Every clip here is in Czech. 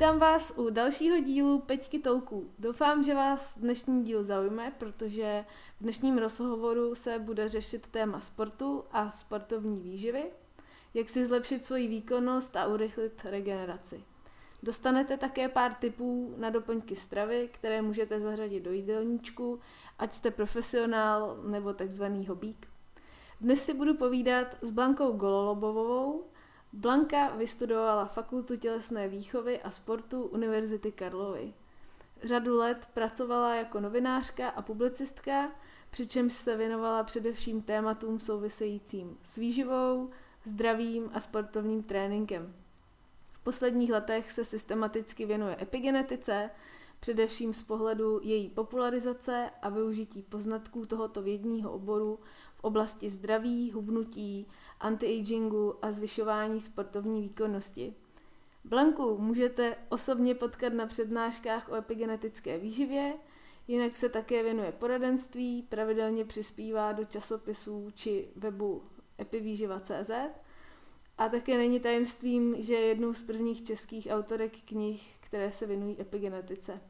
Vítám vás u dalšího dílu Peťky Tolků. Doufám, že vás dnešní díl zaujme, protože v dnešním rozhovoru se bude řešit téma sportu a sportovní výživy, jak si zlepšit svoji výkonnost a urychlit regeneraci. Dostanete také pár tipů na doplňky stravy, které můžete zařadit do jídelníčku, ať jste profesionál nebo takzvaný hobík. Dnes si budu povídat s Blankou Gololobovou, Blanka vystudovala Fakultu tělesné výchovy a sportu Univerzity Karlovy. Řadu let pracovala jako novinářka a publicistka, přičemž se věnovala především tématům souvisejícím s výživou, zdravím a sportovním tréninkem. V posledních letech se systematicky věnuje epigenetice, především z pohledu její popularizace a využití poznatků tohoto vědního oboru v oblasti zdraví, hubnutí anti-agingu a zvyšování sportovní výkonnosti. Blanku můžete osobně potkat na přednáškách o epigenetické výživě, jinak se také věnuje poradenství, pravidelně přispívá do časopisů či webu epivýživa.cz a také není tajemstvím, že je jednou z prvních českých autorek knih, které se věnují epigenetice.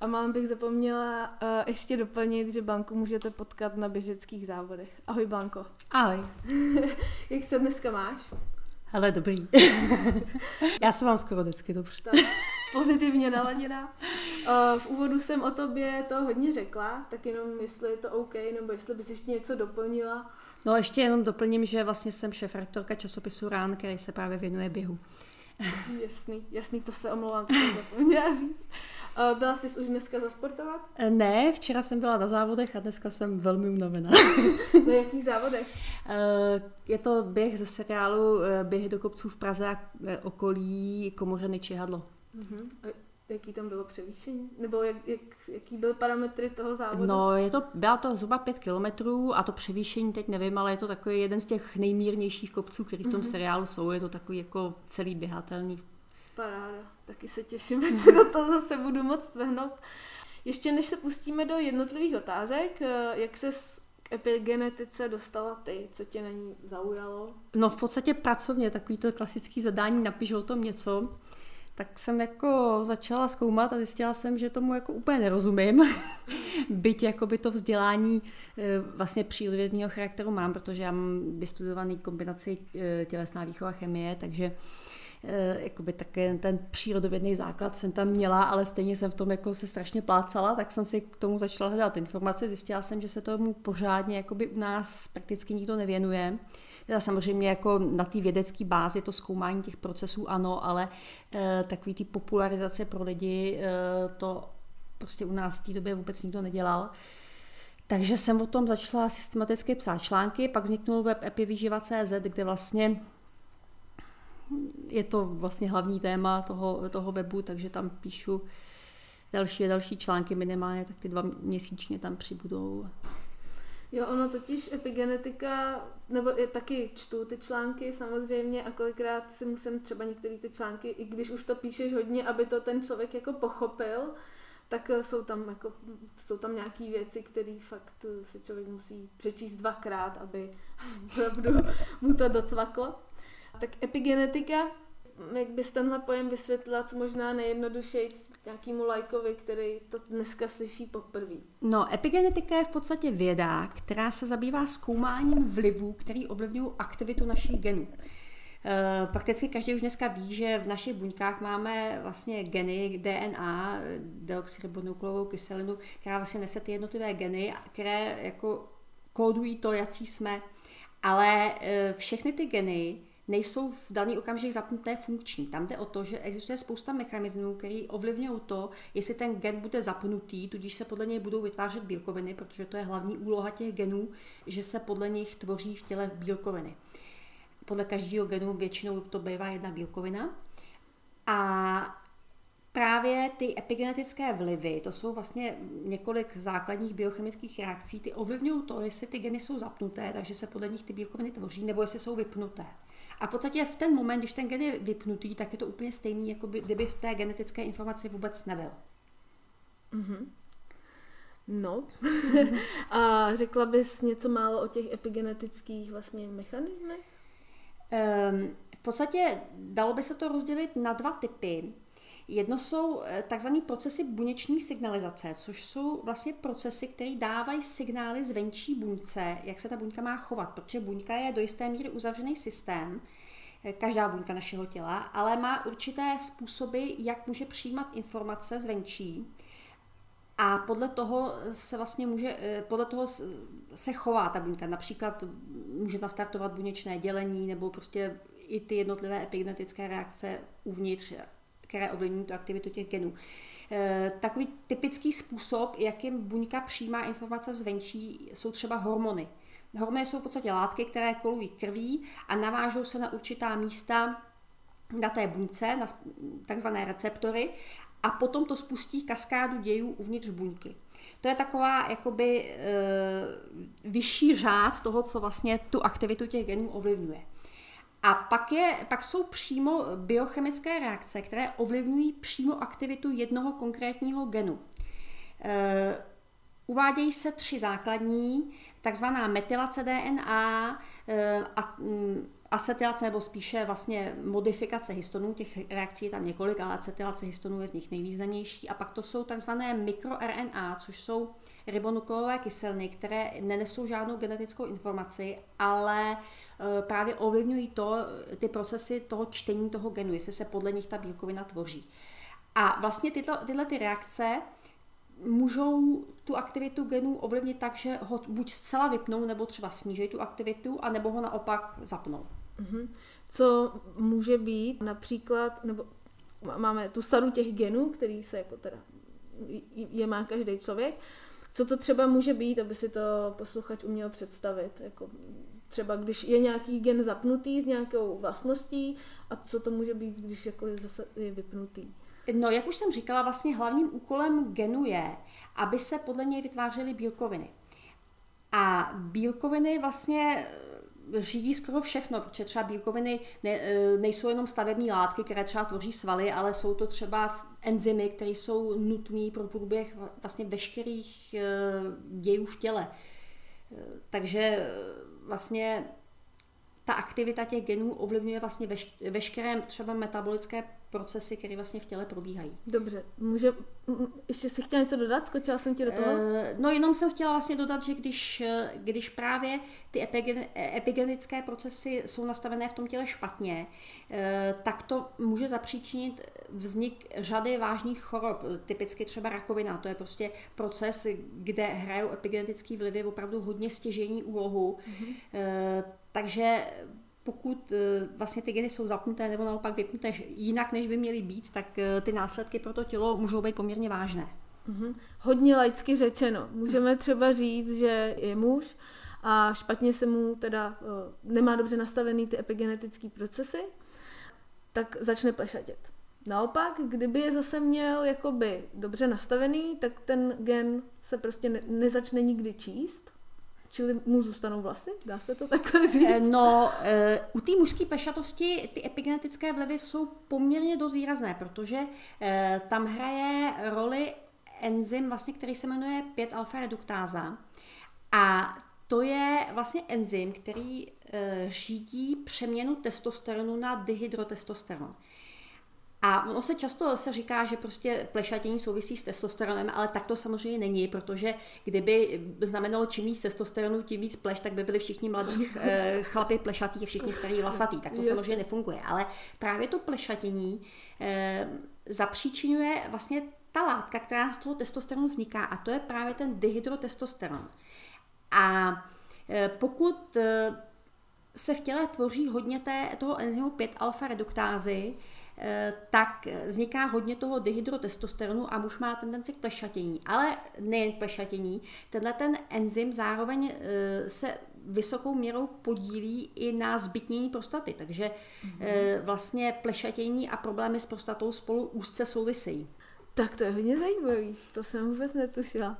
A mám bych zapomněla uh, ještě doplnit, že Blanku můžete potkat na běžeckých závodech. Ahoj Blanko. Ahoj. Jak se dneska máš? Hele, dobrý. Já se mám skoro vždycky dobře. Tak, pozitivně naladěná. Uh, v úvodu jsem o tobě to hodně řekla, tak jenom jestli je to OK, nebo jestli bys ještě něco doplnila. No ještě jenom doplním, že vlastně jsem šéf-rektorka časopisu Rán, který se právě věnuje běhu. jasný, jasný, to se omlouvám, to jsem zapomněla říct. Byla jsi už dneska zasportovat? E, ne, včera jsem byla na závodech a dneska jsem velmi unavená. na jakých závodech? E, je to běh ze seriálu Běhy do kopců v Praze a okolí Komořeny Čihadlo. Uh-huh. Jaký tam bylo převýšení? Nebo jak, jak, jaký byly parametry toho závodu? No, je to, byla to zhruba pět kilometrů a to převýšení teď nevím, ale je to takový jeden z těch nejmírnějších kopců, který v tom uh-huh. seriálu jsou. Je to takový jako celý běhatelný Paráda. Taky se těším, až se do toho zase budu moc vehnout. Ještě než se pustíme do jednotlivých otázek, eh, jak se k epigenetice dostala ty, co tě na ní zaujalo? No v podstatě pracovně, takový to klasický zadání, napiš o tom něco, tak jsem jako začala zkoumat a zjistila jsem, že tomu jako úplně nerozumím. Byť jako by to vzdělání eh, vlastně přírodovědného charakteru mám, protože já mám vystudovaný kombinaci eh, tělesná výchova chemie, takže jakoby také ten přírodovědný základ jsem tam měla, ale stejně jsem v tom jako se strašně plácala, tak jsem si k tomu začala hledat informace. Zjistila jsem, že se tomu pořádně jakoby u nás prakticky nikdo nevěnuje. Teda samozřejmě jako na té vědecké bázi to zkoumání těch procesů ano, ale e, takový ty popularizace pro lidi e, to prostě u nás v té době vůbec nikdo nedělal. Takže jsem o tom začala systematicky psát články, pak vzniknul web epivýživa.cz, kde vlastně je to vlastně hlavní téma toho, toho webu, takže tam píšu další a další články minimálně, tak ty dva měsíčně tam přibudou. Jo, ono totiž epigenetika, nebo je taky čtu ty články samozřejmě a kolikrát si musím třeba některé ty články, i když už to píšeš hodně, aby to ten člověk jako pochopil, tak jsou tam, jako, jsou tam nějaké věci, které fakt si člověk musí přečíst dvakrát, aby opravdu mu to docvaklo. Tak epigenetika, jak bys tenhle pojem vysvětlila, co možná nejjednodušeji nějakému lajkovi, který to dneska slyší poprvé? No, epigenetika je v podstatě věda, která se zabývá zkoumáním vlivů, který ovlivňují aktivitu našich genů. E, prakticky každý už dneska ví, že v našich buňkách máme vlastně geny DNA, deoxyribonukleovou kyselinu, která vlastně nese ty jednotlivé geny, které jako kódují to, jaký jsme. Ale e, všechny ty geny nejsou v daný okamžik zapnuté funkční. Tam jde o to, že existuje spousta mechanismů, který ovlivňují to, jestli ten gen bude zapnutý, tudíž se podle něj budou vytvářet bílkoviny, protože to je hlavní úloha těch genů, že se podle nich tvoří v těle bílkoviny. Podle každého genu většinou to bývá jedna bílkovina. A právě ty epigenetické vlivy, to jsou vlastně několik základních biochemických reakcí, ty ovlivňují to, jestli ty geny jsou zapnuté, takže se podle nich ty bílkoviny tvoří, nebo jestli jsou vypnuté. A v podstatě v ten moment, když ten gen je vypnutý, tak je to úplně stejný, jako by, kdyby v té genetické informaci vůbec nebyl. Mm-hmm. No. a řekla bys něco málo o těch epigenetických vlastně mechanismech? Um, v podstatě dalo by se to rozdělit na dva typy. Jedno jsou eh, takzvané procesy buněční signalizace, což jsou vlastně procesy, které dávají signály zvenčí buňce, jak se ta buňka má chovat, protože buňka je do jisté míry uzavřený systém, eh, každá buňka našeho těla, ale má určité způsoby, jak může přijímat informace zvenčí. A podle toho se vlastně může, eh, podle toho se chová ta buňka. Například může nastartovat buněčné dělení nebo prostě i ty jednotlivé epigenetické reakce uvnitř, které ovlivňují tu aktivitu těch genů. Eh, takový typický způsob, jakým buňka přijímá informace zvenčí, jsou třeba hormony. Hormony jsou v podstatě látky, které kolují krví a navážou se na určitá místa na té buňce, na takzvané receptory a potom to spustí kaskádu dějů uvnitř buňky. To je taková jakoby e, vyšší řád toho, co vlastně tu aktivitu těch genů ovlivňuje. A pak, je, pak jsou přímo biochemické reakce, které ovlivňují přímo aktivitu jednoho konkrétního genu. E, uvádějí se tři základní, takzvaná metylace DNA, e, a, mm, acetylace nebo spíše vlastně modifikace histonů, těch reakcí je tam několik, ale acetylace histonů je z nich nejvýznamnější. A pak to jsou takzvané mikroRNA, což jsou ribonukleové kyseliny, které nenesou žádnou genetickou informaci, ale právě ovlivňují to, ty procesy toho čtení toho genu, jestli se podle nich ta bílkovina tvoří. A vlastně tyto, tyhle ty reakce můžou tu aktivitu genů ovlivnit tak, že ho buď zcela vypnou, nebo třeba sníží tu aktivitu, a nebo ho naopak zapnou. Mm-hmm. Co může být například, nebo máme tu sadu těch genů, který se jako teda je má každý člověk, co to třeba může být, aby si to posluchač uměl představit. Jako třeba když je nějaký gen zapnutý s nějakou vlastností a co to může být, když jako je zase je vypnutý. No, jak už jsem říkala, vlastně hlavním úkolem genu je, aby se podle něj vytvářely bílkoviny. A bílkoviny vlastně eh, řídí skoro všechno, protože třeba bílkoviny ne, eh, nejsou jenom stavební látky, které třeba tvoří svaly, ale jsou to třeba enzymy, které jsou nutné pro průběh vlastně veškerých eh, dějů v těle. Takže vlastně ta aktivita těch genů ovlivňuje vlastně veš, veškeré třeba metabolické procesy, které vlastně v těle probíhají. Dobře, může, ještě si chtěla něco dodat? Skočila jsem ti do toho? E, no jenom jsem chtěla vlastně dodat, že když, když právě ty epigen, epigenické procesy jsou nastavené v tom těle špatně, e, tak to může zapříčinit vznik řady vážných chorob, typicky třeba rakovina. To je prostě proces, kde hrajou epigenetické vlivy opravdu hodně stěžení úlohu. Mm-hmm. E, takže pokud eh, vlastně ty geny jsou zapnuté nebo naopak vypnuté jinak, než by měly být, tak eh, ty následky pro to tělo můžou být poměrně vážné. Mm-hmm. Hodně laicky řečeno. Můžeme třeba říct, že je muž a špatně se mu teda uh, nemá dobře nastavený ty epigenetické procesy, tak začne plešatět. Naopak, kdyby je zase měl jakoby dobře nastavený, tak ten gen se prostě ne, nezačne nikdy číst Čili mu zůstanou vlasy? Dá se to takhle říct? Eh, no, eh, u té mužské plešatosti ty epigenetické vlivy jsou poměrně dost výrazné, protože eh, tam hraje roli enzym, vlastně, který se jmenuje 5-alfa reduktáza. A to je vlastně enzym, který řídí přeměnu testosteronu na dihydrotestosteron. A ono se často se říká, že prostě plešatění souvisí s testosteronem, ale tak to samozřejmě není, protože kdyby znamenalo čím víc testosteronu, tím víc pleš, tak by byli všichni mladí eh, chlapi plešatý a všichni starý vlasatý. Tak to yes. samozřejmě nefunguje. Ale právě to plešatění eh, zapříčinuje vlastně ta látka, která z toho testosteronu vzniká a to je právě ten dihydrotestosteron. A eh, pokud se v těle tvoří hodně té, toho enzymu 5-alfa reduktázy, tak vzniká hodně toho dihydrotestosteronu a muž má tendenci k plešatění. Ale nejen k plešatění, tenhle ten enzym zároveň eh, se vysokou měrou podílí i na zbytnění prostaty, takže mm-hmm. vlastně plešatění a problémy s prostatou spolu úzce souvisejí. Tak to je hodně zajímavý, to jsem vůbec netušila.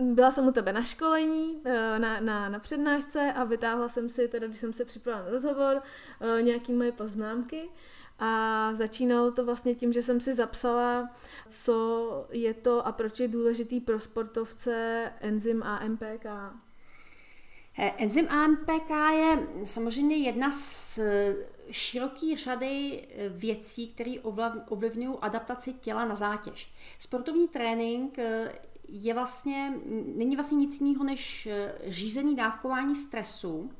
Byla jsem u tebe na školení, eh, na, na, na přednášce a vytáhla jsem si, teda když jsem se připravila na rozhovor, eh, nějaký moje poznámky a začínalo to vlastně tím, že jsem si zapsala, co je to a proč je důležitý pro sportovce enzym AMPK. Eh, enzym AMPK je samozřejmě jedna z široký řady věcí, které ovlivňují adaptaci těla na zátěž. Sportovní trénink je vlastně, není vlastně nic jiného než řízený dávkování stresu.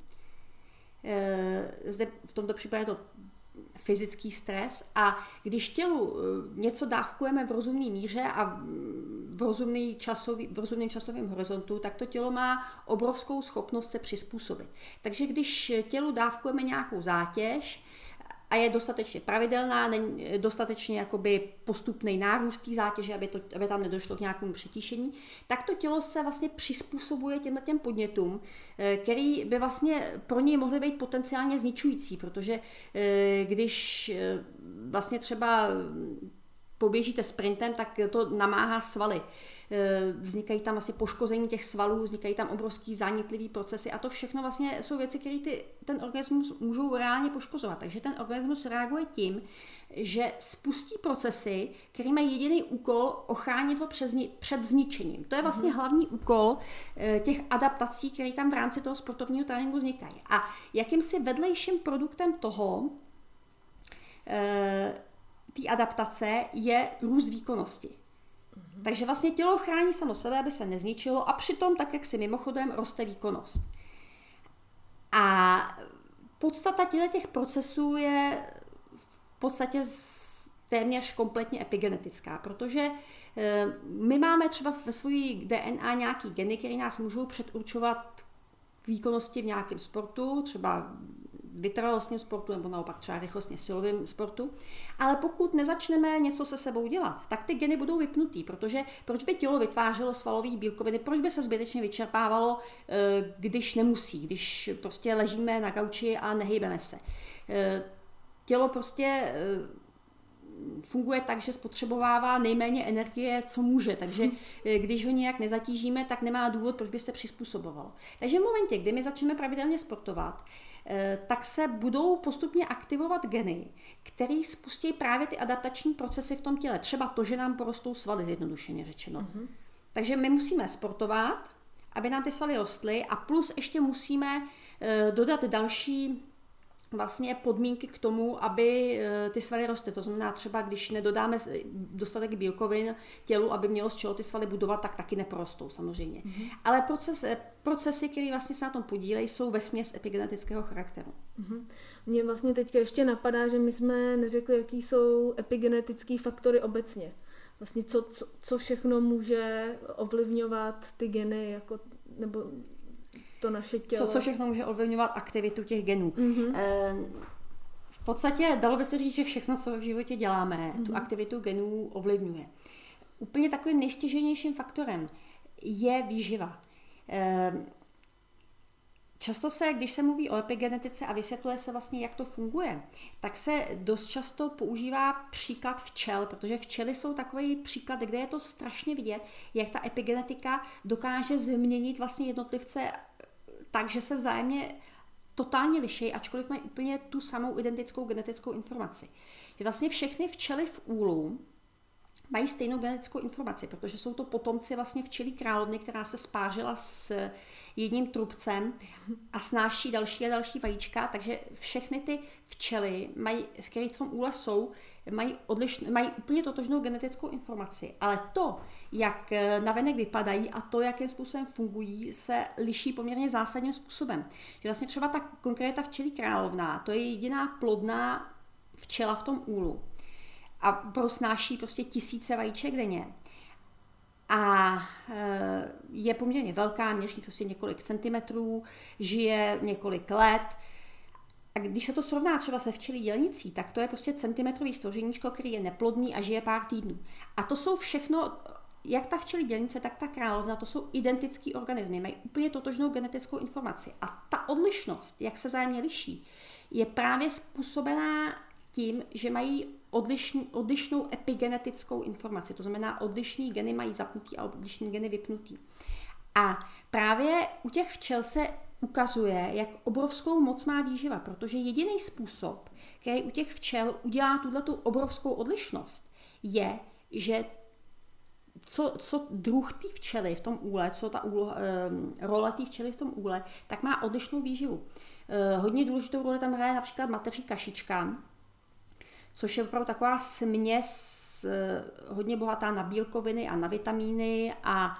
Zde v tomto případě je to fyzický stres a když tělu něco dávkujeme v rozumné míře a v, rozumný časový, v rozumném časovém horizontu, tak to tělo má obrovskou schopnost se přizpůsobit. Takže když tělu dávkujeme nějakou zátěž, a je dostatečně pravidelná, není dostatečně jakoby postupný nárůst té zátěže, aby, to, aby tam nedošlo k nějakému přetíšení, tak to tělo se vlastně přizpůsobuje těmhle těm podnětům, eh, který by vlastně pro něj mohly být potenciálně zničující, protože eh, když eh, vlastně třeba poběžíte sprintem, tak to namáhá svaly. E, vznikají tam vlastně poškození těch svalů, vznikají tam obrovský zánitlivý procesy a to všechno vlastně jsou věci, které ty, ten organismus můžou reálně poškozovat. Takže ten organismus reaguje tím, že spustí procesy, které mají jediný úkol ochránit ho před, před zničením. To je vlastně mm hlavní úkol e, těch adaptací, které tam v rámci toho sportovního tréninku vznikají. A jakýmsi vedlejším produktem toho e, té adaptace je růst výkonnosti. Takže vlastně tělo chrání samo sebe, aby se nezničilo a přitom, tak jak si mimochodem, roste výkonnost. A podstata těch procesů je v podstatě téměř kompletně epigenetická, protože eh, my máme třeba ve svojí DNA nějaký geny, které nás můžou předurčovat k výkonnosti v nějakém sportu, třeba vytrvalostním sportu nebo naopak třeba rychlostně silovým sportu. Ale pokud nezačneme něco se sebou dělat, tak ty geny budou vypnutý, protože proč by tělo vytvářelo svalové bílkoviny, proč by se zbytečně vyčerpávalo, eh, když nemusí, když prostě ležíme na gauči a nehybeme se. Eh, tělo prostě eh, funguje tak, že spotřebovává nejméně energie, co může. Takže hm. když ho nějak nezatížíme, tak nemá důvod, proč by se přizpůsobovalo. Takže v momentě, kdy my začneme pravidelně sportovat, tak se budou postupně aktivovat geny, které spustí právě ty adaptační procesy v tom těle. Třeba to, že nám porostou svaly, zjednodušeně řečeno. Uh-huh. Takže my musíme sportovat, aby nám ty svaly rostly a plus ještě musíme eh, dodat další vlastně podmínky k tomu, aby eh, ty svaly rostly. To znamená třeba, když nedodáme dostatek bílkovin tělu, aby mělo z čeho ty svaly budovat, tak taky neporostou samozřejmě. Mm-hmm. Ale proces, eh, procesy, které vlastně se na tom podílejí, jsou ve směs epigenetického charakteru. Mm-hmm. Mně vlastně teďka ještě napadá, že my jsme neřekli, jaký jsou epigenetické faktory obecně. Vlastně co, co, co všechno může ovlivňovat ty geny, jako, nebo to naše tělo. Co, co všechno může ovlivňovat aktivitu těch genů. Mm-hmm. v podstatě dalo by se říct, že všechno, co v životě děláme, mm-hmm. tu aktivitu genů ovlivňuje. Úplně takovým nejstěženějším faktorem je výživa. Ehm, často se, když se mluví o epigenetice a vysvětluje se vlastně, jak to funguje, tak se dost často používá příklad včel, protože včely jsou takový příklad, kde je to strašně vidět, jak ta epigenetika dokáže změnit vlastně jednotlivce tak, že se vzájemně totálně liší, ačkoliv mají úplně tu samou identickou genetickou informaci. Že vlastně všechny včely v úlu mají stejnou genetickou informaci, protože jsou to potomci vlastně včelí královny, která se spářila s jedním trubcem a snáší další a další vajíčka, takže všechny ty včely, mají, které v tom úle jsou, mají, odlišn, mají úplně totožnou genetickou informaci, ale to, jak eh, navenek vypadají a to, jakým způsobem fungují, se liší poměrně zásadním způsobem. Že vlastně třeba ta konkréta včelí královná, to je jediná plodná včela v tom úlu a prosnáší prostě tisíce vajíček denně. A eh, je poměrně velká, měří prostě několik centimetrů, žije několik let, a když se to srovná třeba se včelí dělnicí, tak to je prostě centimetrový stvořeníčko, který je neplodný a žije pár týdnů. A to jsou všechno, jak ta včelí dělnice, tak ta královna, to jsou identický organismy, mají úplně totožnou genetickou informaci. A ta odlišnost, jak se zájemně liší, je právě způsobená tím, že mají odlišný, odlišnou epigenetickou informaci. To znamená, odlišní geny mají zapnutý a odlišní geny vypnutý. A právě u těch včel se ukazuje, jak obrovskou moc má výživa, protože jediný způsob, který u těch včel udělá tuto obrovskou odlišnost, je, že co, co druh té včely v tom úle, co ta úlo, role té včely v tom úle, tak má odlišnou výživu. Hodně důležitou roli tam hraje například mateří kašička, což je opravdu taková směs hodně bohatá na bílkoviny a na vitamíny a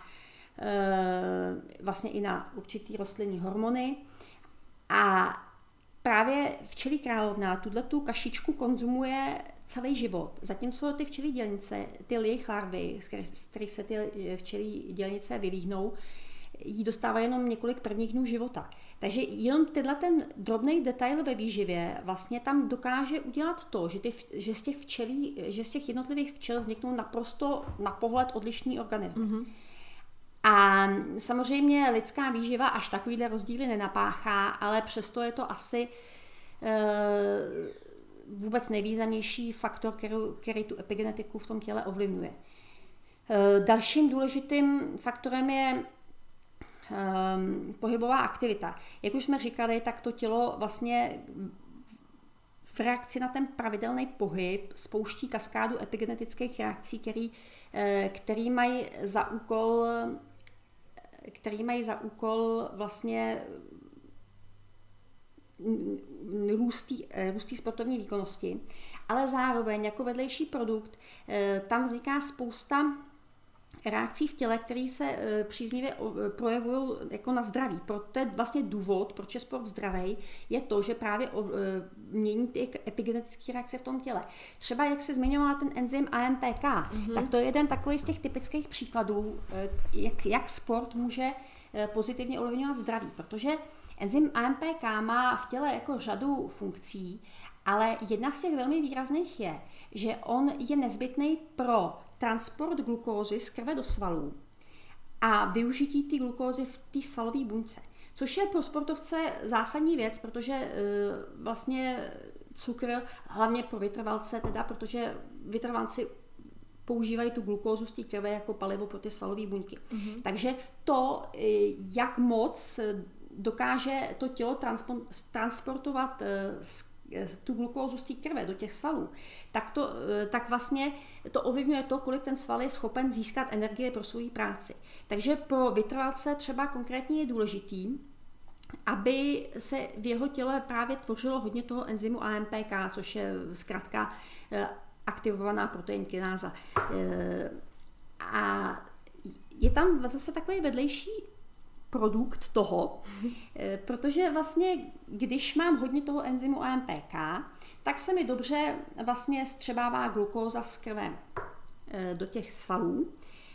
vlastně i na určitý rostlinní hormony. A právě včelí královna tuhle tu kašičku konzumuje celý život. Zatímco ty včelí dělnice, ty jejich larvy, z kterých se ty včelí dělnice vylíhnou, jí dostává jenom několik prvních dnů života. Takže jenom tenhle ten drobný detail ve výživě vlastně tam dokáže udělat to, že, ty, že, z, těch včelí, že z těch jednotlivých včel vzniknou naprosto na pohled odlišný organismy. Mm-hmm. A samozřejmě lidská výživa až takovýhle rozdíly nenapáchá, ale přesto je to asi e, vůbec nejvýznamnější faktor, který, který tu epigenetiku v tom těle ovlivňuje. E, dalším důležitým faktorem je um, pohybová aktivita. Jak už jsme říkali, tak to tělo vlastně v reakci na ten pravidelný pohyb spouští kaskádu epigenetických reakcí, který, eh, který mají za úkol který mají za úkol vlastně růstý, růstý sportovní výkonnosti, ale zároveň jako vedlejší produkt eh, tam vzniká spousta reakcí v těle, které se e, příznivě projevují jako na zdraví. Proto je vlastně důvod, proč je sport zdravý, je to, že právě e, mění ty epigenetické reakce v tom těle. Třeba jak se zmiňovala ten enzym AMPK, mm-hmm. tak to je jeden takový z těch typických příkladů, e, jak, jak sport může pozitivně ovlivňovat zdraví, protože enzym AMPK má v těle jako řadu funkcí, ale jedna z těch velmi výrazných je, že on je nezbytný pro transport glukózy z krve do svalů a využití té glukózy v té svalové buňce. Což je pro sportovce zásadní věc, protože e, vlastně cukr, hlavně pro vytrvalce, teda, protože vytrvalci používají tu glukózu z té krve jako palivo pro ty svalové buňky. Mm-hmm. Takže to, e, jak moc dokáže to tělo transportovat z tu glukózu z té krve do těch svalů, tak, to, eh, tak vlastně to ovlivňuje to, kolik ten sval je schopen získat energie pro svou práci. Takže pro vytrvalce třeba konkrétně je důležitý, aby se v jeho těle právě tvořilo hodně toho enzymu AMPK, což je zkrátka eh, aktivovaná proteinkináza. Eh, a je tam zase takový vedlejší produkt toho, eh, protože vlastně, když mám hodně toho enzymu AMPK, tak se mi dobře vlastně střebává glukóza z krve eh, do těch svalů,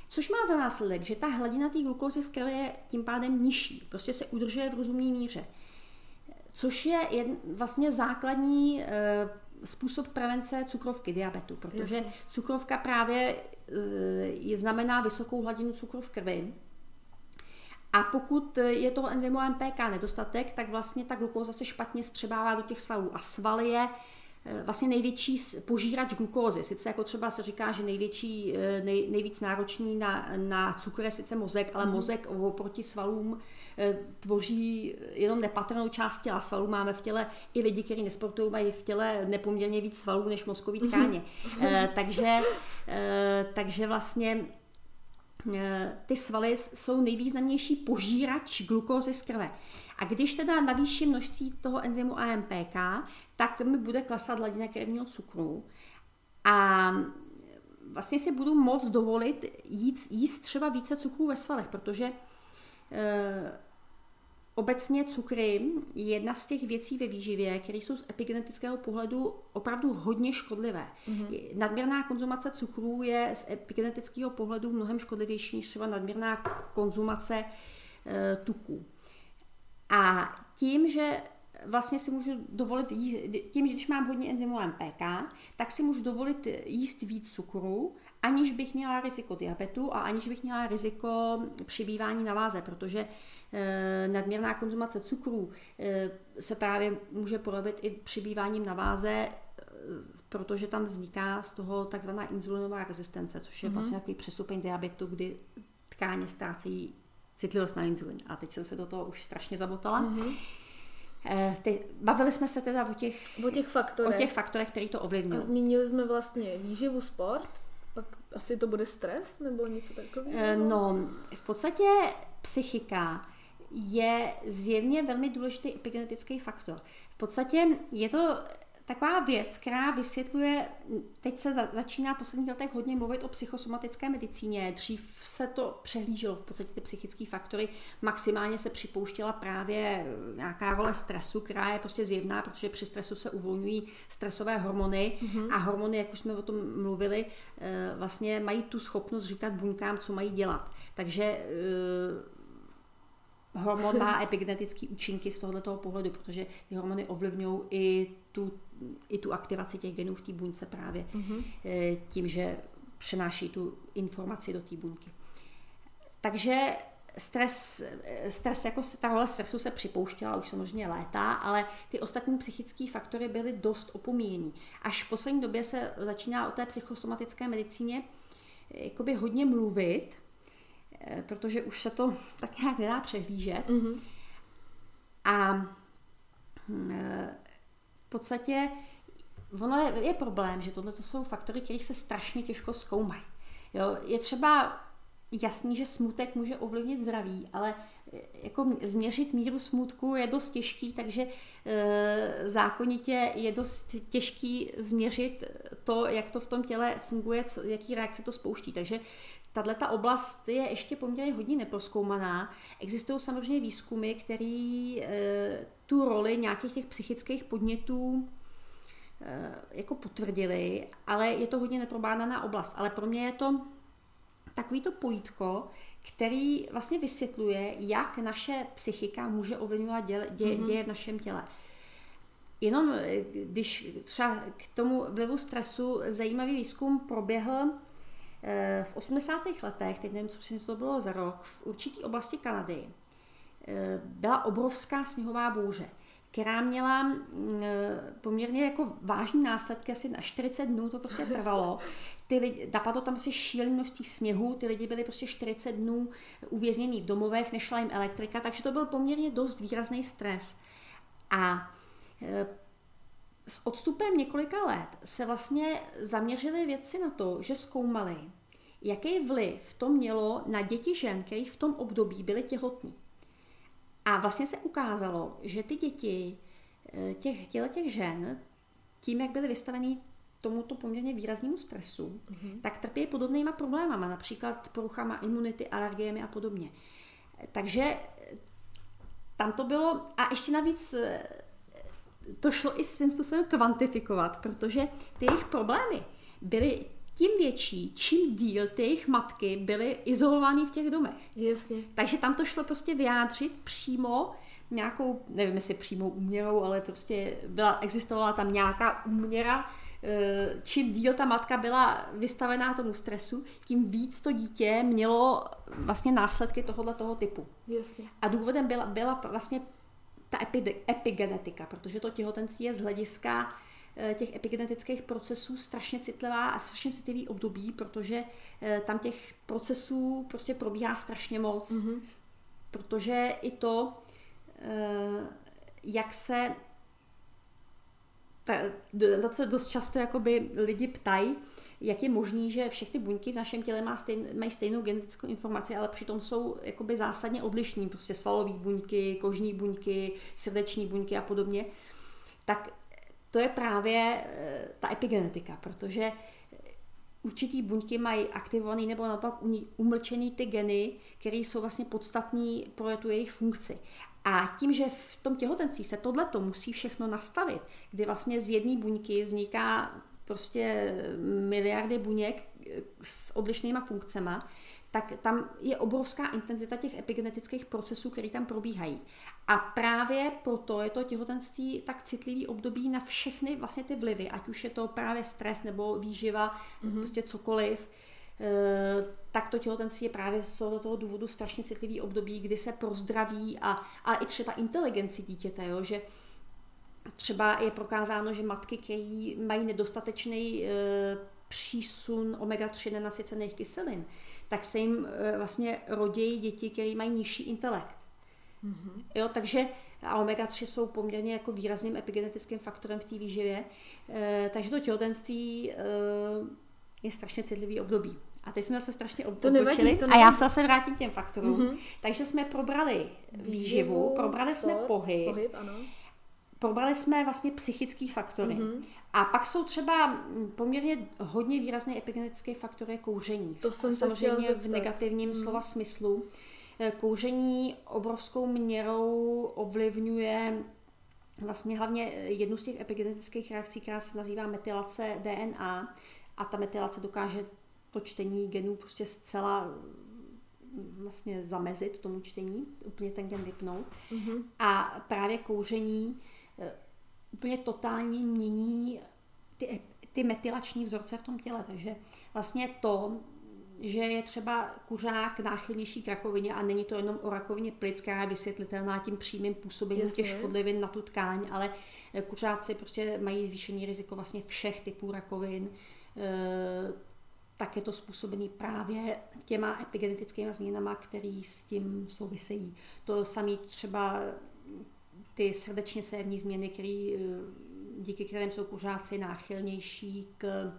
což má za následek, že ta hladina té glukózy v krvi je tím pádem nižší, prostě se udržuje v rozumné míře. Což je jedn, vlastně základní e, způsob prevence cukrovky, diabetu, protože cukrovka právě je, znamená vysokou hladinu cukru v krvi, a pokud je toho enzymu MPK nedostatek, tak vlastně ta glukóza se špatně střebává do těch svalů a sval je eh, vlastně největší požírač glukózy. Sice jako třeba se říká, že největší, eh, nej, nejvíc náročný na, na cukr je sice mozek, ale mm. mozek oproti svalům eh, tvoří jenom nepatrnou část těla. Svalů máme v těle i lidi, kteří nesportují, mají v těle nepoměrně víc svalů než mozkový tkáně. Mm. takže, takže vlastně ty svaly jsou nejvýznamnější požírač glukózy z krve. A když teda navýším množství toho enzymu AMPK, tak mi bude klesat hladina krevního cukru. A vlastně si budu moc dovolit jíst, jíst třeba více cukru ve svalech, protože e, Obecně cukry je jedna z těch věcí ve výživě, které jsou z epigenetického pohledu opravdu hodně škodlivé. Mm-hmm. Nadměrná konzumace cukrů je z epigenetického pohledu mnohem škodlivější než třeba nadměrná konzumace e, tuků. A tím, že vlastně si můžu dovolit jíst, tím, že když mám hodně enzymu MPK, tak si můžu dovolit jíst víc cukru, aniž bych měla riziko diabetu a aniž bych měla riziko přibývání na váze, protože nadměrná konzumace cukrů eh, se právě může projevit i přibýváním na váze, eh, protože tam vzniká z toho takzvaná inzulinová rezistence, což je mm-hmm. vlastně takový přestupeň diabetu, kdy tkáně ztrácejí citlivost na inzulin. A teď jsem se do toho už strašně zabotala. Mm-hmm. Ty, bavili jsme se teda o těch, o těch faktorech, o těch faktorech, které to ovlivňují. Zmínili jsme vlastně výživu sport, pak asi to bude stres nebo něco takového? Eh, no, v podstatě psychika je zjevně velmi důležitý epigenetický faktor. V podstatě je to taková věc, která vysvětluje, teď se za, začíná v posledních letech hodně mluvit o psychosomatické medicíně. Dřív se to přehlíželo, v podstatě ty psychické faktory. Maximálně se připouštěla právě nějaká role stresu, která je prostě zjevná, protože při stresu se uvolňují stresové hormony mm-hmm. a hormony, jak už jsme o tom mluvili, eh, vlastně mají tu schopnost říkat buňkám, co mají dělat. Takže eh, hormon má epigenetické účinky z tohoto pohledu, protože ty hormony ovlivňují i tu, i tu aktivaci těch genů v té buňce právě mm-hmm. tím, že přenáší tu informaci do té buňky. Takže stres, stres jako ta role stresu se připouštěla už samozřejmě léta, ale ty ostatní psychické faktory byly dost opomíjení. Až v poslední době se začíná o té psychosomatické medicíně eh, jakoby hodně mluvit, Eh, protože už se to tak nějak nedá přehlížet. Mm-hmm. A hm, eh, v podstatě ono je, je problém, že tohle jsou faktory, které se strašně těžko zkoumají. Jo, je třeba jasný, že smutek může ovlivnit zdraví, ale eh, jako změřit míru smutku je dost těžký, takže e, zákonitě je dost těžký změřit to, jak to v tom těle funguje, co, jaký reakce to spouští. Takže Tahle ta oblast je ještě poměrně hodně neproskoumaná. Existují samozřejmě výzkumy, které e, tu roli nějakých těch psychických podnětů e, jako potvrdili, ale je to hodně neprobádaná oblast. Ale pro mě je to takový to pojítko, který vlastně vysvětluje, jak naše psychika může ovlivňovat děje, děje, mm-hmm. děje v našem těle. Jenom eh, když třeba k tomu vlivu stresu zajímavý výzkum proběhl Eh, v 80. letech, teď nevím, co to bylo za rok, v určité oblasti Kanady eh, byla obrovská sněhová bouře, která měla mm, eh, poměrně jako vážný následky, asi na 40 dnů to prostě trvalo. Ty lidi, napadlo tam prostě šílené množství sněhu, ty lidi byli prostě 40 dnů uvěznění v domovech, nešla jim elektrika, takže to byl poměrně dost výrazný stres. A s odstupem několika let se vlastně zaměřili věci na to, že zkoumali, jaký vliv to mělo na děti žen, které v tom období byly těhotní. A vlastně se ukázalo, že ty děti eh, těch, těle těch žen, tím, jak byly vystaveny tomuto poměrně výraznému stresu, mm-hmm. tak trpí podobnýma problémama, například poruchama imunity, alergiemi a podobně. Takže tam to bylo, a ještě navíc eh, to šlo i svým způsobem kvantifikovat, protože ty jejich problémy byly tím větší, čím díl ty jejich matky byly izolované v těch domech. Jasně. Takže tam to šlo prostě vyjádřit přímo nějakou, nevím jestli přímou úměrou, ale prostě byla, existovala tam nějaká úměra, eh, čím díl ta matka byla vystavená tomu stresu, tím víc to dítě mělo vlastně následky tohohle toho typu. Jasně. A důvodem byla, byla vlastně ta epigenetika, protože to těhotenství je z hlediska eh, těch epigenetických procesů strašně citlivá a strašně citlivý období, protože eh, tam těch procesů prostě probíhá strašně moc, mm-hmm. protože i to, eh, jak se na to se dost často jakoby lidi ptají, jak je možný, že všechny buňky v našem těle má stejn, mají stejnou genetickou informaci, ale přitom jsou jakoby zásadně odlišní, prostě svalové buňky, kožní buňky, srdeční buňky a podobně, tak to je právě eh, ta epigenetika, protože určitý buňky mají aktivovaný nebo naopak umlčený ty geny, které jsou vlastně podstatní pro tu jejich funkci. A tím, že v tom těhotenství se tohleto musí všechno nastavit, kdy vlastně z jedné buňky vzniká prostě miliardy buněk s odlišnýma funkcemi, tak tam je obrovská intenzita těch epigenetických procesů, které tam probíhají. A právě proto je to těhotenství tak citlivý období na všechny vlastně ty vlivy, ať už je to právě stres nebo výživa, mm-hmm. prostě cokoliv, eh, tak to těhotenství je právě z toho důvodu strašně citlivý období, kdy se pro zdraví a, a i třeba inteligenci dítěte, jo, že třeba je prokázáno, že matky, které mají nedostatečný e, přísun omega-3 nenasycených kyselin, tak se jim e, vlastně rodějí děti, které mají nižší intelekt. Mm-hmm. Jo, takže a omega-3 jsou poměrně jako výrazným epigenetickým faktorem v té výživě. E, takže to těhotenství e, je strašně citlivý období. A teď jsme se strašně odbočili to a já se zase vrátím k těm faktorům. Mhm. Takže jsme probrali výživu, probrali jsme sport, pohyb, pohyb ano. Probrali jsme vlastně psychické faktory. Mhm. A pak jsou třeba mm, poměrně hodně výrazné epigenetické faktory kouření. To jsem se Samozřejmě v negativním Mhm. slova smyslu. Eh, Kouření obrovskou měrou ovlivňuje vlastně hlavně jednu z těch epigenetických reakcí, která se nazývá metylace DNA a ta metylace dokáže to čtení genů prostě zcela mm, vlastně zamezit tomu čtení, úplně ten gen vypnout. Mhm. A právě kouření eh, úplně totálně mění ty, ep- ty metylační vzorce v tom těle. Takže vlastně to, že je třeba kuřák náchylnější k rakovině a není to jenom o rakovině plic, která je vysvětlitelná tím přímým působením Jasně. těch škodlivin na tu tkáň, ale eh, kuřáci prostě mají zvýšený riziko vlastně všech typů rakovin. Eh, tak je to způsobený právě těma epigenetickými změnama, které s tím souvisejí. To samé třeba ty srdečně cévní změny, který, eh, díky kterým jsou kuřáci náchylnější k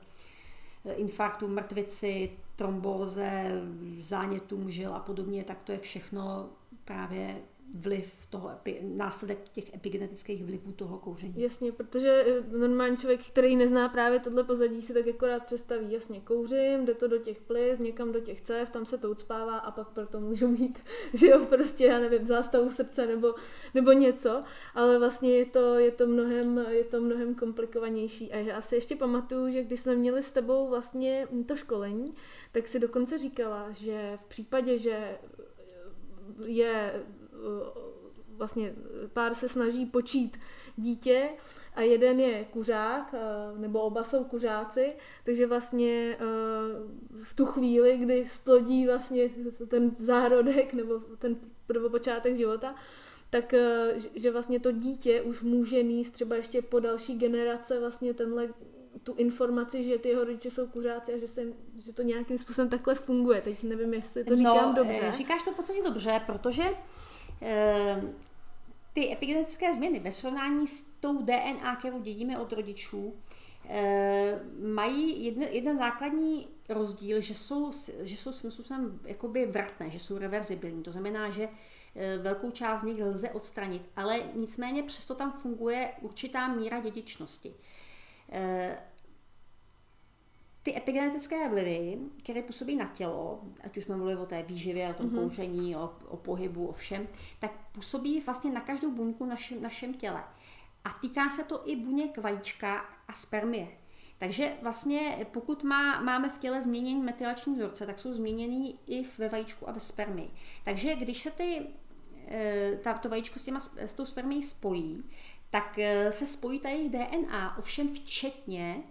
eh, infarktu, mrtvici, trombóze, zánětům žil a podobně, tak to je všechno právě vliv toho, následek těch epigenetických vlivů toho kouření. Jasně, protože eh, normální člověk, který nezná právě tohle pozadí, si tak akorát představí, jasně, kouřím, jde to do těch plic, někam do těch cév, tam se to ucpává a pak proto můžu mít, že jo, prostě, já nevím, zástavu srdce nebo, nebo něco, ale vlastně je to, je to, mnohem, je to mnohem komplikovanější a já si ještě pamatuju, že když jsme měli s tebou vlastně to školení, tak si dokonce říkala, že v případě, že je eh, vlastně pár se snaží počít dítě a jeden je kuřák, eh, nebo oba jsou kuřáci, takže vlastně eh, v tu chvíli, kdy splodí vlastně ten zárodek nebo ten prvopočátek života, tak eh, že- vlastně to dítě už může níst třeba ještě po další generace vlastně tenhle tu informaci, že ty jeho rodiče jsou kuřáci a že, se, že to nějakým způsobem takhle funguje. Teď nevím, jestli to říkám no, dobře. eh, Říkáš to v podstatě dobře, protože eh, ty epigenetické změny ve srovnání s tou DNA, kterou dědíme od rodičů, eh, mají jedno, jeden základní rozdíl, že jsou, že jsou svým způsobem jakoby vratné, že jsou reverzibilní. To znamená, že eh, velkou část z nich lze odstranit, ale nicméně přesto tam funguje určitá míra dědičnosti. Ty epigenetické vlivy, které působí na tělo, ať už jsme mluvili o té výživě, o tom mm-hmm. kouření, o, o pohybu, o všem, tak působí vlastně na každou buňku našem, našem těle. A týká se to i buněk vajíčka a spermie. Takže vlastně pokud má, máme v těle změněný metylační vzorce, tak jsou změněný i ve vajíčku a ve spermii. Takže když se ty, eh, ta, to vajíčko s, těma, s tou spermií spojí, tak eh, se spojí ta jejich DNA, ovšem včetně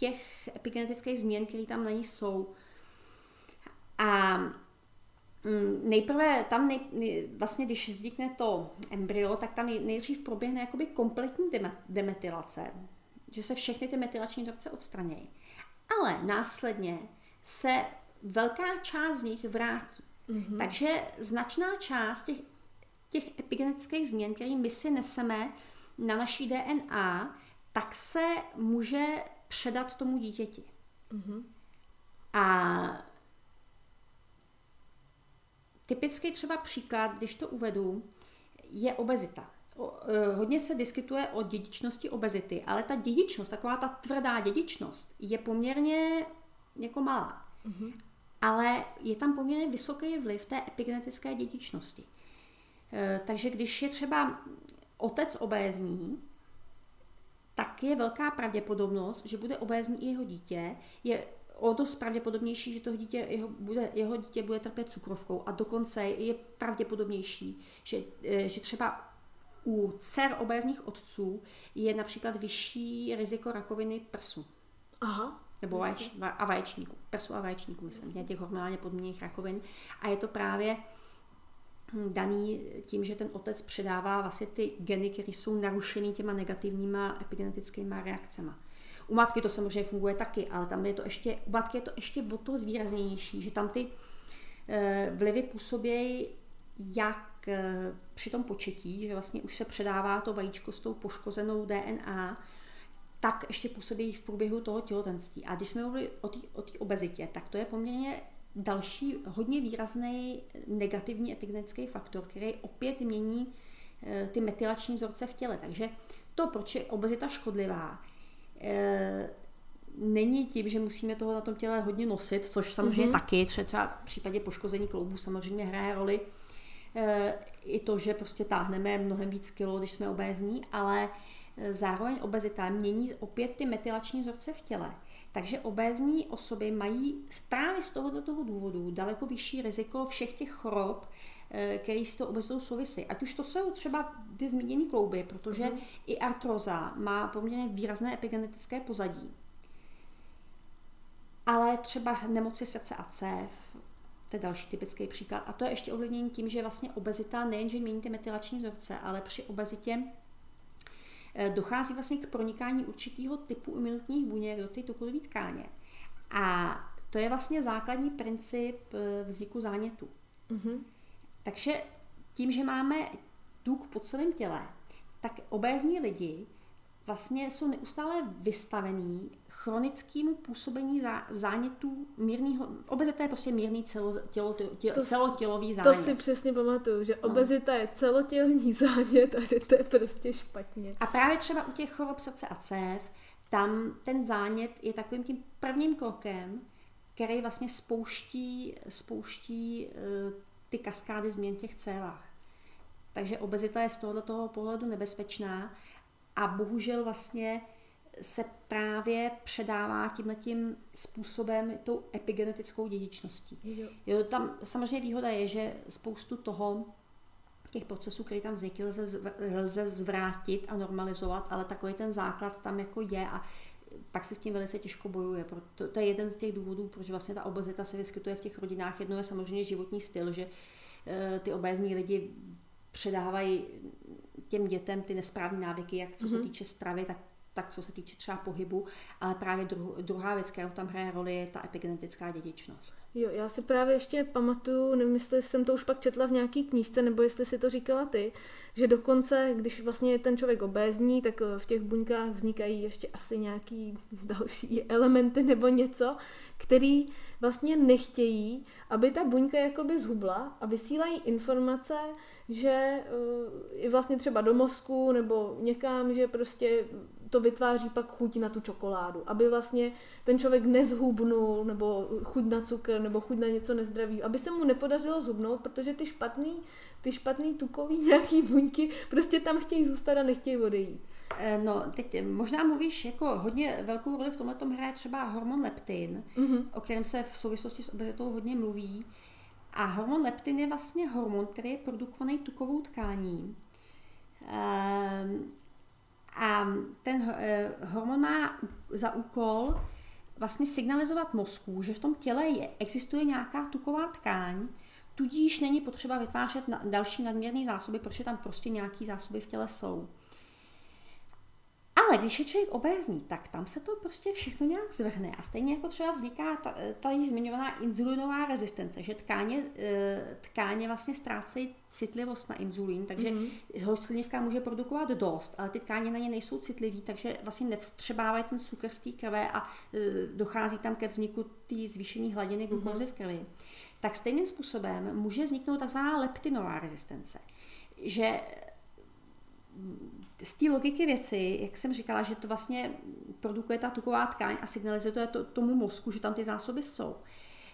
těch epigenetických změn, které tam na ní jsou. A mm, nejprve tam, nej, vlastně když vznikne to embryo, tak tam nej, nejdřív proběhne jakoby kompletní deme- demetylace, že se všechny ty metylační vzorce odstranějí. Ale následně se velká část z nich vrátí. Mm-hmm. Takže značná část těch, těch epigenetických změn, které my si neseme na naší DNA, tak se může předat tomu dítěti. Mm-hmm. A typický třeba příklad, když to uvedu, je obezita. O, eh, hodně se diskutuje o dědičnosti obezity, ale ta dědičnost, taková ta tvrdá dědičnost, je poměrně jako malá. Mm-hmm. Ale je tam poměrně vysoký vliv té epigenetické dědičnosti. E, takže když je třeba otec obézní, tak je velká pravděpodobnost, že bude obézní i jeho dítě. Je o dost pravděpodobnější, že toho dítě, jeho, bude, jeho dítě bude trpět cukrovkou a dokonce je pravděpodobnější, že, eh, že třeba u dcer obézních otců je například vyšší riziko rakoviny prsu. Aha. Nebo vaječ, a vaječníku. Prsu a vaječníku, myslím, těch hormonálně podmíněných rakovin. A je to právě daný tím, že ten otec předává vlastně ty geny, které jsou narušený těma negativníma epigenetickými reakcemi. U matky to samozřejmě funguje taky, ale tam je to ještě, u matky je to ještě o to zvýraznější, že tam ty e, vlivy působí jak e, při tom početí, že vlastně už se předává to vajíčko s tou poškozenou DNA, tak ještě působí v průběhu toho těhotenství. A když jsme mluvili o té obezitě, tak to je poměrně další hodně výrazný negativní epigenetický faktor, který opět mění eh, ty metylační vzorce v těle. Takže to, proč je obezita škodlivá, eh, není tím, že musíme toho na tom těle hodně nosit, což samozřejmě mm-hmm. taky, třeba v případě poškození kloubů samozřejmě hraje roli e, i to, že prostě táhneme mnohem víc kilo, když jsme obézní, ale zároveň obezita mění opět ty metylační vzorce v těle. Takže obézní osoby mají právě z tohoto toho důvodu daleko vyšší riziko všech těch chorob, e, který s tou obezitou souvisí. Ať už to jsou třeba ty zmíněné klouby, protože mm. i artroza má poměrně výrazné epigenetické pozadí ale třeba nemoci srdce a cév, to je další typický příklad. A to je ještě ovlivnění tím, že vlastně obezita nejenže mění ty metylační vzorce, ale při obezitě eh, dochází vlastně k pronikání určitého typu imunitních buněk do té tukovové tkáně. A to je vlastně základní princip eh, vzniku zánětu. Mm-hmm. Takže tím, že máme tuk po celém těle, tak obézní lidi vlastně jsou neustále vystavený chronickému působení zá, zánětů mírného, obezita je prostě mírný celo, tělo, tě, to, celotělový zánět. To si přesně pamatuju, že no. obezita je celotělní zánět a že to je prostě špatně. A právě třeba u těch chorob srdce a cév, tam ten zánět je takovým tím prvním krokem, který vlastně spouští, spouští uh, ty kaskády změn těch cévách. Takže obezita je z tohoto pohledu nebezpečná a bohužel vlastně se právě předává tímhletím způsobem tou epigenetickou dědičností. Jo. Jo, tam samozřejmě výhoda je, že spoustu toho, těch procesů, které tam vznikly, lze, lze zvrátit a normalizovat, ale takový ten základ tam jako je a pak se s tím velice těžko bojuje. To, to je jeden z těch důvodů, proč vlastně ta obezita se vyskytuje v těch rodinách. Jedno je samozřejmě životní styl, že e, ty obézní lidi předávají těm dětem ty nesprávné návyky, jak co mm-hmm. se mhm. týče stravy, tak tak co se týče třeba pohybu, ale právě dru, druhá věc, kterou tam hraje roli, je ta epigenetická dědičnost. Jo, já si právě ještě pamatuju, nevím, jestli jsem to už pak četla v nějaký knížce, nebo jestli si to říkala ty, že dokonce, když vlastně je ten člověk obézní, tak eh, v těch buňkách vznikají ještě asi nějaký další elementy nebo něco, který vlastně nechtějí, aby ta buňka jakoby zhubla a vysílají informace, že uh, i vlastně třeba do mozku nebo někam, že prostě to vytváří pak chuť na tu čokoládu, aby vlastně ten člověk nezhubnul, nebo chuť na cukr, nebo chuť na něco nezdravý, aby se mu nepodařilo zhubnout, protože ty špatný, ty špatný tukový nějaký buňky prostě tam chtějí zůstat a nechtějí odejít. Eh, no, teď možná mluvíš jako hodně velkou roli v tomhle tom hraje třeba hormon leptin, mm-hmm. o kterém se v souvislosti s obezitou hodně mluví. A hormon leptin je vlastně hormon, který je produkovaný tukovou tkání. Ehm, a ten eh, hormon má za úkol vlastně signalizovat mozku, že v tom těle je, existuje nějaká tuková tkáň, tudíž není potřeba vytvářet další nadměrné zásoby, protože tam prostě nějaké zásoby v těle jsou. Ale když je člověk obézní, tak tam se to prostě všechno nějak zvrhne. A stejně jako třeba vzniká ta, ta již zmiňovaná inzulinová rezistence, že tkáně, eh, tkáně vlastně ztrácejí citlivost na inzulín, takže mm-hmm. ho může produkovat dost, ale ty tkáně na ně nejsou citlivé, takže vlastně nevstřebávají ten cukr z té krve a e, dochází tam ke vzniku té zvýšené hladiny glukózy mm-hmm. v krvi. Tak stejným způsobem může vzniknout takzvaná leptinová rezistence, že z té logiky věci, jak jsem říkala, že to vlastně produkuje ta tuková tkáň a signalizuje to tomu mozku, že tam ty zásoby jsou,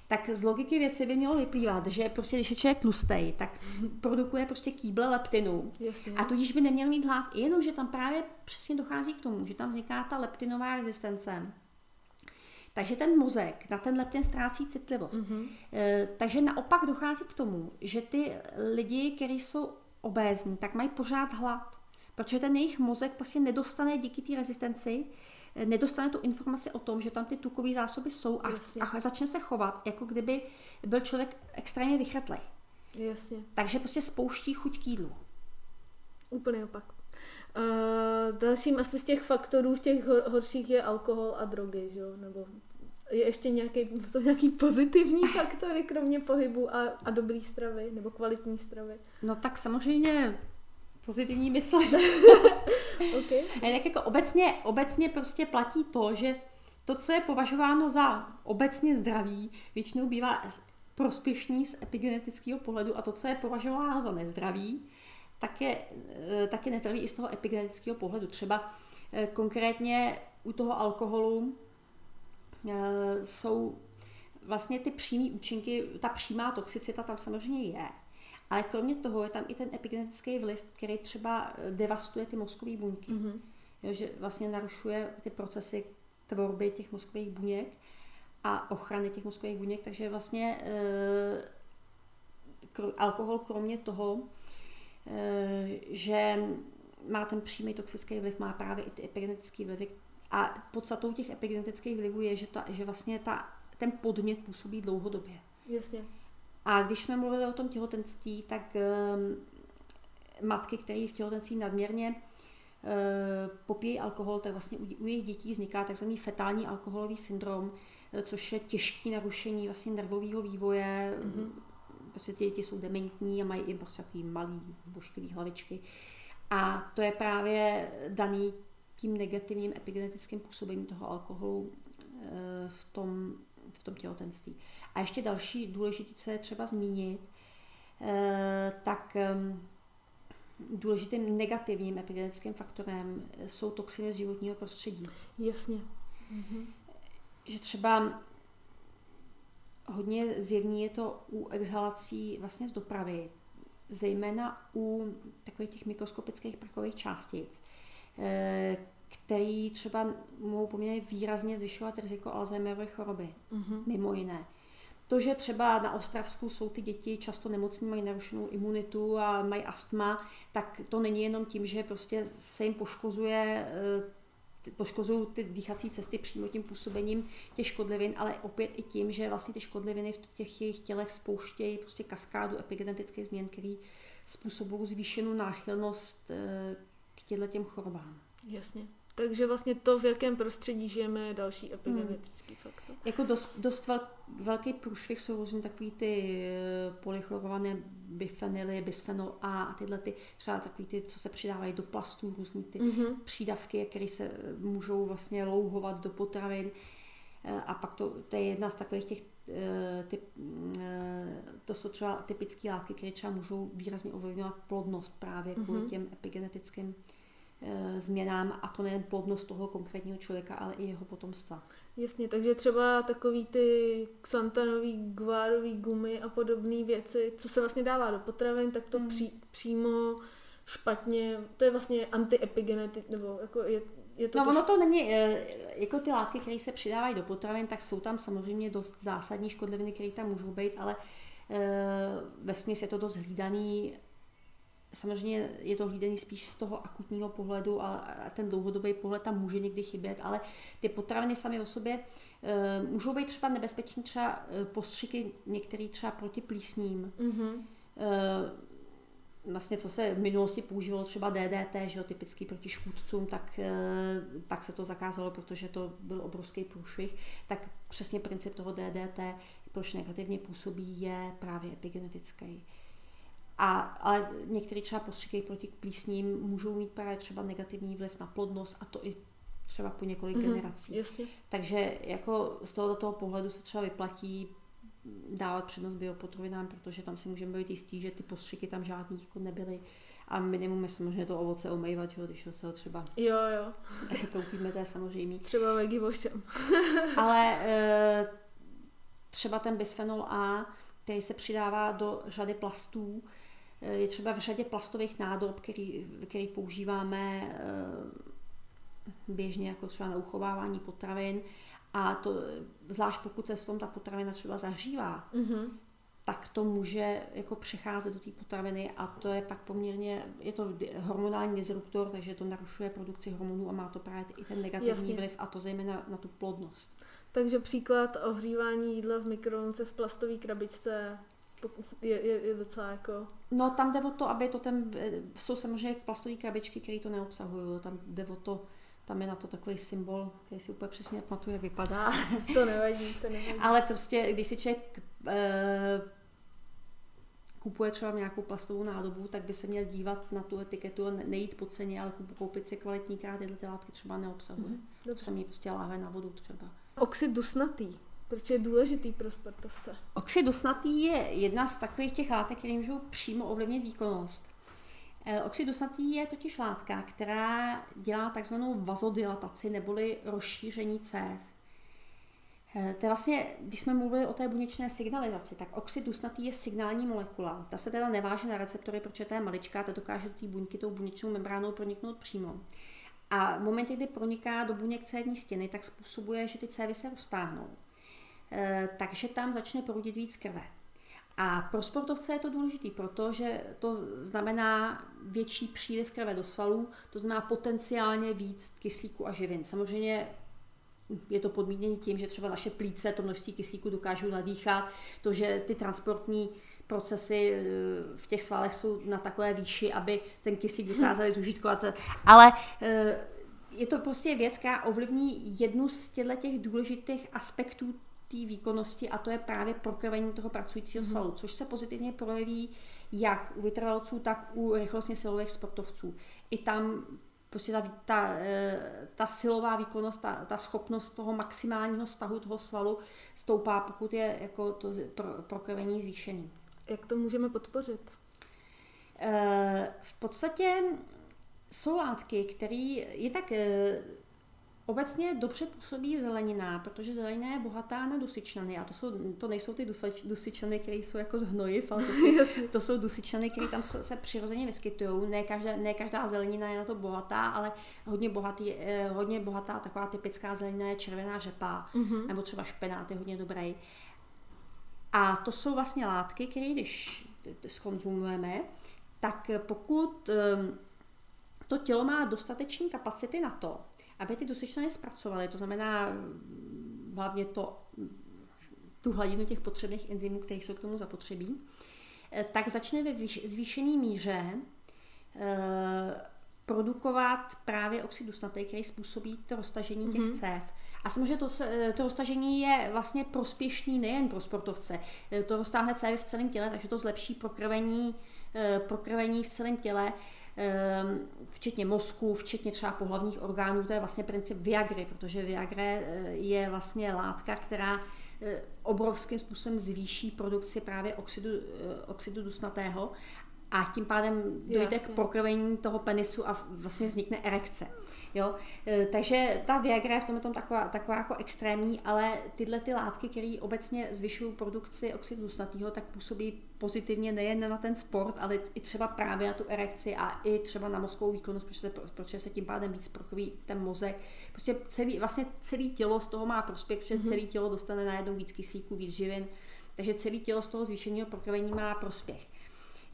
tak z logiky věci by mělo vyplývat, že prostě když je člověk tlustej, tak produkuje prostě kýble leptinu Jasně. a tudíž by neměl mít hlad, jenom že tam právě přesně dochází k tomu, že tam vzniká ta leptinová rezistence. Takže ten mozek na ten leptin ztrácí citlivost. Mm-hmm. E, takže naopak dochází k tomu, že ty lidi, kteří jsou obézní, tak mají pořád hlad protože ten jejich mozek prostě nedostane díky té rezistenci, eh, nedostane tu informaci o tom, že tam ty tukové zásoby jsou a, a začne se chovat, jako kdyby byl člověk extrémně vychrtlej. Jasně. Takže prostě spouští chuť k jídlu. Úplně opak. Uh, dalším asi z těch faktorů v těch hor- horších je alkohol a drogy, že jo? Nebo je ještě nějaký, jsou nějaký pozitivní faktory, kromě pohybu a, a dobrý stravy, nebo kvalitní stravy? No tak samozřejmě pozitivní myšlení. okay. tak jako obecně, obecně prostě platí to, že to, co je považováno za obecně zdravý, většinou bývá prospěšný z epigenetického pohledu a to, co je považováno za nezdravý, tak je, eh, tak je nezdravý i z toho epigenetického pohledu. Třeba eh, konkrétně u toho alkoholu eh, jsou vlastně ty přímé účinky, ta přímá toxicita tam samozřejmě je, ale kromě toho je tam i ten epigenetický vliv, který třeba devastuje ty mozkové buňky. Mm-hmm. Jo, že vlastně narušuje ty procesy tvorby těch mozkových buněk a ochrany těch mozkových buněk, takže vlastně e, alkohol kromě toho, e, že má ten přímý toxický vliv, má právě i ty epigenetické vlivy. A podstatou těch epigenetických vlivů je, že, ta, že vlastně ta, ten podnět působí dlouhodobě. Jasně. A když jsme mluvili o tom těhotenství, tak e, matky, které v těhotenství nadměrně e, popíjí alkohol, tak vlastně u, u jejich dětí vzniká tzv. fetální alkoholový syndrom, což je těžké narušení vlastně nervového vývoje. Mm-hmm. Prostě ty děti jsou dementní a mají i prostě takový malý bošklivý hlavičky. A to je právě daný tím negativním epigenetickým působením toho alkoholu eh, v tom, v tom těhotenství. A ještě další důležité, co je třeba zmínit, eh, tak ehm, důležitým negativním epigenetickým faktorem jsou toxiny z životního prostředí. Jasně. Mm-hmm že třeba hodně zjevný je to u exhalací vlastně z dopravy, zejména u takových těch mikroskopických prachových částic, eh, který třeba mohou poměrně výrazně zvyšovat riziko Alzheimerovy choroby, mm-hmm. mimo jiné. To, že třeba na Ostravsku jsou ty děti často nemocní, mají narušenou imunitu a mají astma, tak to není jenom tím, že prostě se jim poškozuje eh, poškozují ty dýchací cesty přímo tím působením těch škodlivin, ale opět i tím, že vlastně ty škodliviny v těch jejich tělech spouštějí prostě kaskádu epigenetických změn, který způsobují zvýšenou náchylnost eh, k těmhle těm chorobám. Jasně. Takže vlastně to, v jakém prostředí žijeme, je další epigenetický hmm. faktor. Jako dost, dost vel, velký průšvih jsou různě takový ty eh, polychlorované bifenily, bisfenol A a tyhle ty, třeba takový ty, co se přidávají do plastů, různý ty mm-hmm. přídavky, které se eh, můžou vlastně louhovat do potravin. Eh, a pak to, to je jedna z takových těch, typ, to jsou třeba typické látky, které třeba můžou výrazně ovlivňovat plodnost právě kvůli mm-hmm. těm epigenetickým změnám a to nejen plodnost toho konkrétního člověka, ale i jeho potomstva. Jasně, takže třeba takový ty xantanový, gvárový gumy a podobné věci, co se vlastně dává do potravin, tak to hmm. pří, přímo špatně, to je vlastně antiepigenetik, nebo jako je, je to no to ono to není, eh, jako ty látky, které se přidávají do potravin, tak jsou tam samozřejmě dost zásadní škodliviny, které tam můžou být, ale eh, ve je to dost hlídaný Samozřejmě je to hlídení spíš z toho akutního pohledu a ten dlouhodobý pohled tam může někdy chybět, ale ty potraviny sami o sobě e, můžou být třeba nebezpečné, třeba e, postřiky některý třeba proti plísním. Mm-hmm. Vlastně co se v minulosti používalo třeba DDT, že jo, typický proti škůdcům, tak pak se to zakázalo, protože to byl obrovský průšvih, tak přesně princip toho DDT, proč negativně působí, je právě epigenetický. A, ale některé třeba postřiky proti plísním můžou mít právě třeba negativní vliv na plodnost a to i třeba po několik mm-hmm, generací. Jasně. Takže jako z tohoto toho pohledu se třeba vyplatí dávat přednost biopotrovinám, protože tam si můžeme být jistý, že ty postřiky tam žádný jako nebyly. A minimum je samozřejmě to ovoce omejvat, že, když se ho třeba jo, jo. koupíme, to je samozřejmě. Třeba vegi Ale e, třeba ten bisfenol A, který se přidává do řady plastů, Eh, je třeba v řadě plastových nádob, který, který používáme eh, běžně jako třeba na uchovávání potravin a to, zvlášť pokud se v tom ta potravina třeba zahřívá, mm-hmm. tak to může jako přecházet do té potraviny a to je pak poměrně, je to hormonální disruptor, takže to narušuje produkci hormonů a má to právě i ten negativní Jasně. vliv a to zejména na tu plodnost. Takže příklad ohřívání jídla v mikrovlnce v plastové krabičce je, je, je docela jako... No tam jde o to, aby to ten, jsou samozřejmě plastové krabičky, které to neobsahují, tam jde o to, tam je na to takový symbol, který si úplně přesně pamatuju, jak vypadá. to nevadí, to nevadí. Ale prostě, když si člověk e, kupuje třeba nějakou plastovou nádobu, tak by se měl dívat na tu etiketu a nejít po ceně, ale koupit si kvalitní krát, tyhle ty látky třeba neobsahuje. Mm, to samý prostě láhve na vodu třeba. Oxid dusnatý. Proč je důležitý pro sportovce? Oxid dusnatý je jedna z takových těch látek, které můžou přímo ovlivnit výkonnost. Eh, oxid dusnatý je totiž látka, která dělá takzvanou vazodilataci neboli rozšíření cév. Eh, to je vlastně, když jsme mluvili o té buněčné signalizaci, tak oxid dusnatý je signální molekula. Ta se teda neváže na receptory, protože to je maličká, ta dokáže do té buňky tou buněčnou membránou proniknout přímo. A v momentě, kdy proniká do buněk cévní stěny, tak způsobuje, že ty cévy se roztáhnou. E, takže tam začne proudit víc krve. A pro sportovce je to důležité, protože to znamená větší příliv krve do svalů, to znamená potenciálně víc kyslíku a živin. Samozřejmě je to podmíněné tím, že třeba naše plíce to množství kyslíku dokážou nadýchat, to, že ty transportní procesy eh, v těch svalech jsou na takové výši, aby ten kyslík dokázali zužitkovat. Ale eh, je to prostě věc, která ovlivní jednu z těch důležitých aspektů té výkonnosti a to je právě prokrvení toho pracujícího mm-hmm. svalu, což se pozitivně projeví jak u vytrvalců, tak u rychlostně silových sportovců. I tam prostě ta, ta, eh, ta silová výkonnost, ta, ta schopnost toho maximálního stahu toho svalu stoupá, pokud je jako to pro, prokrvení zvýšený. Jak to můžeme podpořit? Eh, v podstatě jsou látky, které je tak eh, Obecně dobře působí zelenina, protože zelenina je bohatá na dusičnany a to, jsou, to nejsou ty dusičnany, které jsou jako z hnojiv, ale to jsou, to jsou dusičnany, které tam se přirozeně vyskytují. Ne každá, ne každá zelenina je na to bohatá, ale hodně, bohatý, eh, hodně bohatá taková typická zelenina je červená řepa, mm-hmm. nebo třeba špenát je hodně dobrý. A to jsou vlastně látky, které když skonzumujeme, tak pokud ehm, to tělo má dostatečné kapacity na to, aby ty dusičnany zpracovaly, to znamená mm, hlavně to, tu hladinu těch potřebných enzymů, které jsou k tomu zapotřebí, eh, tak začne ve zvýšené míře eh, produkovat právě oxid dusnatý, který způsobí to roztažení těch mm-hmm. cév. A samozřejmě to, eh, to roztažení je vlastně prospěšný nejen pro sportovce. To roztáhne cévy v celém těle, takže to zlepší prokrvení, prokrvení v celém těle včetně mozku, včetně třeba pohlavních orgánů, to je vlastně princip Viagry, protože Viagra eh, je vlastně látka, která eh, obrovským způsobem zvýší produkci právě oxidu, eh, oxidu dusnatého a tím pádem dojde Jasně. k prokrvení toho penisu a vlastně vznikne erekce. Jo? E, takže ta Viagra je v tom taková, taková jako extrémní, ale tyhle ty látky, které obecně zvyšují produkci oxidu dusnatého, tak působí pozitivně nejen na ten sport, ale i třeba právě na tu erekci a i třeba na mozkovou výkonnost, protože se, protože se tím pádem víc prokrví ten mozek. Prostě celý, vlastně celé tělo z toho má prospěch, protože mm-hmm. celé tělo dostane najednou víc kyslíku, víc živin, takže celé tělo z toho zvýšeného prokrvení má prospěch.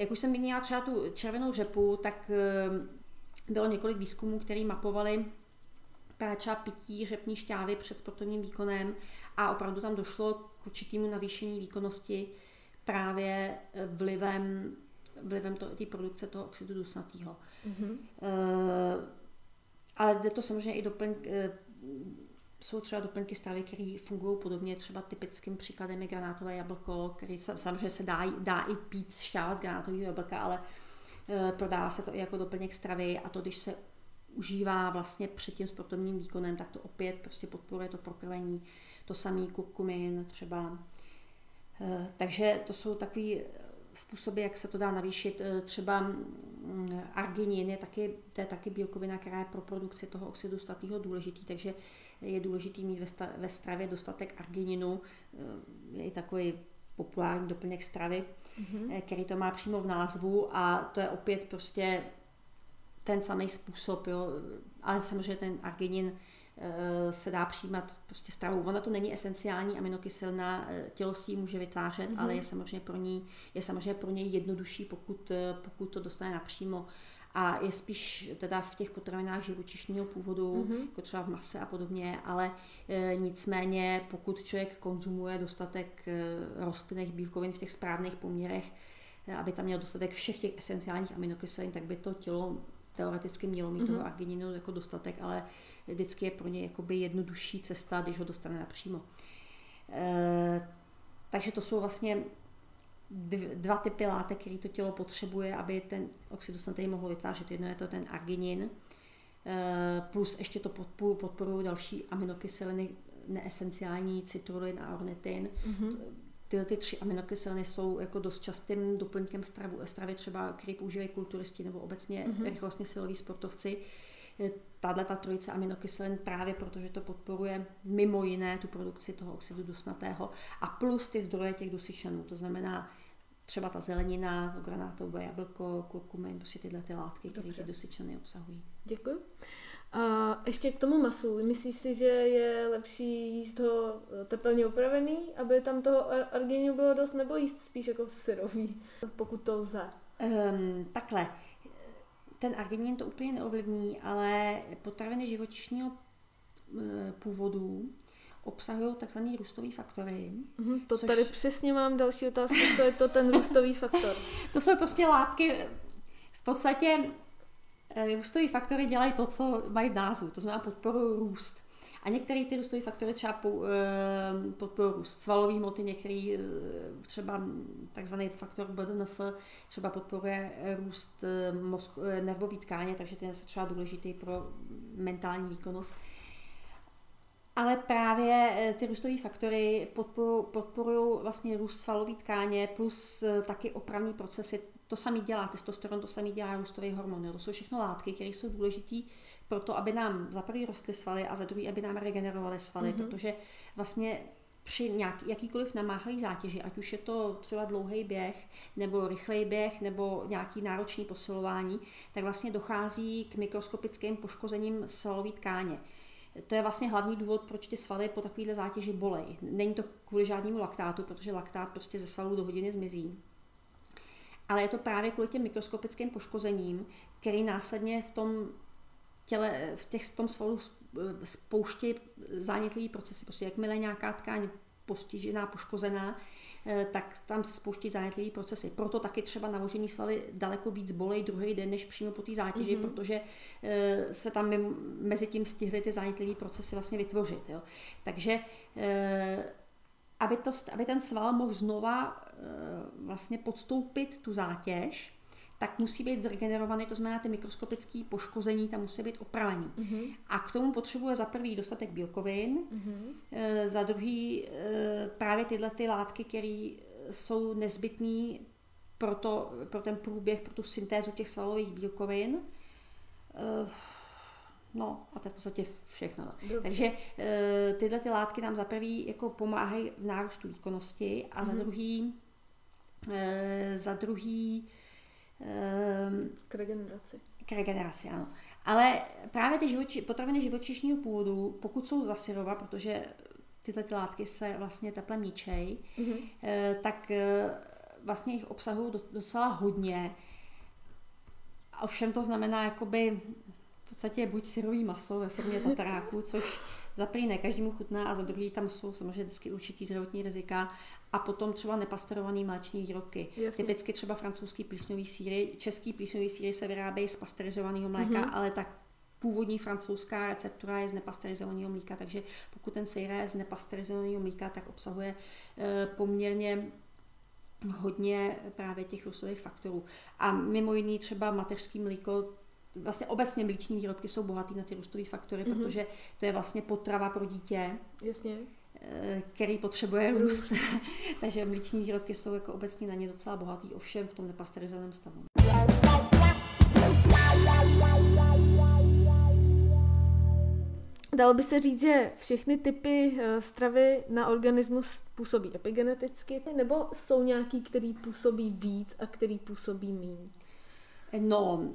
Jak už jsem zmínila třeba tu červenou řepu, tak ehm, bylo několik výzkumů, které mapovali právě třeba pití řepní šťávy před sportovním výkonem a opravdu tam došlo k určitému navýšení výkonnosti právě eh, vlivem, vlivem té produkce toho oxidu dusnatého. Mm-hmm. Uh, ale jde to samozřejmě i doplň, uh, jsou třeba doplňky stravy, které fungují podobně. Třeba typickým příkladem je granátové jablko, který samozřejmě se dá, dá i pít šťáva z granátového jablka, ale e, prodává se to i jako doplněk stravy a to, když se užívá vlastně před tím sportovním výkonem, tak to opět prostě podporuje to prokrvení, to samý kurkumin třeba. E, takže to jsou takový způsoby, jak se to dá navýšit. Třeba mm, arginin je taky, to je taky bílkovina, která je pro produkci toho oxidu statého důležitý, takže je důležité mít ve stravě dostatek argininu, eh, je takový populární doplněk stravy, mm-hmm. který to má přímo v názvu a to je opět prostě ten samý způsob, jo. ale samozřejmě ten arginin eh, se dá přijímat prostě stravou. Ona to není esenciální aminokyselina, tělo si ji může vytvářet, mm-hmm. ale je samozřejmě pro ní, je samozřejmě pro něj jednodušší, pokud, pokud to dostane napřímo a je spíš teda v těch potravinách živočišního původu, mm-hmm. jako třeba v mase a podobně, ale e, nicméně pokud člověk konzumuje dostatek e, rostlinných bílkovin v těch správných poměrech, e, aby tam měl dostatek všech těch esenciálních aminokyselin, tak by to tělo teoreticky mělo mít mm-hmm. toho argininu jako dostatek, ale vždycky je pro ně jakoby jednodušší cesta, když ho dostane napřímo. E, takže to jsou vlastně dva typy látek, které to tělo potřebuje, aby ten oxidusnatej mohl vytvářet. Jedno je to ten arginin, eh, plus ještě to podporují další aminokyseliny, neesenciální citrulin a ornitin. Mm-hmm. Tyhle ty tři aminokyseliny jsou jako dost častým doplňkem stravu, stravy, třeba, který používají kulturisti nebo obecně mm-hmm. rychlostně siloví sportovci. Tahle ta trojice aminokyselin právě protože to podporuje mimo jiné tu produkci toho oxidu dusnatého a plus ty zdroje těch dusičanů, to znamená třeba ta zelenina, to granátové jablko, kurkumin, prostě tyhle ty látky, které ty dusičany obsahují. Děkuji. A ještě k tomu masu. Myslíš si, že je lepší jíst ho eh, tepelně upravený, aby tam toho arginu bylo dost, nebo jíst spíš jako syrový, pokud to lze? Um, takhle. Ten arginin to úplně neovlivní, ale potraviny živočišního eh, původu obsahují tzv. růstový faktory. Mm, to což... tady přesně mám další otázku, co je to ten růstový faktor. to jsou prostě látky, v podstatě eh, růstový faktory dělají to, co mají v názvu, to znamená podporují růst. A některé ty růstové faktory třeba eh, podporují růst svalový moty, některý eh, třeba takzvaný faktor BDNF třeba podporuje růst mozku, nervový tkáně, takže ten je třeba důležitý pro mentální výkonnost. Ale právě eh, ty růstové faktory podporují vlastně růst svalové tkáně plus eh, taky opravní procesy. To samý dělá testosteron, to samý dělá růstový hormon. To jsou všechno látky, které jsou důležité pro to, aby nám za prvý rostly svaly a za druhý, aby nám regenerovaly svaly, mm-hmm. protože vlastně při nějaký, jakýkoliv namáhavý zátěži, ať už je to třeba dlouhý běh, nebo rychlej běh, nebo nějaký náročný posilování, tak vlastně dochází k mikroskopickým poškozením svalové tkáně. To je vlastně hlavní důvod, proč ty svaly po takovéhle zátěži bolej. Není to kvůli žádnému laktátu, protože laktát prostě ze svalů do hodiny zmizí. Ale je to právě kvůli těm mikroskopickým poškozením, který následně v tom těle, v těch, v tom svalu spouští zánětlivý procesy. Prostě jakmile nějaká tkáň postižená, poškozená, Eh, tak tam se spouští zánětlivé procesy. Proto taky třeba navožení svaly daleko víc bolej druhý den, než přímo po té zátěži, mm-hmm. protože eh, se tam mezi tím stihly ty zánětlivé procesy vlastně vytvořit. Jo. Takže eh, aby, to, aby ten sval mohl znova vlastně podstoupit tu zátěž, tak musí být zregenerovaný, to znamená ty mikroskopické poškození tam musí být opravený. Mm-hmm. A k tomu potřebuje za prvý dostatek bílkovin, mm-hmm. za druhý eh, právě tyhle ty látky, které jsou nezbytné pro, to, pro ten průběh, pro tu syntézu těch svalových bílkovin. Eh, no a to je v podstatě všechno. No. Dobře. Takže tyhle ty látky nám za prvý jako pomáhají v nárůstu výkonnosti a mm-hmm. za druhý za druhý k regeneraci. K regeneraci, ano. Ale právě ty živoči, potraviny živočišního původu, pokud jsou zasyrova, protože tyhle ty látky se vlastně teplem ničej, mm-hmm. tak eh, vlastně jich obsahují docela hodně. Ovšem to znamená jakoby v podstatě buď syrový maso ve formě tataráku, což za prvý ne každému chutná a za druhý tam jsou samozřejmě vždycky určitý zdravotní rizika a potom třeba nepasterovaný mléční výrobky. Jasně. Typicky třeba francouzský plísňový síry, český plísňový síry se vyrábějí z pasterizovaného mléka, mm-hmm. ale tak původní francouzská receptura je z nepasterizovaného mléka, takže pokud ten sejra je z nepasterizovaného mléka, tak obsahuje e, poměrně hodně právě těch růstových faktorů. A mimo jiný třeba mateřský mlíko vlastně obecně mlíční výrobky jsou bohatý na ty růstové faktory, mm-hmm. protože to je vlastně potrava pro dítě. Jasně. Eh, který potřebuje růst. Takže mlíční výrobky jsou jako obecně na ně docela bohatý, ovšem v tom nepasterizovaném stavu. Dalo by se říct, že všechny typy eh, stravy na organismus působí epigeneticky, nebo jsou nějaký, který působí víc a který působí méně? No,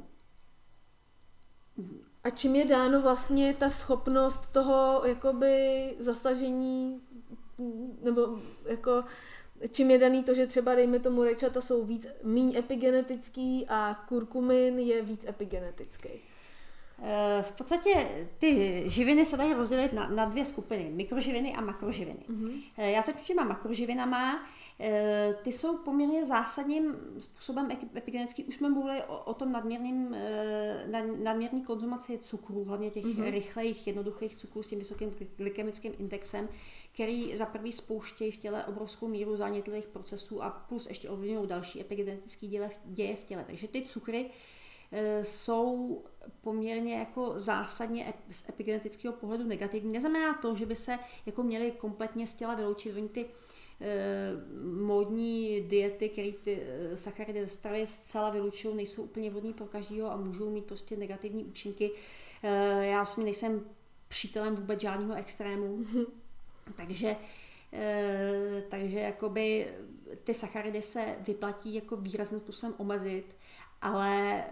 a čím je dáno vlastně ta schopnost toho jakoby zasažení, nebo jako čím je daný to, že třeba dejme tomu rajčata jsou víc méně epigenetický a kurkumin je víc epigenetický? Eh, v podstatě ty živiny se dají rozdělit na, na dvě skupiny, mikroživiny a makroživiny. Mm-hmm. Já se těma makroživinama, ty jsou poměrně zásadním způsobem epigenický. Už jsme mluvili o, o tom nadměrným, nadměrný konzumaci cukrů, hlavně těch mm-hmm. rychlejch, jednoduchých cukrů s tím vysokým glykemickým indexem, který za prvý spouštějí v těle obrovskou míru zánětlivých procesů a plus ještě ovlivňují další epigenetické děje v těle. Takže ty cukry E, jsou poměrně jako zásadně z epigenetického pohledu negativní. Neznamená to, že by se jako měly kompletně z těla vyloučit. Oni ty módní diety, které ty e, sacharidy ze stravy zcela vylučují, nejsou úplně vhodné pro každého a můžou mít prostě negativní účinky. E, já osobně nejsem přítelem vůbec žádného extrému, takže takže jakoby ty sacharidy se vyplatí jako výrazným způsobem omezit, ale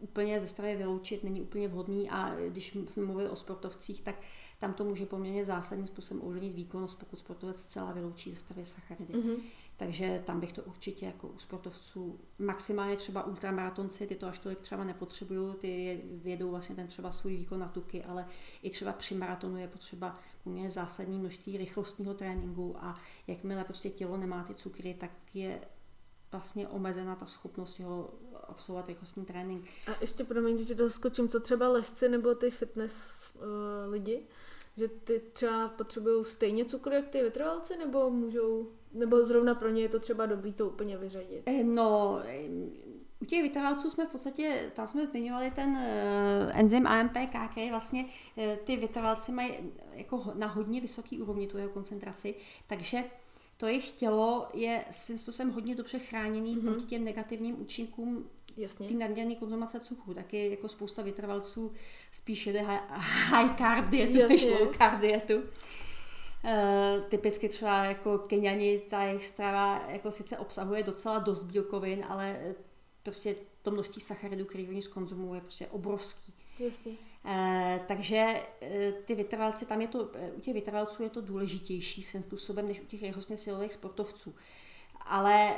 úplně ze stravy vyloučit není úplně vhodný a když jsme mluvili o sportovcích, tak tam to může poměrně zásadním způsobem ovlivnit výkonnost, pokud sportovec zcela vyloučí ze stravy sacharidy. Mm-hmm. Takže tam bych to určitě jako u sportovců, maximálně třeba ultramaratonci, ty to až tolik třeba nepotřebují, ty vědou vlastně ten třeba svůj výkon na tuky, ale i třeba při maratonu je potřeba poměrně zásadní množství rychlostního tréninku a jakmile prostě tělo nemá ty cukry, tak je vlastně omezena ta schopnost jeho absolvovat rychlostní trénink. A ještě promiň, že to skočím, co třeba lehce nebo ty fitness uh, lidi, že ty třeba potřebují stejně cukr jak ty vytrvalci, nebo můžou, nebo zrovna pro ně je to třeba dobrý to úplně vyřadit? Eh, no, u těch vytrvalců jsme v podstatě, tam jsme zmiňovali ten uh, enzym AMPK, který vlastně uh, ty vytrvalci mají jako na hodně vysoký úrovni tu jeho koncentraci, takže to jejich tělo je svým způsobem hodně dobře chráněný mm-hmm. proti těm negativním účinkům Jasně. ty nadměrné konzumace cukru. Taky jako spousta vytrvalců spíš jede high carb dietu než low carb dietu. Uh, typicky třeba jako Keniani, ta jejich strava jako sice obsahuje docela dost bílkovin, ale eh, prostě to množství sacharidů, který oni skonzumují, je prostě obrovský. Jasně. Uh, takže uh, ty vytrvalci, tam je to, u těch vytrvalců je to důležitější svým způsobem, než u těch rychlostně silových sportovců. Uh, ale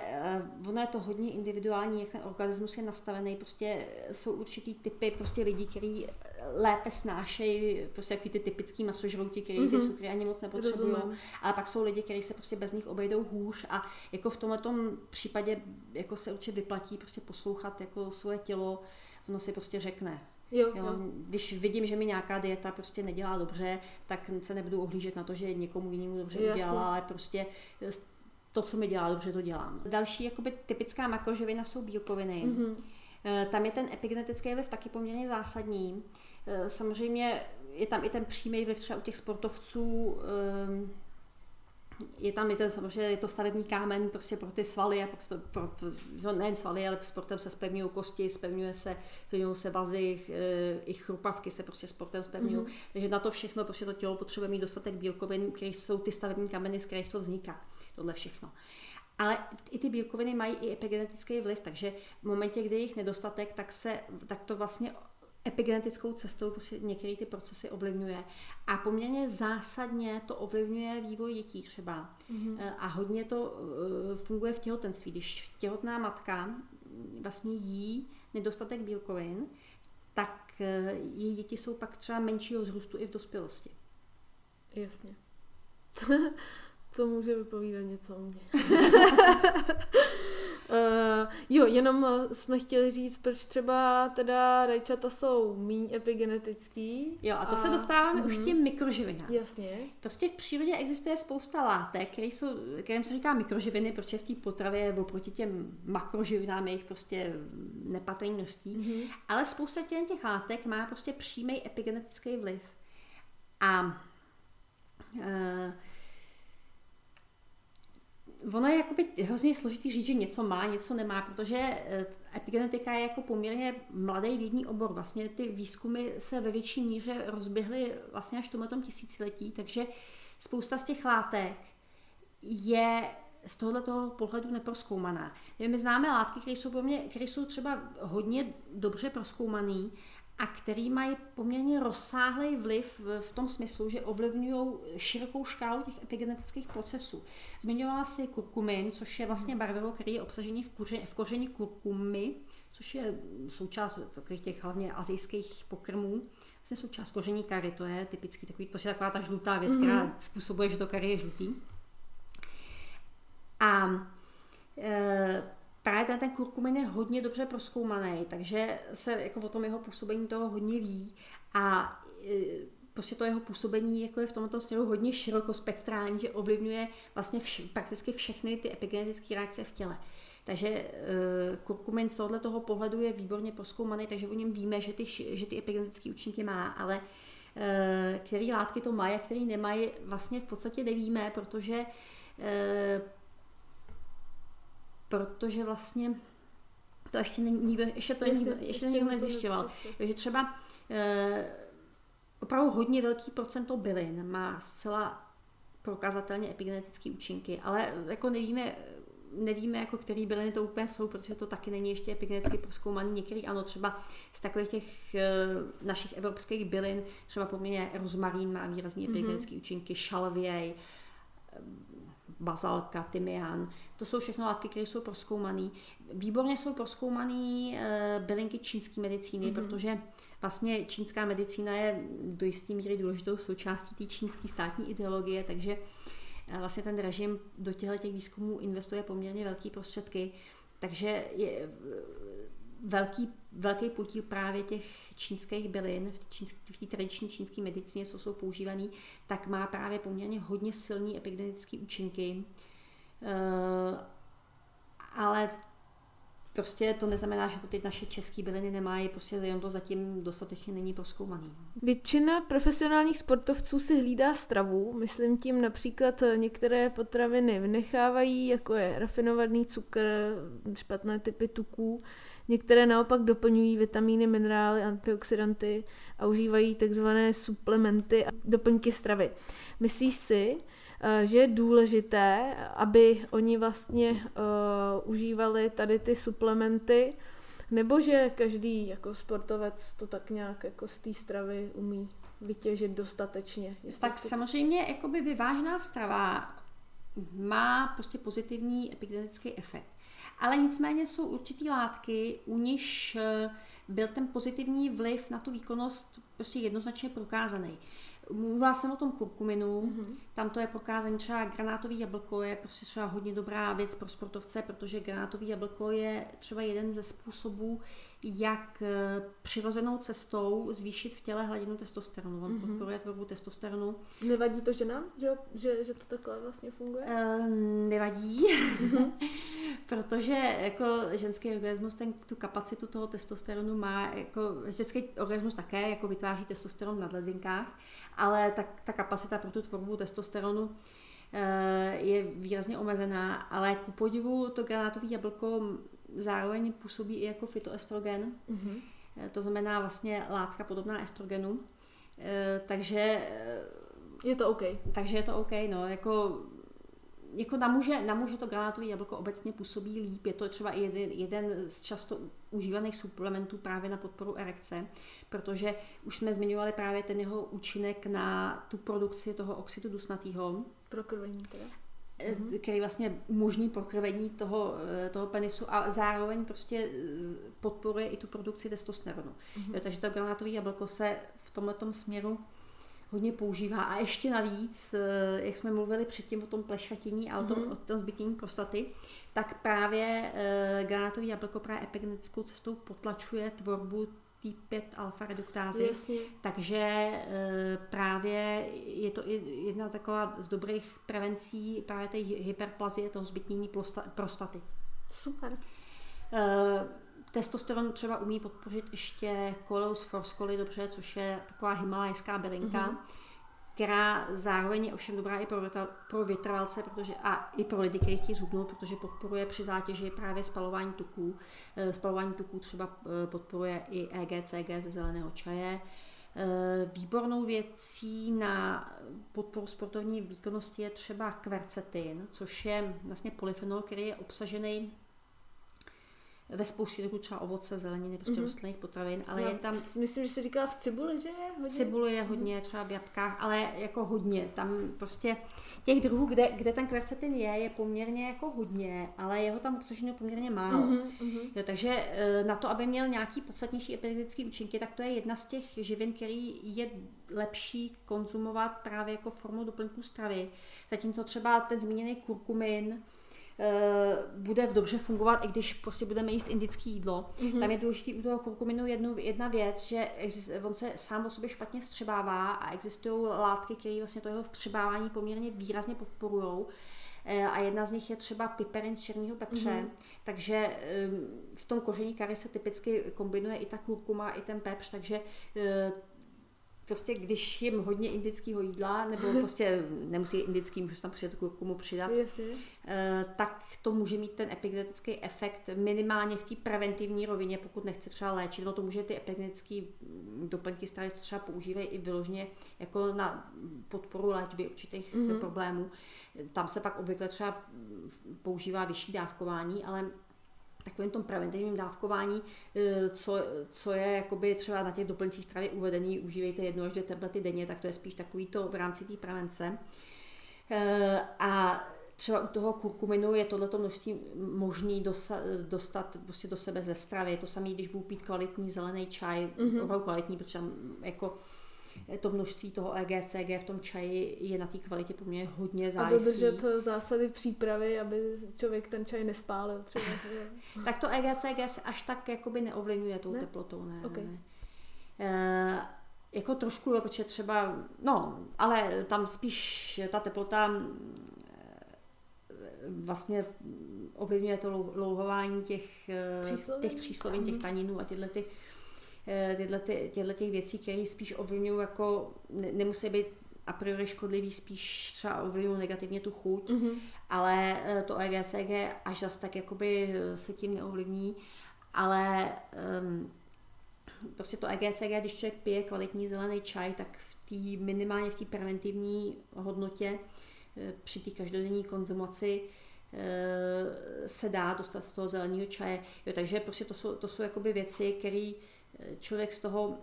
uh, ono je to hodně individuální, jak ten organismus je nastavený, prostě jsou určitý typy prostě lidí, kteří lépe snášejí prostě jaký ty typický masožrouti, kteří mm-hmm. ty cukry ani moc nepotřebují, ale pak jsou lidi, kteří se prostě bez nich obejdou hůř a jako v tomto případě jako se určitě vyplatí prostě poslouchat jako svoje tělo, ono si prostě řekne, Jo, jo. Jo, když vidím, že mi nějaká dieta prostě nedělá dobře, tak se nebudu ohlížet na to, že někomu jinému dobře udělala, ale prostě to, co mi dělá dobře, to dělám. Další jakoby, typická makroživina jsou bílkoviny. Mm-hmm. Tam je ten epigenetický vliv taky poměrně zásadní. Eh, samozřejmě je tam i ten přímý vliv třeba u těch sportovců, ehm, je tam i ten samozřejmě, je to stavební kámen prostě pro ty svaly a pro, pro, pro no, nejen svaly, ale sportem se spevňují kosti, spevňuje se, spevňují se vazy, eh, i chrupavky se prostě sportem spevňují. Mm-hmm. Takže na to všechno prostě to tělo potřebuje mít dostatek bílkovin, které jsou ty stavební kameny, z kterých to vzniká tohle všechno. Ale i ty bílkoviny mají i epigenetický vliv, takže v momentě, kdy je jich nedostatek, tak, se, tak to vlastně epigenetickou cestou prostě některé ty procesy ovlivňuje. A poměrně zásadně to ovlivňuje vývoj dětí třeba. Mm-hmm. A hodně to eh, funguje v těhotenství. Když těhotná matka vlastně jí nedostatek bílkovin, tak eh, její děti jsou pak třeba menšího vzrůstu i v dospělosti. Jasně. to může vypovídat něco o mně. Uh, jo, jenom eh, jsme chtěli říct, proč třeba teda rajčata jsou míň epigenetický. Jo, a to a... se dostáváme uh-huh. už k mhm. těm mikroživinám. Jasně. Prostě v přírodě existuje spousta látek, které jsou, kterým se říká mikroživiny, protože v té potravě nebo proti těm makroživinám je jich prostě nepatrný množství. Uh-huh. Ale spousta těch, těch látek má prostě přímý epigenetický vliv. A uh, ono je jakoby hrozně složitý říct, že něco má, něco nemá, protože eh, epigenetika je jako poměrně mladý vědní obor. Vlastně ty výzkumy se ve větší míře rozběhly vlastně až tomhle tisíciletí, takže spousta z těch látek je z tohoto pohledu neproskoumaná. My známe látky, které jsou, mě, které jsou třeba hodně dobře proskoumané, a který mají poměrně rozsáhlý vliv v tom smyslu, že ovlivňují širokou škálu těch epigenetických procesů. Zmiňovala si kurkumin, což je vlastně barvivo, který je obsažený v, kuře, v koření kurkumy, což je součást takových těch hlavně azijských pokrmů. Vlastně součást koření kary, to je typicky takový, prostě taková ta žlutá věc, mm-hmm. která způsobuje, že to kary je žlutý. A e, právě ten, ten kurkumin je hodně dobře proskoumaný, takže se jako o tom jeho působení toho hodně ví a e, prostě to jeho působení jako je v tomto směru hodně širokospektrální, že ovlivňuje vlastně vš- prakticky všechny ty epigenetické reakce v těle. Takže e, kurkumin z tohoto toho pohledu je výborně proskoumaný, takže o něm víme, že ty, že ty epigenetické účinky má, ale e, který látky to mají a který nemají, vlastně v podstatě nevíme, protože e, protože vlastně to ještě nikdo, ještě to nikdo, ještě, ještě nikdo nezjišťoval. Takže třeba e, opravdu hodně velký procento bylin má zcela prokazatelně epigenetické účinky, ale jako nevíme, nevíme, jako který byliny to úplně jsou, protože to taky není ještě epigeneticky proskoumaný. Některý ano, třeba z takových těch e, našich evropských bylin, třeba poměrně rozmarín má výrazně mhm. epigenetické mm-hmm. účinky, šalvěj, bazalka, tymián. To jsou všechno látky, které jsou proskoumané. Výborně jsou proskoumané e, bylinky čínské medicíny, mm-hmm. protože vlastně čínská medicína je do jisté míry důležitou součástí té čínské státní ideologie, takže e, vlastně ten režim do těchto těch výzkumů investuje poměrně velké prostředky. Takže je, velký, velký podíl právě těch čínských bylin v té tradiční čínské medicíně, co jsou používaný, tak má právě poměrně hodně silný epidemické účinky. Uh, ale prostě to neznamená, že to ty naše české byliny nemají, prostě jenom to zatím dostatečně není proskoumaný. Většina profesionálních sportovců si hlídá stravu, myslím tím například některé potraviny vynechávají, jako je rafinovaný cukr, špatné typy tuků, Některé naopak doplňují vitamíny, minerály, antioxidanty a užívají takzvané suplementy a doplňky stravy. Myslíš si, eh, že je důležité, aby oni vlastně uh, užívali tady ty suplementy, nebo že každý jako sportovec to tak nějak jako z té stravy umí vytěžit dostatečně? Tak to... samozřejmě jakoby vyvážená strava má prostě pozitivní epigenetický efekt. Ale nicméně jsou určitý látky, u nichž eh, byl ten pozitivní vliv na tu výkonnost prostě jednoznačně prokázaný. Mluvila jsem o tom kurkuminu, mm-hmm. tam to je prokázané, třeba granátový jablko je prostě třeba hodně dobrá věc pro sportovce, protože granátový jablko je třeba jeden ze způsobů, jak eh, přirozenou cestou zvýšit v těle hladinu testosteronu. On mm-hmm. podporuje tvorbu testosteronu. Nevadí to ženám, že, že, že to takhle vlastně funguje? Uh, nevadí, mm-hmm. protože jako ženský organismus ten, tu kapacitu toho testosteronu má, jako ženský organismus také jako vytváří testosteron v nadledvinkách, ale ta, ta kapacita pro tu tvorbu testosteronu eh, je výrazně omezená, ale ku podivu to granátové jablko zároveň působí i jako fitoestrogen, mm-hmm. to znamená vlastně látka podobná estrogenu, eh, takže je to OK. Takže je to OK, no, jako jako na muže, na muže to granátový jablko obecně působí líp. Je to třeba i jeden, jeden z často užívaných suplementů právě na podporu erekce, protože už jsme zmiňovali právě ten jeho účinek na tu produkci toho oxidu dusnatého. Prokrvení teda. Mm-hmm. který vlastně umožní pokrvení toho, eh, toho penisu a zároveň prostě podporuje i tu produkci testosteronu. Mm-hmm. Jo, takže to granátové jablko se v tomto směru hodně používá. A ještě navíc, eh, jak jsme mluvili předtím o tom plešatění a o tom, mm-hmm. o tom zbytění prostaty, tak právě e, granátový jablko právě epigenetickou cestou potlačuje tvorbu T5 alfa reduktázy. Jasně. Takže e, právě je to i jedna taková z dobrých prevencí právě té hyperplazie, toho zbytnění prostaty. Super. E, testosteron třeba umí podpořit ještě koleus forscoli dobře, což je taková himalajská bylinka. Mm-hmm která zároveň je ovšem dobrá i pro, pro vytrvalce protože, a i pro lidi, kteří chtějí zhubnout, protože podporuje při zátěži právě spalování tuků. Eh, spalování tuků třeba eh, podporuje i EGCG ze zeleného čaje. Eh, výbornou věcí na podporu sportovní výkonnosti je třeba kvercetin, což je vlastně polyfenol, který je obsažený ve spoustě druhů třeba ovoce, zeleniny, prostě mm-hmm. rostlinných potravin, ale No, je tam Myslím, že jsi říkala v cibuli, že je hodně? Cibule je hodně, třeba v jabkách, ale jako hodně. Tam prostě těch druhů, kde, kde ten kvercetin je, je poměrně jako hodně, ale jeho tam obsaženo poměrně málo. Mhm, mhm. Jo, takže eh, na to, aby měl nějaký podstatnější epidemický účinky, tak to je jedna z těch živin, který je lepší konzumovat právě jako formou doplňků stravy. Zatímco třeba ten zmíněný kurkumin, bude v dobře fungovat, i když prostě budeme jíst indické jídlo. Mm-hmm. Tam je důležitý u toho kurkuminu jednu, jedna věc, že exist, on se sám o sobě špatně střebává a existují látky, které vlastně to jeho střebávání poměrně výrazně podporují. Eh, A jedna z nich je třeba piperin z černého pepře, mm-hmm. takže em, v tom koření kary se typicky kombinuje i ta kurkuma, i ten pepř, takže eh, prostě když jim hodně indického jídla, nebo prostě nemusí indický, můžu tam prostě tu kurkumu přidat, Jasně. Eh, tak to může mít ten epigenetický efekt minimálně v té preventivní rovině, pokud nechce třeba léčit. No to může ty epigenetické doplňky stravy se třeba používají i vyloženě jako na podporu léčby určitých Mhm. mm-hmm. problémů. Tam se pak obvykle třeba používá vyšší dávkování, ale takovým tom preventivním dávkování, eh, co, co je jakoby třeba na těch doplňcích stravy uvedený, užívejte jednu až dvě tablety denně, tak to je spíš takový to v rámci té prevence. Eh, A třeba u toho kurkuminu je tohleto množství možný dosa, dostat prostě do sebe ze stravy. Je to samé, když budu pít kvalitní zelený čaj, Mhm. mm-hmm. opravdu kvalitní, protože tam jako to množství toho EGCG v tom čaji je na té kvalitě poměrně hodně A závislý. dodržet eh, zásady přípravy, aby člověk ten čaj nespálil třeba. Tak to EGCG se až tak jakoby neovlivňuje tou Ne? teplotou, ne. Ok. ne. E, jako trošku, jo, protože třeba, no, ale tam spíš ta teplota mm, eh, vlastně ovlivňuje to lou- louhování těch Tříslovin? těch tříslovin, těch Mhm. taninů a tyhle ty, eh, tyhle těch věcí, které spíš ovlivňují jako, ne, nemusí být a priori škodlivý, spíš třeba ovlivňují negativně tu chuť, Mhm. ale eh, to EGCG až zas tak jakoby eh, se tím neovlivní, ale um, prostě to EGCG, když člověk pije kvalitní zelený čaj, tak v té minimálně v té preventivní hodnotě při té každodenní konzumaci se dá dostat z toho zeleného čaje. Jo, takže prostě to jsou, to jsou jakoby věci, které člověk z toho,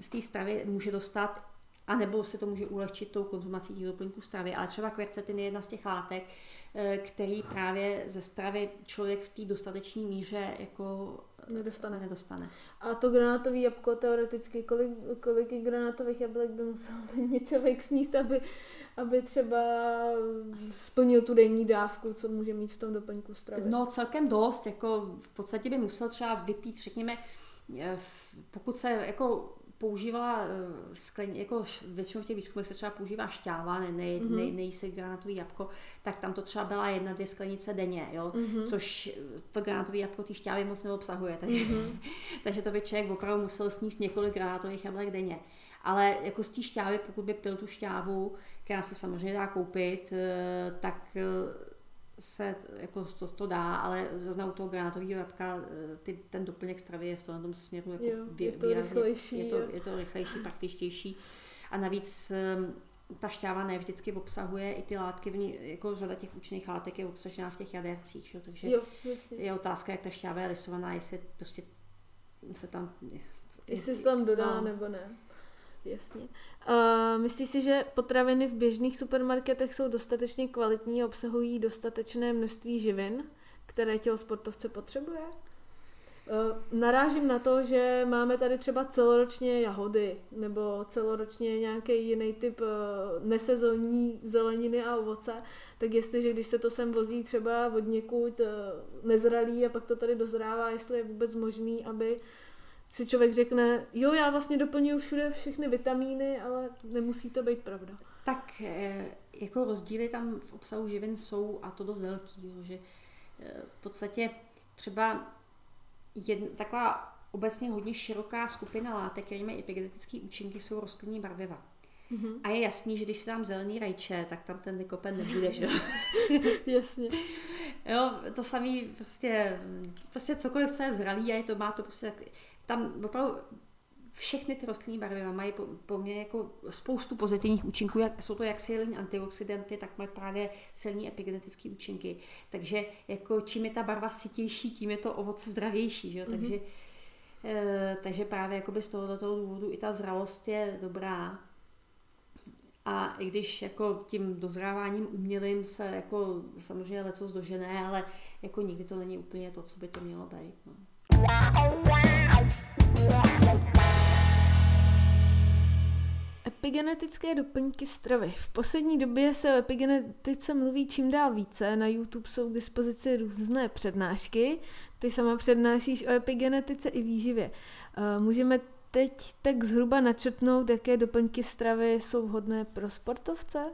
z té stravy může dostat a nebo se to může ulehčit tou konzumací těch doplňků stravy. Ale třeba kvercetin je jedna z těch látek, eh, který právě ze stravy člověk v té dostatečné míře jako Nedostane. nedostane. A to granátový jabko teoreticky, kolik, kolik granátových jablek by musel denně člověk sníst, aby, aby třeba splnil tu denní dávku, co může mít v tom doplňku stravy. No celkem dost, jako v podstatě by musel třeba vypít, řekněme, eh, pokud se jako používala eh, skleň, jako většinou v těch výzkumech se třeba používá šťáva, ne, ne, Mhm. mm-hmm. ne, nejí se granátový jabko, tak tam to třeba byla jedna, dvě sklenice denně, jo? Mhm. což eh, to granátové jabko ty šťávy moc neobsahuje, takže, Mhm. takže to by člověk opravdu musel sníst několik granátových jablek denně. Ale jako z té šťávy, pokud by pil tu šťávu, která se samozřejmě dá koupit, eh, tak eh, se jako to, to dá, ale zrovna u toho granátového jabka eh, ty, ten doplněk stravy je v tomhle tom směru jako Jo, vě- je to výrazně- rychlejší, je to, jo. je to rychlejší, praktičtější. A navíc eh, ta šťáva ne vždycky obsahuje i ty látky, v ní, jako řada těch účinných látek je obsažená v těch jadercích, jo, takže Jo, jasně. je otázka, jak ta šťáva je lisovaná, jestli prostě se tam... Jestli se tam dodá No. nebo ne. Jasně. Uh, myslíš si, že potraviny v běžných supermarketech jsou dostatečně kvalitní a obsahují dostatečné množství živin, které tělo sportovce potřebuje? Uh, narážím na to, že máme tady třeba celoročně jahody nebo celoročně nějaký jiný typ uh, nesezónní zeleniny a ovoce, tak jestliže když se to sem vozí třeba od někud uh, nezralý a pak to tady dozrává, jestli je vůbec možný, aby si člověk řekne, jo, já vlastně doplňuji všude všechny vitamíny, ale nemusí to být pravda. Tak eh, jako rozdíly tam v obsahu živin jsou a to dost velký, jo, že eh, v podstatě třeba jedna, taková obecně hodně široká skupina látek, které mají epigenetické účinky, jsou rostlinní barviva. Mhm. A je jasný, že když se tam zelený rajče, tak tam ten lykopen nebude, že jo? Jasně. Jo, to samý prostě, prostě cokoliv, co je zralý a je to, má to prostě, tak- tam opravdu všechny ty rostlinné barvy mají po, po mě jako spoustu pozitivních účinků, jak, jsou to jak silní antioxidanty, tak mají právě silní epigenetické účinky. Takže jako čím je ta barva sitější, tím je to ovoce zdravější. Že? Mm-hmm. Takže, e, takže právě z tohoto toho důvodu i ta zralost je dobrá. A i když jako tím dozráváním umělým se jako samozřejmě leco zdožené, ale jako nikdy to není úplně to, co by to mělo být. No. Epigenetické doplňky stravy. V poslední době se o epigenetice mluví čím dál více. Na YouTube jsou k dispozici různé přednášky. Ty sama přednášíš o epigenetice i výživě. Eh, můžeme teď tak zhruba načrtnout, jaké doplňky stravy jsou vhodné pro sportovce?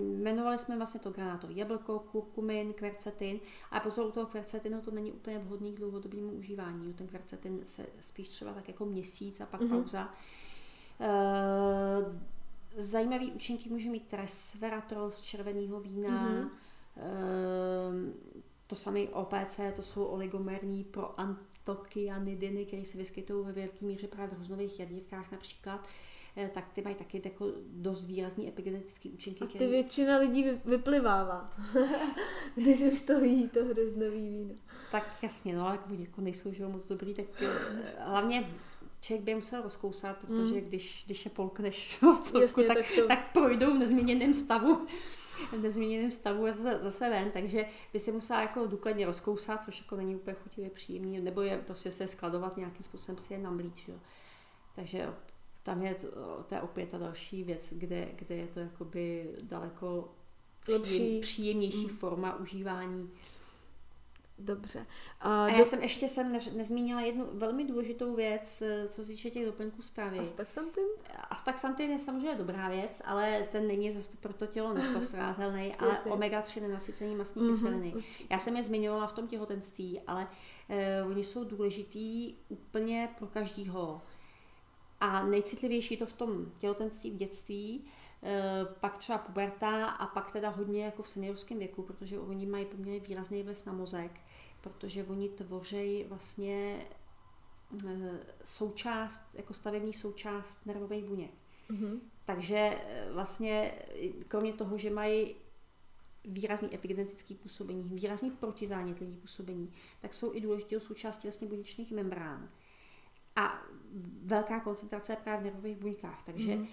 Jmenovali jsme vlastně to granátový jablko, kurkumin, kvercetin a pozor u toho kvercetinu to není úplně vhodný k dlouhodobému užívání. Ten kvercetin se spíš třeba tak jako měsíc a pak mm-hmm. pauza. E, zajímavý účinky může mít resveratrol z červeného vína, mm-hmm. e, to samé OPC, to jsou oligomerní pro antokyanidiny, které se vyskytují ve velké míře právě v hroznových jadírkách například. Tak ty mají taky jako dost výrazný epigenetický účinky. A ty který... většina lidí vyplivává, když už to jí to hroznový víno. Tak jasně, no, ale jako nejsou že moc dobrý, tak eh, hlavně člověk by je musel rozkousat, protože mm. když, když je polkneš v celku, Jasně, tak, tak, to... tak projdou v nezměněném stavu v nezměněném stavu zase, zase ven, takže by si musela jako důkladně rozkousat, což jako není úplně chutivě příjemný, nebo je prostě se skladovat nějakým způsobem si je namlít, jo. Takže tam je to, to je opět ta další věc, kde, kde je to jakoby daleko příjem, příjemnější mm. forma užívání. Dobře. A, a já do... jsem ještě jsem nezmínila jednu velmi důležitou věc, co se týče těch doplňků stravy. Astaxantin? Astaxantin je samozřejmě dobrá věc, ale ten není zase pro to tělo nepostradatelný, ale omega-3 nenasycený mastní mm-hmm. kyseliny. Já jsem je zmiňovala v tom těhotenství, ale uh, oni jsou důležitý úplně pro každýho. A nejcitlivější je to v tom těhotenství, v dětství, eh, pak třeba puberta a pak teda hodně jako v seniorském věku, protože oni mají poměrně výrazný vliv na mozek, protože oni tvoří vlastně eh, součást, jako stavební součást nervových buněk. Mm-hmm. Takže eh, vlastně kromě toho, že mají výrazný epigenetický působení, výrazný protizánětlivý působení, tak jsou i důležitou součástí vlastně buněčných membrán a velká koncentrace právě v nervových buňkách. Takže mm.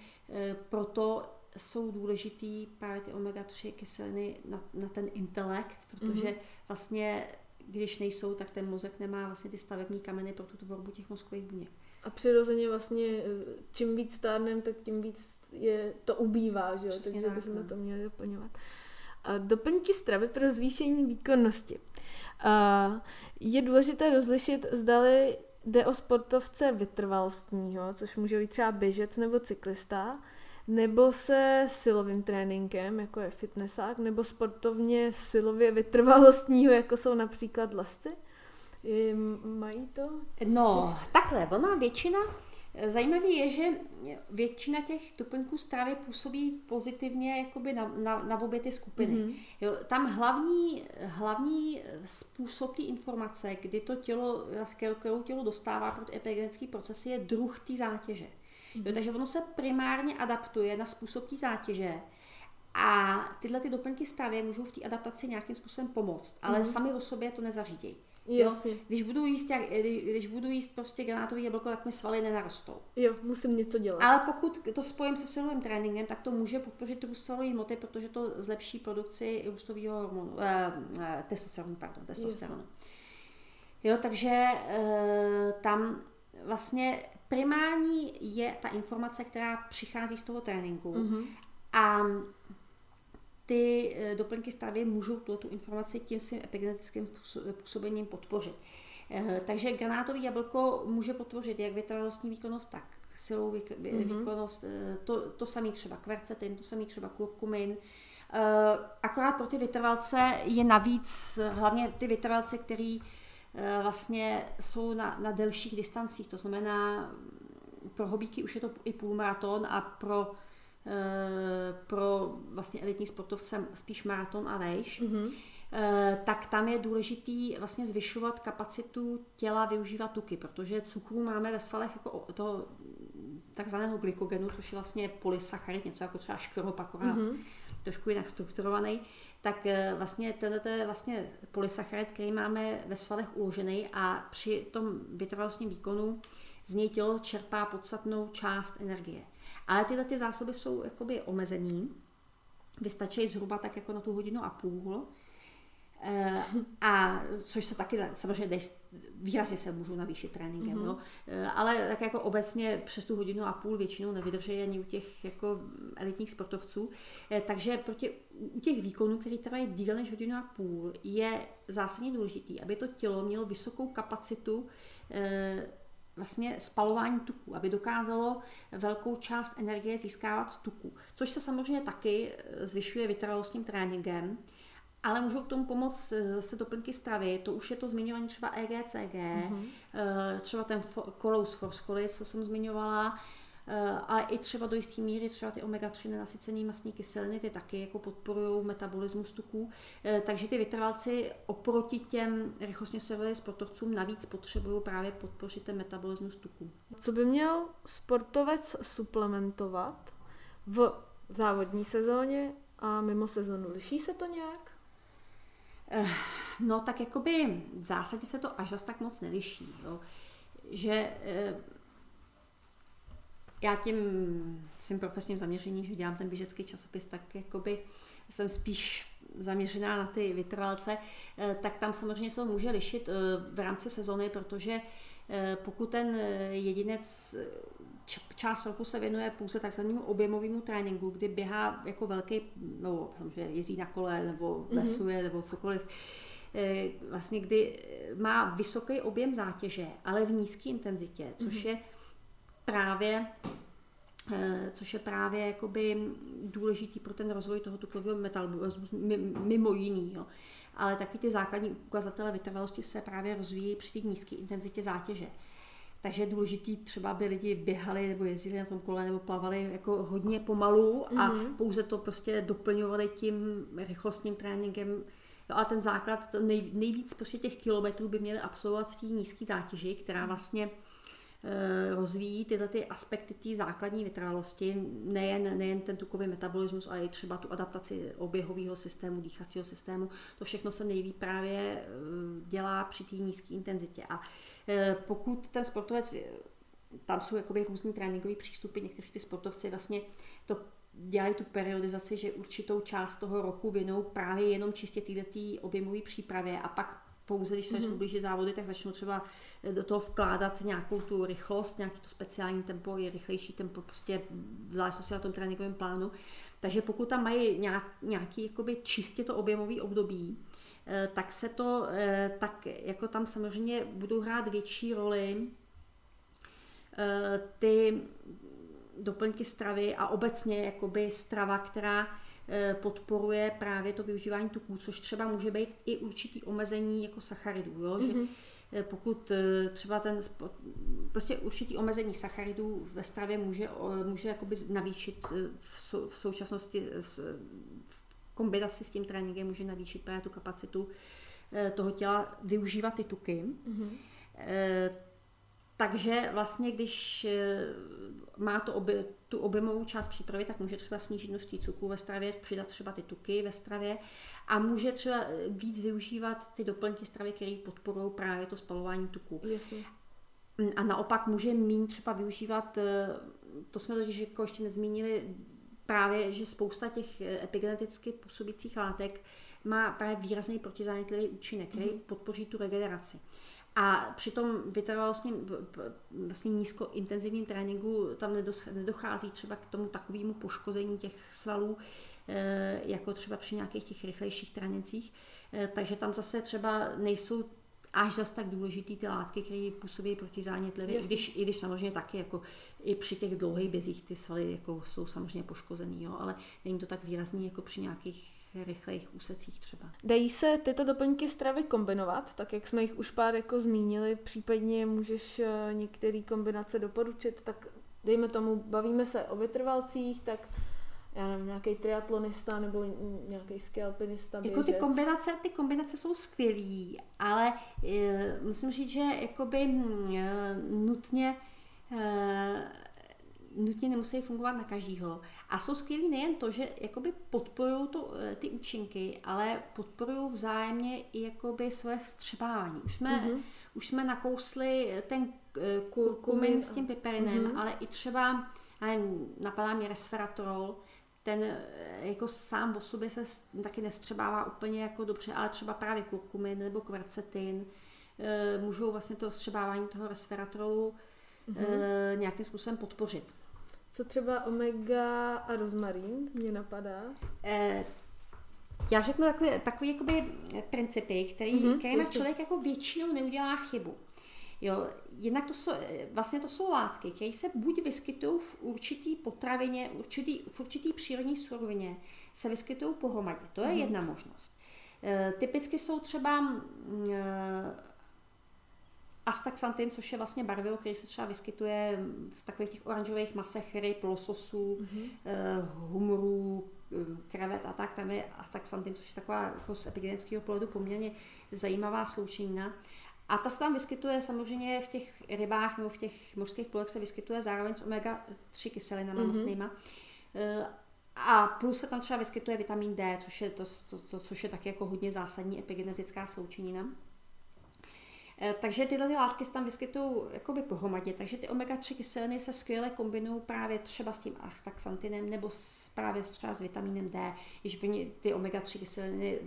proto jsou důležitý právě ty omega-3 kyseliny na, na ten intelekt, protože mm. vlastně když nejsou, tak ten mozek nemá vlastně ty stavební kameny pro tu tvorbu těch mozkových buněk. A přirozeně vlastně eh, čím víc stárnem, tak tím víc je, to ubývá, že jo? takže tak, bychom no. to měli doplňovat. A doplňky stravy pro zvýšení výkonnosti. Je důležité rozlišit, zdali jde o sportovce vytrvalostního, což může být třeba běžec nebo cyklista, nebo se silovým tréninkem, jako je fitnessák, nebo sportovně silově vytrvalostního, jako jsou například lesci? Mají to? No, takhle, ona většina Zajímavé je, že většina těch doplňků stravy působí pozitivně jakoby na, na, na obě ty skupiny. Mm-hmm. Jo, tam hlavní, hlavní způsob té informace, kdy to tělo, kterou tělo dostává pro ty epigenetické procesy, je druh té zátěže. Mm-hmm. Jo, takže ono se primárně adaptuje na způsob té zátěže a tyhle ty doplňky stravy můžou v té adaptaci nějakým způsobem pomoct, ale mm-hmm. sami o sobě to nezařídějí. Jasně. Jo? Když budu jíst, jak, když budu jíst prostě granátový jablko, tak mi svaly nenarostou. Jo, musím něco dělat. Ale pokud to spojím se silovým tréninkem, tak to může podpořit růst svalové hmoty, protože to zlepší produkci růstového hormonu, eh, eh, testosteronu, pardon, testosteronu. Jo, takže eh, tam vlastně primární je ta informace, která přichází z toho tréninku. Mm-hmm. A ty eh, doplňky stravy můžou tu informaci tím svým epigenetickým působením podpořit. Eh, takže granátový jablko může podpořit jak vytrvalostní výkonnost, tak silou mm-hmm. výkonnost. Eh, to, to samý třeba kvercetin, to samý třeba kurkumin. Akorát pro ty vytrvalce je navíc, hlavně ty vytrvalce, který vlastně jsou na, na delších distancích, to znamená pro hobíky už je to i půlmaraton a pro pro vlastně elitní sportovce spíš maraton a vejš. Mm-hmm. eh, tak tam je důležitý vlastně zvyšovat kapacitu těla využívat tuky, protože cukrů máme ve svalech jako to takzvaného glykogenu, což je vlastně polysacharid, něco jako třeba škrob, akorát mm-hmm. trošku jinak strukturovaný, tak eh, vlastně tenhle je vlastně polysacharid, který máme ve svalech uložený a při tom vytrvalostním výkonu z něj tělo čerpá podstatnou část energie. Ale tyhle ty zásoby jsou jakoby omezený, vystačí zhruba tak jako na tu hodinu a půl, Eh, a což se taky samozřejmě výrazně se můžou navýšit tréninkem, mm-hmm. jo? Eh, ale tak jako obecně přes tu hodinu a půl většinou nevydrží ani u těch jako elitních sportovců. Eh, takže proti, u těch výkonů, které trvají díl než hodinu a půl, je zásadně důležitý, aby to tělo mělo vysokou kapacitu vlastně spalování tuku, aby dokázalo velkou část energie získávat z tuku, což se samozřejmě taky zvyšuje vytrvalostním tréninkem, ale můžou k tomu pomoct eh, zase doplňky stravy, to už je to zmiňované třeba EGCG, mm-hmm. třeba ten Colos Forscolis, co jsem zmiňovala, eh, ale i třeba do jisté míry třeba ty omega-3 nenasycené masní kyseliny, ty taky jako podporují metabolismus tuků, takže ty vytrvalci oproti těm rychlostně se sportovcům navíc potřebují právě podpořit ten metabolismus tuků. Co by měl sportovec suplementovat v závodní sezóně a mimo sezonu? Liší se to nějak? Eh, no tak jakoby v zásadě se to až zas tak moc neliší. Jo. Že eh, já tím svým profesním zaměřením, že dělám ten běžecký časopis, tak jakoby jsem spíš zaměřená na ty vytrvalce, eh, tak tam samozřejmě se to může lišit v rámci sezony, protože pokud ten jedinec část roku se věnuje pouze takzvanému objemovému tréninku, kdy běhá jako velký, no samozřejmě jezdí na kole nebo lesuje mm-hmm. nebo cokoliv, eh, vlastně kdy má vysoký objem zátěže, ale v nízké intenzitě, což mm-hmm. je právě eh, což je právě jakoby důležitý pro ten rozvoj toho tukového metabolismu, mimo jiný. Jo. Ale taky ty základní ukazatele vytrvalosti se právě rozvíjí při té nízké intenzitě zátěže. Takže je důležitý třeba, aby lidi běhali nebo jezdili na tom kole nebo plavali jako hodně pomalu a mm-hmm. pouze to prostě doplňovali tím rychlostním tréninkem. No, ale ten základ, to nej, nejvíc prostě těch kilometrů by měli absolvovat v té nízké zátěži, která vlastně rozvíjí tyhle ty aspekty té základní vytrvalosti, nejen, nejen ten tukový metabolismus, ale i třeba tu adaptaci oběhového systému, dýchacího systému. To všechno se nejvíc právě e, dělá při té nízké intenzitě. A Eh, pokud ten sportovec, eh, tam jsou jakoby různý tréninkové přístupy, někteří ty sportovci vlastně to dělají tu periodizaci, že určitou část toho roku věnou právě jenom čistě této objemové přípravě a pak pouze, když se mm-hmm. blížit závody, tak začnou třeba eh, do toho vkládat nějakou tu rychlost, nějaký to speciální tempo, je rychlejší tempo, prostě v závislosti na tom tréninkovém plánu. Takže pokud tam mají nějak, nějaký jakoby čistě to objemové období, Eh, tak se to, eh, tak jako tam samozřejmě budou hrát větší roli ty doplňky stravy a obecně jakoby strava, která podporuje právě to využívání tuků, což třeba může být i určitý omezení jako sacharidů, jo? Mm-hmm. že pokud třeba ten, prostě určitý omezení sacharidů ve stravě může, může jakoby navýšit v současnosti kombinaci s tím tréninkem může navýšit právě tu kapacitu eh, toho těla využívat ty tuky. Mm-hmm. Takže vlastně, když eh, má to obě, tu objemovou část přípravy, tak může třeba snížit množství cukru ve stravě, přidat třeba ty tuky ve stravě a může třeba víc využívat ty doplňky stravy, které podporují právě to spalování tuku. Jasně. Mm, a naopak může méně třeba využívat, to jsme totiž jako ještě nezmínili, právě, že spousta těch eh, epigeneticky působících látek má právě výrazný protizánětlivý účinek, který mm. podpoří tu regeneraci. A při tom vytrvalostním, vlastně nízkointenzivním tréninku tam nedochází třeba k tomu takovému poškození těch svalů, eh, jako třeba při nějakých těch rychlejších trénincích. Eh, takže tam zase třeba nejsou až zase tak důležitý ty látky, které působí protizánětlivě, i když, i když samozřejmě taky jako i při těch dlouhých bezích ty svaly jako jsou samozřejmě poškozený, jo, ale není to tak výrazný jako při nějakých rychlejch úsecích třeba. Dají se tyto doplňky stravy kombinovat, tak jak jsme jich už pár jako zmínili, případně můžeš eh, některé kombinace doporučit, tak dejme tomu, bavíme se o vytrvalcích, tak já nevím, nějaký triatlonista nebo nějaký skialpinista. Jako ty kombinace, ty kombinace jsou skvělý, ale e, musím říct, že jakoby e, nutně e, nutně nemusí fungovat na každýho. A jsou skvělí nejen to, že jakoby podporují to, ty účinky, ale podporují vzájemně i jakoby své vstřebávání. Už jsme, mm-hmm. už jsme nakousli ten kurkumin s tím piperinem, mm-hmm. ale i třeba, nevím, napadá mě resveratrol, ten eh, jako sám o sobě se taky nestřebává úplně jako dobře, ale třeba právě kurkumin nebo kvercetin eh, můžou vlastně to střebávání toho resveratrolu mm-hmm. nějakým způsobem podpořit. Co třeba omega a rozmarín mě napadá? já řeknu takový, takový jakoby principy, který, mm-hmm, kterými člověk jako většinou neudělá chybu. Jo, jednak to jsou, vlastně to jsou látky, které se buď vyskytují v určitý potravině, určitý, v určitý přírodní surovině, se vyskytují pohromadě. To je mm. jedna možnost. E, typicky jsou třeba e, astaxantin, což je vlastně barvivo, který se třeba vyskytuje v takových těch oranžových masech ryb, lososů, mm-hmm. e, humorů, krevet a tak. Tam je astaxantin, což je taková jako z epidemického pohledu poměrně zajímavá sloučenina. A ta se tam vyskytuje samozřejmě v těch rybách nebo v těch mořských plodech se vyskytuje zároveň s omega-3 kyselinami mm-hmm. masnýma. Eh, a plus se tam třeba vyskytuje vitamin D, což je, to, to, to, což je taky jako hodně zásadní epigenetická sloučenina. Eh, takže tyhle ty látky se tam vyskytují jakoby pohromadě, takže ty omega-3 kyseliny se skvěle kombinují právě třeba s tím astaxantinem nebo s, právě třeba s vitamínem D. Když ty omega-3 kyseliny,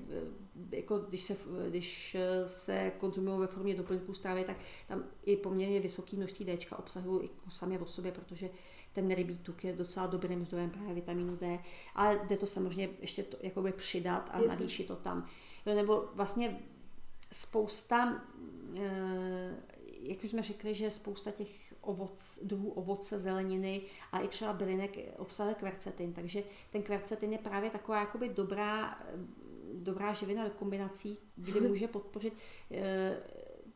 eh, jako když se, když eh, se konzumují ve formě doplňků stravy, tak tam i poměrně vysoké množství D obsahují jako sami o sobě, protože ten rybí tuk je docela dobrým zdrojem právě vitamínu D, ale jde to samozřejmě ještě to, jakoby přidat a navýšit to tam. Jo, nebo vlastně spousta Eh, jak už jsme řekli, že spousta těch ovoc, druhů ovoce, zeleniny a i třeba bylinek obsahuje kvercetin, takže ten kvercetin je právě taková jakoby dobrá, dobrá živina do kombinací, kdy může podpořit eh,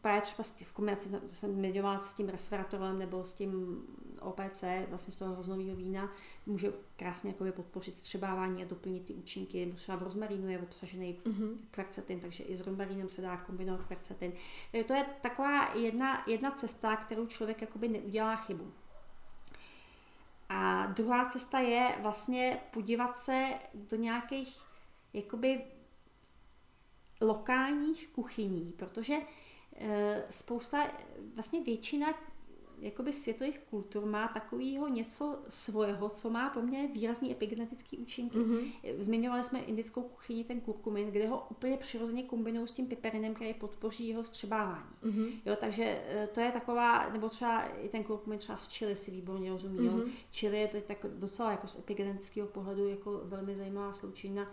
právě třeba v kombinaci, jsem zmiňovala s tím resveratorem nebo s tím OPC, vlastně z toho hroznového vína, může krásně jakoby podpořit střebávání a doplnit ty účinky. Třeba v rozmarínu je obsažený mm-hmm. kvercetin, takže i s rozmarínem se dá kombinovat kvercetin. Takže to je taková jedna, jedna cesta, kterou člověk jakoby neudělá chybu. A druhá cesta je vlastně podívat se do nějakých jakoby lokálních kuchyní, protože e, spousta, vlastně většina jakoby světových kultur má takového něco svého, co má poměrně výrazný epigenetický účinky. Mm-hmm. Zmiňovali jsme indickou kuchyni, ten kurkumin, kde ho úplně přirozeně kombinují s tím piperinem, který podpoří jeho střebávání. Mm-hmm. Jo, takže e, to je taková, nebo třeba i ten kurkumin třeba z čili si výborně rozumí. Mm-hmm. Jo. Čili je to tak docela jako z epigenetického pohledu jako velmi zajímavá sloučina,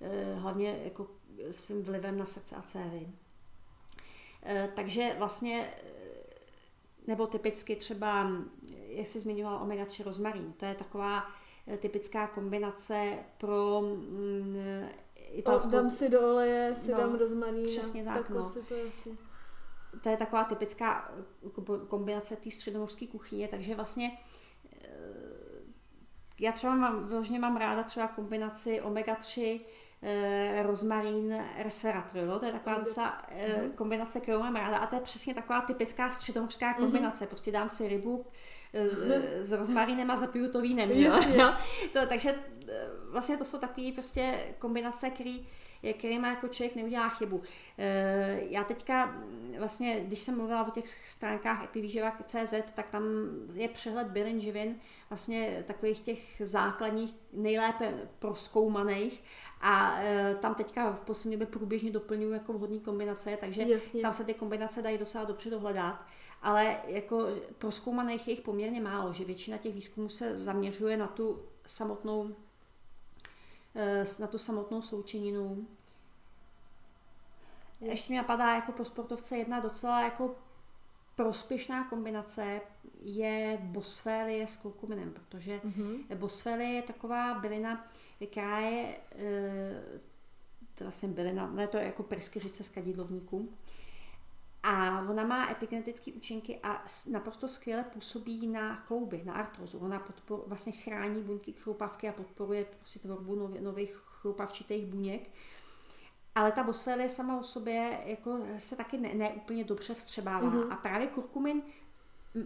e, hlavně jako svým vlivem na srdce a cévy. E, takže vlastně nebo typicky třeba, jak jsi zmiňoval, omega-3 rozmarín. To je taková eh, typická kombinace pro mm, italskou... Dám si do oleje, si no, dám rozmarín. Přesně tak, no. Si to, asi... to je taková typická eh, kombinace té středomořské kuchyně, takže vlastně eh, já třeba mám, vlastně mám ráda třeba kombinaci omega-3 eh, rozmarín, resveratrol. To je taková docela eh, kombinace, kterou mám ráda a to je přesně taková typická středomořská mhm. kombinace. Mm-hmm. Prostě dám si rybu eh, s, s rozmarínem a zapiju to vínem. Že jo? No, to, takže eh, vlastně to jsou takové prostě kombinace, které kterýma jako člověk neudělá chybu. Eh, já teďka vlastně, když jsem mluvila o těch stránkách epivýživa.cz, tak tam je přehled bylin živin, vlastně takových těch základních, nejlépe proskoumaných a e, tam teďka v poslední době průběžně doplňuji jako vhodné kombinace, takže Jasně. tam se ty kombinace dají docela dobře dohledat. Ale jako proskoumaných je jich poměrně málo, že většina těch výzkumů se zaměřuje na tu samotnou na tu samotnou součeninu. Ještě mi napadá jako pro sportovce jedna docela jako prospěšná kombinace je bosfélie s kurkuminem, protože mm-hmm. bosfélie je taková bylina, která je, e, to vlastně bylina, ne to je jako pryskyřice z kadidlovníků, A ona má epigenetické účinky a naprosto skvěle působí na klouby, na artrozu. Ona podpor, vlastně chrání buňky chroupavky a podporuje prostě tvorbu nově, nových chroupavčitých buněk. Ale ta bosfélie sama o sobě jako se taky ne, ne úplně dobře vstřebává. Mm-hmm. A právě kurkumin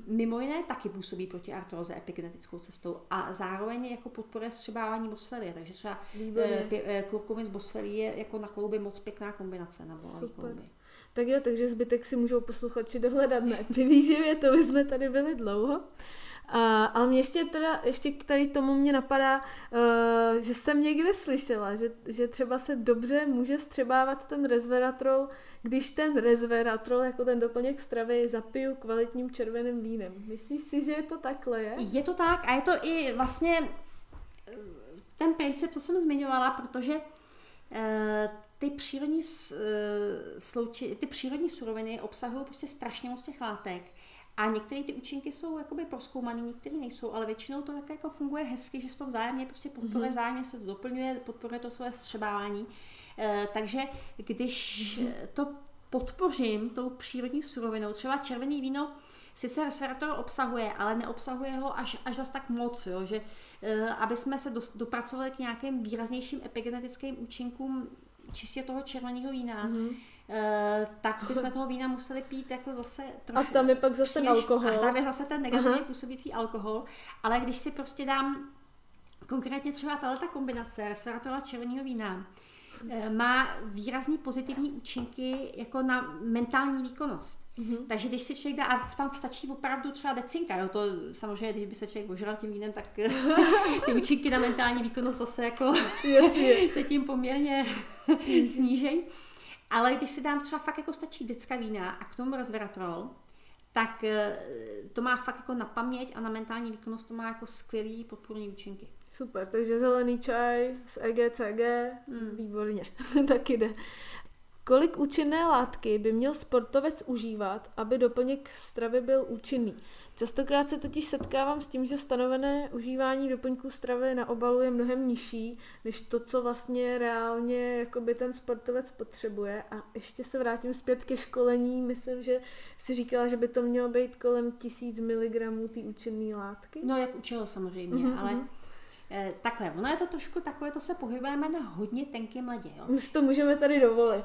mimo jiné taky působí proti artroze epigenetickou cestou a zároveň jako podporuje střebávání bosfelie, takže třeba e, e, kurkumin z bosfelie je jako na klouby moc pěkná kombinace na bolavý klouby. Tak jo, takže zbytek si můžou posluchači dohledat na epivýživě, to by jsme tady byli dlouho. A, ale mě ještě teda, ještě k tady tomu mě napadá, uh, že jsem někde slyšela, že, že třeba se dobře může střebávat ten resveratrol, když ten resveratrol jako ten doplněk stravy zapiju kvalitním červeným vínem. Myslíš si, že je to takhle, je? Je to tak a je to i vlastně eh, ten princip, co jsem zmiňovala, protože uh, ty přírodní, uh, slouči, ty přírodní suroviny obsahují prostě strašně moc těch látek a některé ty účinky jsou jakoby proskoumané, některé nejsou, ale většinou to tak jako funguje hezky, že se to vzájemně prostě podporuje, mm-hmm. zájemně se to doplňuje, podporuje to své střebávání. E, takže když mm-hmm. to podpořím tou přírodní surovinou, třeba červený víno sice resveratrol obsahuje, ale neobsahuje ho až, až zas tak moc, jo, že e, aby jsme se dost, dopracovali k nějakým výraznějším epigenetickým účinkům čistě toho červeného vína, mm-hmm Eh, tak bychom toho vína museli pít jako zase trošku. A tam je pak zase příliš, alkohol. A tam je zase ten negativně působící alkohol. Ale když si prostě dám konkrétně třeba tato kombinace resveratora červeného vína, má výrazný pozitivní účinky jako na mentální výkonnost. Mm-hmm. Takže když si člověk dá, a tam stačí opravdu třeba decinka, jo, to samozřejmě, když by se člověk ožral tím vínem, tak ty účinky na mentální výkonnost zase jako se tím poměrně snížejí. Ale když si dám třeba fakt jako stačí dětská vína a k tomu resveratrol, tak eh, to má fakt jako na paměť a na mentální výkonnost to má jako skvělý podpůrný účinky. Super, takže zelený čaj s EGCG, mm. výborně, tak jde. Kolik účinné látky by měl sportovec užívat, aby doplněk stravy byl účinný? Častokrát se totiž setkávám s tím, že stanovené užívání doplňků stravy na obalu je mnohem nižší, než to, co vlastně reálně jakoby ten sportovec potřebuje. A ještě se vrátím zpět ke školení. Myslím, že si říkala, že by to mělo být kolem 1000 mg té účinné látky. No, jak u čeho samozřejmě, mm-hmm. ale mhm. Takhle, ono je to trošku takové, to se pohybujeme na hodně tenkém ledě. Jo? My si to můžeme tady dovolit.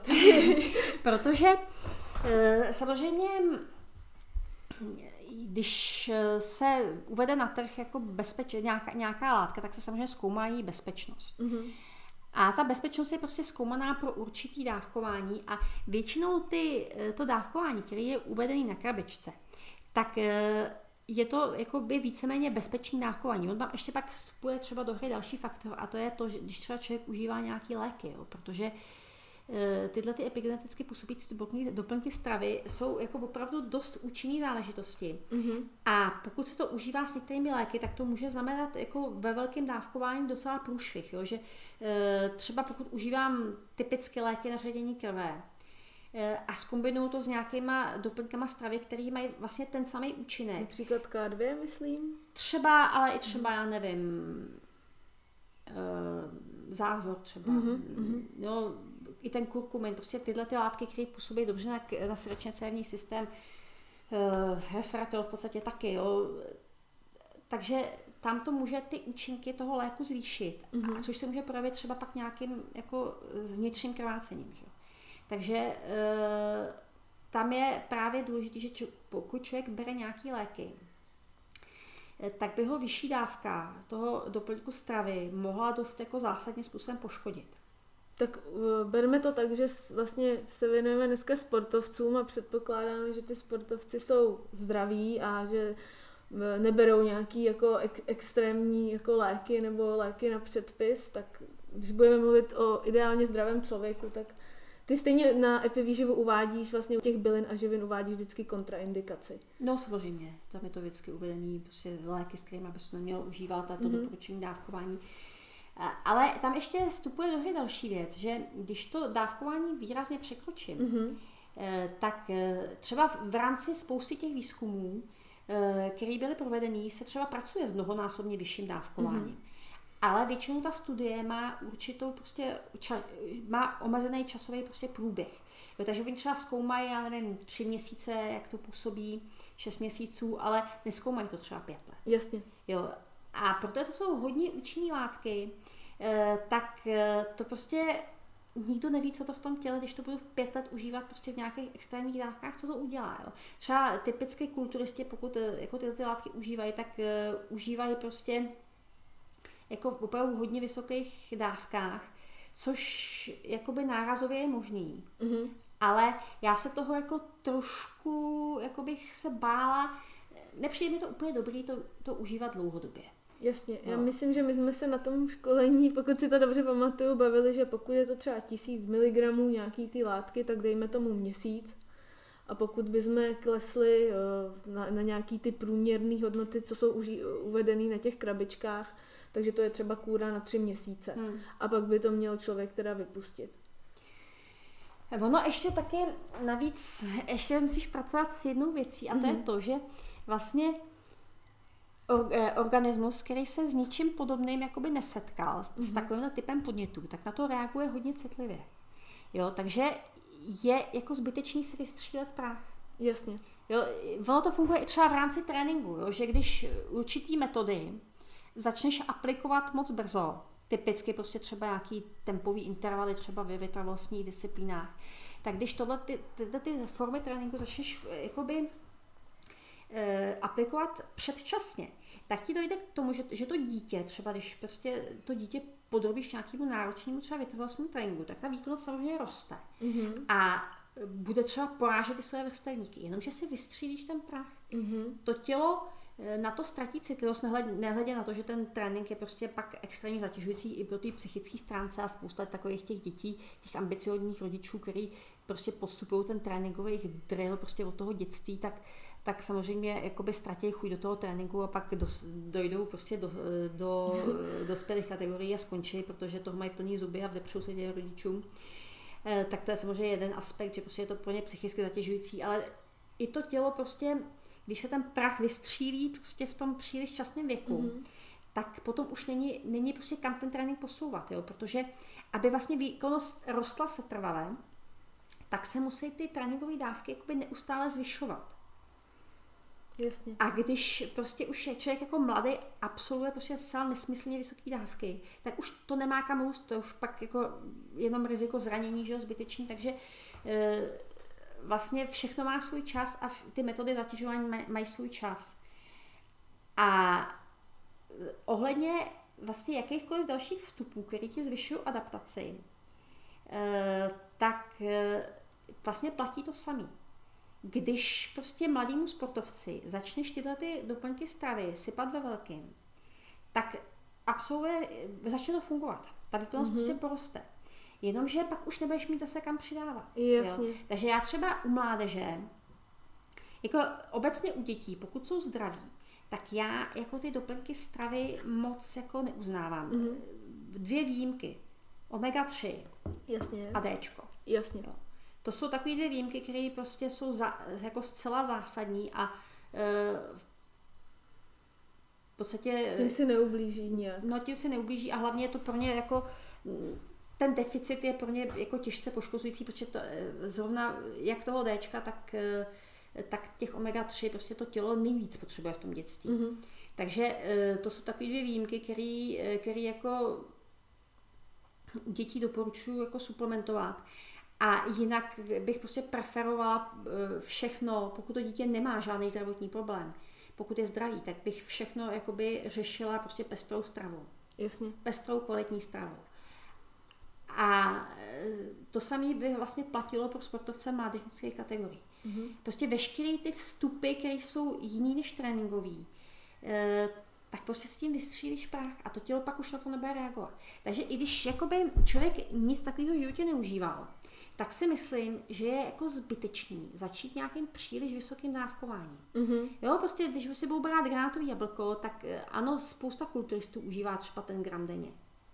Protože eh, samozřejmě když eh, se uvede na trh jako bezpeč, nějaká, nějaká látka, tak se samozřejmě zkoumá její bezpečnost. Mm-hmm. A ta bezpečnost je prostě zkoumaná pro určitý dávkování a většinou ty, eh, to dávkování, které je uvedené na krabičce, tak eh, je to jako by víceméně bezpečný dávkování. On tam ještě pak vstupuje třeba do hry další faktor a to je to, že když třeba člověk užívá nějaký léky, jo, protože Eh, tyhle ty epigeneticky působící doplňky, doplňky stravy jsou jako opravdu dost účinné záležitosti. Mm-hmm. A pokud se to užívá s některými léky, tak to může znamenat jako ve velkém dávkování docela průšvih. Jo? Že e, třeba pokud užívám typické léky na ředění krve, e, a zkombinuju to s nějakýma doplňkama stravy, které mají vlastně ten samý účinek. Například K2, myslím? Třeba, ale i třeba, já nevím, e, zázvor třeba. Mm-hmm. Jo, i ten kurkumin, prostě tyhle ty látky, které působí dobře na, na srdečně cévní systém, uh, resveratrol v podstatě taky, jo. Takže tam to může ty účinky toho léku zvýšit, mm-hmm. a mhm. což se může projevit třeba pak nějakým jako vnitřním krvácením. Že? Takže uh, tam je právě důležité, že pokud člověk bere nějaké léky, eh, tak by ho vyšší dávka toho doplňku stravy mohla dost jako zásadním způsobem poškodit. Tak uh, bereme to tak, že vlastně se věnujeme dneska sportovcům a předpokládáme, že ty sportovci jsou zdraví a že neberou nějaký jako ek- extrémní jako léky nebo léky na předpis, tak když budeme mluvit o ideálně zdravém člověku, tak ty stejně na epivýživu uvádíš vlastně u těch bylin a živin uvádíš vždycky kontraindikaci. No samozřejmě, tam je to vždycky uvedený, prostě léky, s kterými by se to mělo užívat a to mm-hmm. doporučení dávkování. Ale tam ještě vstupuje do hry další věc, že když to dávkování výrazně překročím, mm-hmm. tak eh, třeba v rámci spousty těch výzkumů, eh, které byly provedeny, se třeba pracuje s mnohonásobně vyšším dávkováním. Mm-hmm. Ale většinou ta studie má určitou prostě, ča, má omezený časový prostě průběh. Jo, takže oni třeba zkoumají, já nevím, tři měsíce, jak to působí, šest měsíců, ale neskoumají to třeba pět let. Jasně. Jo, a protože to jsou hodně účinné látky, eh, tak eh, to prostě nikdo neví, co to v tom těle, když to budu pět let užívat prostě v nějakých extrémních dávkách, co to udělá. Jo. Třeba typické kulturisti, pokud eh, jako tyhle ty látky užívají, tak uh, užívají prostě jako v opravdu hodně vysokých dávkách, což jakoby nárazově je možný. Mm-hmm. Ale já se toho jako trošku, jako bych se bála, nepřijde mi to úplně dobrý to, to užívat dlouhodobě. Jasně, no. já myslím, že my jsme se na tom školení, pokud si to dobře pamatuju, bavili, že pokud je to třeba tisíc miligramů nějaký ty látky, tak dejme tomu měsíc. A pokud bychom klesli eh, na, na nějaký ty průměrné hodnoty, co jsou uvedené na těch krabičkách, takže to je třeba kůra na tři měsíce. Hmm. A pak by to měl člověk teda vypustit. Ono ještě taky navíc, ještě musíš pracovat s jednou věcí a to mm-hmm. je to, že vlastně Eh, organismus, který se s ničím podobným jakoby nesetkal, mm-hmm. s takovým typem podnětů, tak na to reaguje hodně citlivě. Jo, takže je jako zbytečný si vystřílet prach. Jasně. Jo, ono to funguje i třeba v rámci tréninku, jo, že když určitý metody začneš aplikovat moc brzo, typicky prostě třeba nějaký tempový intervaly třeba ve vytrvalostních disciplínách, tak když tohle ty, tyhle ty formy tréninku začneš eh, jakoby e, aplikovat předčasně, tak ti dojde k tomu, že, že to dítě, třeba když prostě to dítě podrobíš nějakému náročnému třeba vytrvalostnímu tréninku, tak ta výkonnost samozřejmě roste. Mm-hmm. A bude třeba porážet ty své vrstevníky, jenomže si vystřílíš ten prach. Mm-hmm. To tělo eh, na to ztratí citlivost, nehledě, na to, že ten trénink je prostě pak extrémně zatěžující i pro ty psychické stránce a spousta takových těch dětí, těch ambiciozních rodičů, který prostě postupují ten tréninkový drill prostě od toho dětství, tak tak samozřejmě jakoby ztratí chuť do toho tréninku a pak do, dojdou prostě do, do dospělých kategorií a skončí, protože toho mají plný zuby a vzepřou se těm rodičům. Eh, tak to je samozřejmě jeden aspekt, že prostě je to pro ně psychicky zatěžující, ale i to tělo prostě, když se ten prach vystřílí prostě v tom příliš časném věku, mm-hmm. tak potom už není, není prostě kam ten trénink posouvat, jo? protože aby vlastně výkonnost rostla setrvale, tak se musí ty tréninkové dávky jakoby neustále zvyšovat. Jasně. A když prostě už je člověk jako mladý, absolvuje prostě zcela nesmyslně vysoké dávky, tak už to nemá kam růst, to už pak jako jenom riziko zranění, že jo, zbytečný, takže e, vlastně všechno má svůj čas a ty metody zatěžování maj, mají svůj čas. A eh, ohledně vlastně jakýchkoliv dalších vstupů, které ti zvyšují adaptaci, e, tak e, vlastně platí to samé když prostě mladému sportovci začneš tyhle ty doplňky stravy sypat ve velkým, tak absolvuje, začne to fungovat. Ta výkonnost mm-hmm. prostě poroste. Jenomže pak už nebudeš mít zase kam přidávat. Jasně. Jo? Takže já třeba u mládeže, jako obecně u dětí, pokud jsou zdraví, tak já jako ty doplňky stravy moc jako neuznávám. Mm-hmm. Dvě výjimky. Omega 3 Jasně. a Dčko. Jasně. Jo. To jsou takové dvě výjimky, které prostě jsou za, jako zcela zásadní a e, v podstatě... Tím si neublíží nějak. No tím si neublíží a hlavně je to pro ně jako ten deficit je pro ně jako těžce poškozující, protože to, e, zrovna jak toho Dčka, tak, e, tak těch omega-3 prostě to tělo nejvíc potřebuje v tom dětství. Mm-hmm. Takže e, to jsou takové dvě výjimky, které jako u dětí doporučuji jako suplementovat. A jinak bych prostě preferovala eh, všechno, pokud to dítě nemá žádný zdravotní problém, pokud je zdravý, tak bych všechno jakoby řešila prostě pestrou stravou. Jasně. Pestrou kvalitní stravou. A eh, to samé by vlastně platilo pro sportovce mládežnické kategorii. Mm-hmm. Prostě veškeré ty vstupy, které jsou jiný než tréninkový, eh, tak prostě s tím vystřílíš prach a to tělo pak už na to nebude reagovat. Takže i když jakoby člověk nic takového v životě neužíval, tak si myslím, že je jako zbytečný začít nějakým příliš vysokým dávkováním. Mm-hmm. Jo, prostě když už si budou brát granátový jablko, tak eh, ano, spousta kulturistů užívá třeba ten gram denně.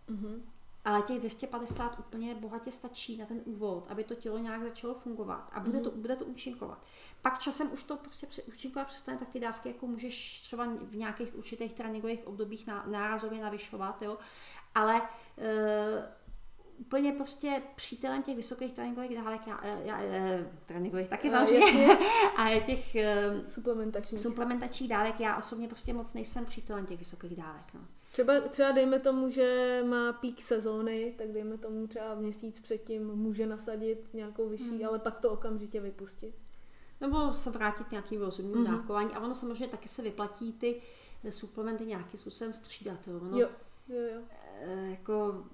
Mm-hmm. Ale těch 250 úplně bohatě stačí na ten úvod, aby to tělo nějak začalo fungovat a bude to, Mhm. bude to účinkovat. Pak časem už to prostě účinkovat přestane, tak ty dávky jako můžeš třeba v nějakých určitých tréninkových obdobích ná- nárazově navyšovat, jo. Ale e, úplně prostě přítelem těch vysokých tréninkových dávek, já, já, já tréninkových taky samozřejmě, a těch e, Suplementační. suplementačních dávek, já osobně prostě moc nejsem přítelem těch vysokých dávek. No. Třeba, třeba dejme tomu, že má pík sezóny, tak dejme tomu třeba měsíc předtím může nasadit nějakou vyšší, Hmm. ale pak to okamžitě vypustit. Nebo se vrátit nějakým rozumným Mhm. mm-hmm. dávkování. A ono samozřejmě taky se vyplatí ty suplementy nějakým způsobem střídat. Jo. No, Jo, jo, jo. e, jako,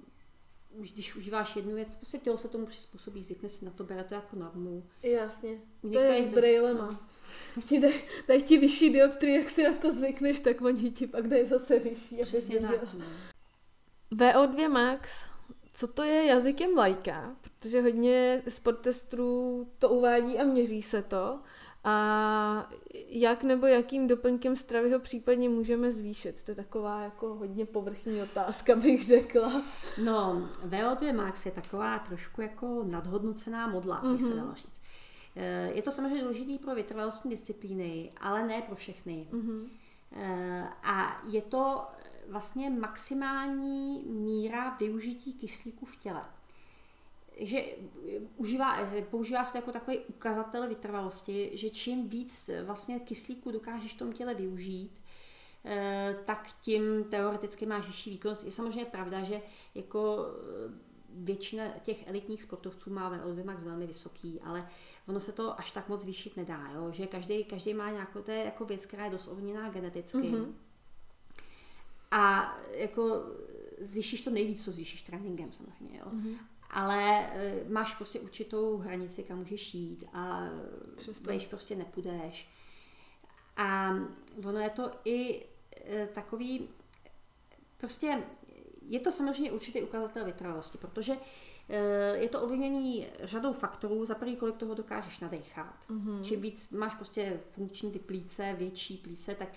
už když užíváš jednu věc, prostě tělo se tomu přizpůsobí, zvykne si na to, bere to jako normu. Jasně. U To je s brejlema. Ti daj, daj ti vyšší dioptrii, jak si na to zvykneš, tak oni ti pak dají zase vyšší. Přesně tak. No. VO2 max, co to je jazykem lajka? Protože hodně sportestrů to uvádí a měří se to. A jak nebo jakým doplňkem stravy ho případně můžeme zvýšit? To je taková jako hodně povrchní otázka, bych řekla. no, VO2 Max je taková trošku jako nadhodnocená modla, by se Mhm. dalo říct. E, Je to samozřejmě důležitý pro vytrvalostní disciplíny, ale ne pro všechny. Mhm. Eh, A je to vlastně maximální míra využití kyslíku v těle. Že eh, užívá, eh, používá se to jako takový ukazatel vytrvalosti, že čím víc eh, vlastně kyslíku dokážeš v tom těle využít, eh, tak tím teoreticky máš vyšší výkonnost. Je samozřejmě pravda, že jako eh, většina těch elitních sportovců má VO2 max velmi vysoký, ale ono se to až tak moc zvýšit nedá, jo? že každý, každý má nějakou, to je jako věc, která je dost ovlivněná geneticky. Mhm. Mm-hmm. A jako zvýšíš to nejvíc, co zvýšíš tréninkem samozřejmě, jo. Mhm. Ale e, máš prostě určitou hranici, kam můžeš jít a vejš prostě nepůjdeš. A ono je to i e, takový, prostě je to samozřejmě určitý ukazatel vytrvalosti, protože e, je to ovlivnění řadou faktorů. Za prvý, kolik toho dokážeš nadechat. Mhm. Čím víc máš prostě funkční ty plíce, větší plíce, tak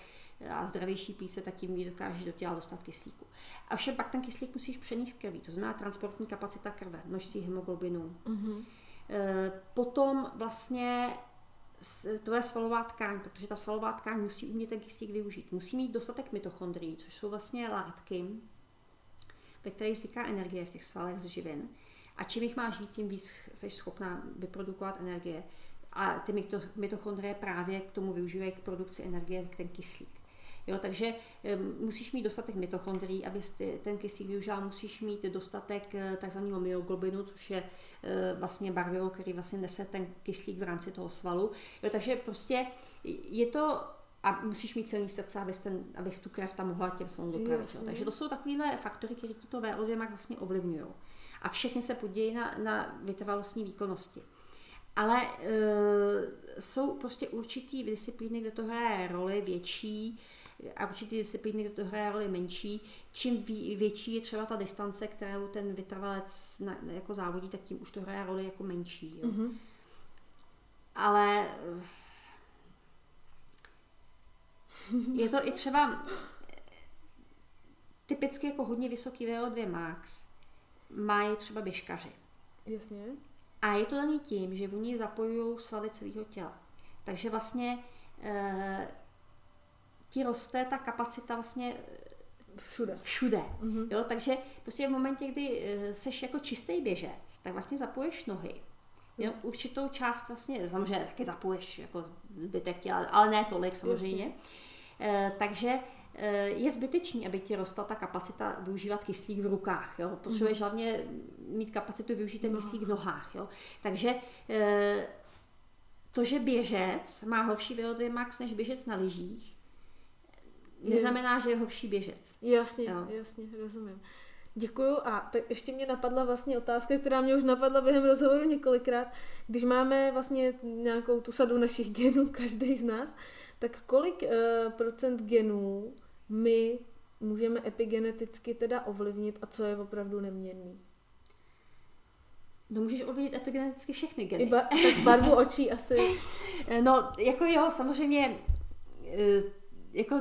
a zdravější plíce, tak tím víc dokážeš do těla dostat kyslíku. A všem pak ten kyslík musíš přenést krví, to znamená transportní kapacita krve, množství hemoglobinu. Mhm. E, Potom vlastně tvoje svalová tkáň, protože ta svalová tkáň musí umět ten kyslík využít. Musí mít dostatek mitochondrií, což jsou vlastně látky, ve kterých vzniká energie v těch svalech z živin. A čím jich máš víc, tím víc jsi schopná vyprodukovat energie. A ty mito- mitochondrie právě k tomu využívají k produkci energie ten kyslík. Jo, takže em, musíš mít dostatek mitochondrií, aby ten kyslík využil, musíš mít dostatek eh, takzvaného myoglobinu, což je eh, vlastně barvivo, který vlastně nese ten kyslík v rámci toho svalu. Jo, takže prostě je to a musíš mít silný srdce, abys, ten, abys tu krev tam mohla těm svalům dopravit. Jo. Takže to jsou takovéhle faktory, které ti to VO2 max vlastně ovlivňují. A všechny se podíjí na, na vytrvalostní výkonnosti. Ale e, jsou prostě určitý disciplíny, kde to hraje roli větší a určitý disciplíny, kde to hraje roli menší. Čím větší je třeba ta distance, kterou ten vytrvalec na, jako závodí, tak tím už to hraje roli jako menší. Jo. Mhm. Ale je to i třeba typicky jako hodně vysoký VO2 max mají třeba běžkaři. Jasně. A je to daný tím, že oni zapojují svaly celého těla. Takže vlastně e, ti roste ta kapacita vlastně Všude. všude. Mhm. Jo, takže prostě v momentě, kdy eh, seš jako čistý běžec, tak vlastně zapoješ nohy. Jo, určitou část vlastně, samozřejmě taky zapoješ jako zbytek těla, ale ne tolik samozřejmě. E, takže je zbytečný, aby ti rostla ta kapacita využívat kyslík v rukách. Jo? Potřebuješ hlavně mít kapacitu využít ten kyslík v nohách. Jo? Takže e, to, že běžec má horší VO2 max než běžec na lyžích, neznamená, že je horší běžec. Jasně, Jo. jasně, rozumím. Děkuju a tak ještě mě napadla vlastně otázka, která mě už napadla během rozhovoru několikrát. Když máme vlastně nějakou tu sadu našich genů, každý z nás, tak kolik uh, procent genů my můžeme epigeneticky teda ovlivnit a co je opravdu neměnný? No můžeš ovlivnit epigeneticky všechny geny. Iba, tak barvu očí asi. No, jako jo, samozřejmě, eh, jako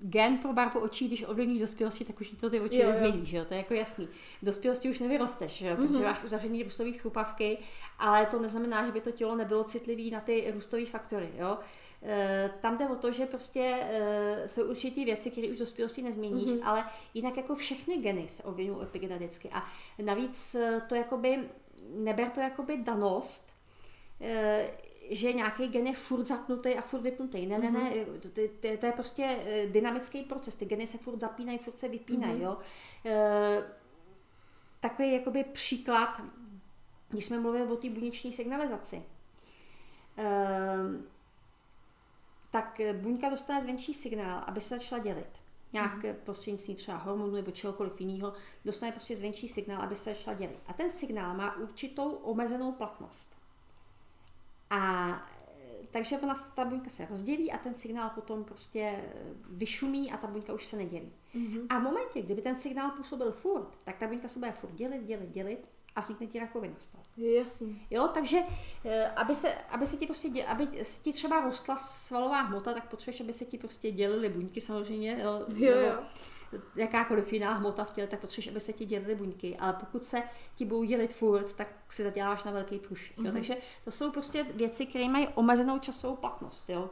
gen pro barvu očí, když ovlivníš dospělosti, tak už to ty oči jo, nezmění, že jo? to je jako jasný. V dospělosti už nevyrosteš, že jo? protože mm-hmm. máš uzavřený růstový chrupavky, ale to neznamená, že by to tělo nebylo citlivý na ty růstové faktory. Jo? Eh, tam jde o to, že prostě eh, jsou určitě věci, které už do dospělosti nezměníš, mm-hmm. ale jinak jako všechny geny se ovlivňují epigeneticky. A navíc eh, to jakoby, neber to jakoby danost, že nějaký gen je furt zapnutý a furt vypnutý. Ne, ne, ne, mm-hmm. to, to, to je prostě dynamický proces. Ty geny se furt zapínají, furt se vypínají. Mm-hmm. Jo? takový jakoby příklad, když jsme mluvili o té buněční signalizaci tak eh, buňka dostane zvenčí signál, aby se začala dělit. Nějak mm-hmm. prostřednictvím třeba hormonu nebo čehokoliv jiného, dostane prostě zvenčí signál, aby se začala dělit. A ten signál má určitou omezenou platnost. A eh, takže ona, ta buňka se rozdělí a ten signál potom prostě vyšumí a ta buňka už se nedělí. Mm-hmm. A v momentě, kdyby ten signál působil furt, tak ta buňka se bude furt dělit, dělit, dělit a vznikne ti rakovina z toho. Jasný. Jo, takže eh, aby se, aby se ti prostě, aby se ti třeba rostla svalová hmota, tak potřebuješ, aby se ti prostě dělily buňky samozřejmě, jo, jo, jo. jakákoliv jiná hmota v těle, tak potřebuješ, aby se ti dělily buňky, ale pokud se ti budou dělit furt, tak si zaděláš na velký průšvih. Mm-hmm. Takže to jsou prostě věci, které mají omezenou časovou platnost. Jo.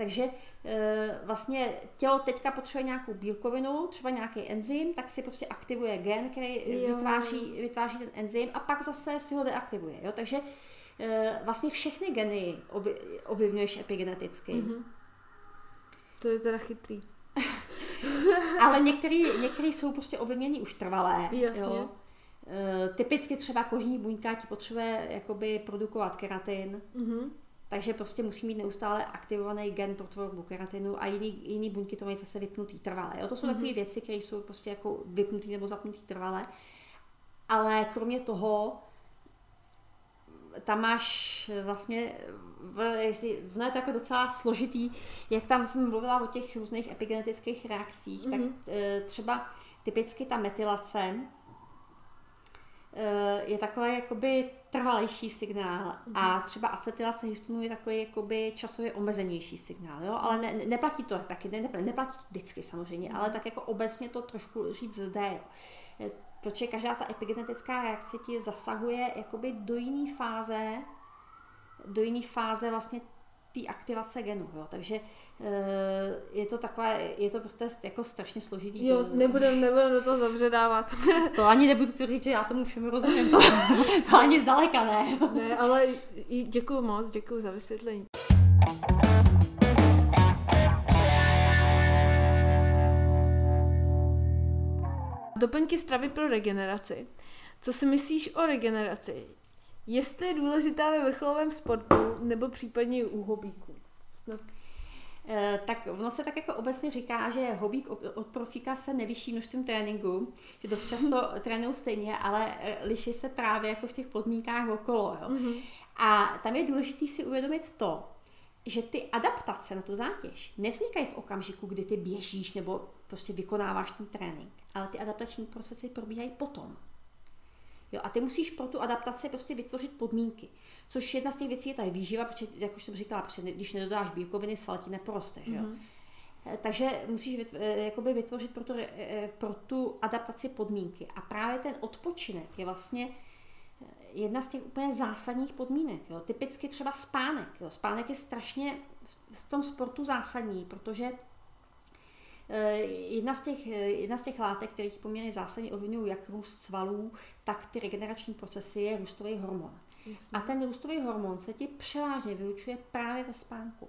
Takže e, vlastně tělo teďka potřebuje nějakou bílkovinu, třeba nějaký enzym, tak si prostě aktivuje gen, který vytváří, vytváří ten enzym a pak zase si ho deaktivuje. Jo? Takže e, vlastně všechny geny ovlivňuješ epigeneticky. Mm-hmm. To je teda chytrý. Ale některý, některý jsou prostě ovlivnění už trvalé. Jasně. Jo? E, typicky třeba kožní buňka ti potřebuje jakoby produkovat keratin. Mm-hmm takže prostě musí mít neustále aktivovaný gen pro tvorbu keratinu a jiný, jiný buňky to mají zase vypnutý trvalé. Jo? To jsou mm-hmm. takové věci, které jsou prostě jako vypnutý nebo zapnutý trvalé. Ale kromě toho, tam máš vlastně, jestli, no je to jako docela složitý, jak tam jsem mluvila o těch různých epigenetických reakcích, mm-hmm. tak mhm. e, třeba typicky ta metylace e, je takový jakoby trvalejší signál a mhm. třeba acetylace histonu je takový jakoby časově omezenější signál, jo? ale ne, neplatí to taky, ne, neplatí to vždycky samozřejmě, mm-hmm. ale tak jako obecně to trošku říct zde, jo. Protože každá ta epigenetická reakce ti zasahuje jakoby do jiné fáze, do jiné fáze vlastně té aktivace genů, jo. takže Eh, je to takové, je to prostě jako strašně složitý. Jo, to, nebudem, nebudem do toho zavředávat. to ani nebudu to říct, že já tomu všemu rozumím, to, to ani zdaleka ne. ne, ale děkuji moc, děkuji za vysvětlení. Doplňky stravy pro regeneraci. Co si myslíš o regeneraci? Jestli je důležitá ve vrcholovém sportu nebo případně u hobíků? No. Eh, tak ono se tak jako obecně říká, že hobík od profíka se nevyšší množstvím tréninku, že dost často trénují stejně, ale eh, liší se právě jako v těch podmínkách okolo. Jo. Mm-hmm. A tam je důležité si uvědomit to, že ty adaptace na tu zátěž nevznikají v okamžiku, kdy ty běžíš nebo prostě vykonáváš ten trénink, ale ty adaptační procesy probíhají potom. Jo, a ty musíš pro tu adaptaci prostě vytvořit podmínky. Což jedna z těch věcí je ta výživa, protože, jak už jsem říkala, protože když nedodáš bílkoviny, sval ti neporoste. Že jo? Mm-hmm. Takže musíš eh, vytvořit pro tu, eh, pro tu adaptaci podmínky. A právě ten odpočinek je vlastně jedna z těch úplně zásadních podmínek. Jo. Typicky třeba spánek. Jo. Spánek je strašně v tom sportu zásadní, protože jedna z, těch, eh, jedna z těch látek, kterých poměrně zásadně ovlivňují jak růst svalů, tak ty regenerační procesy, je růstový hormon. Jasně. A ten růstový hormon se ti převážně vylučuje právě ve spánku.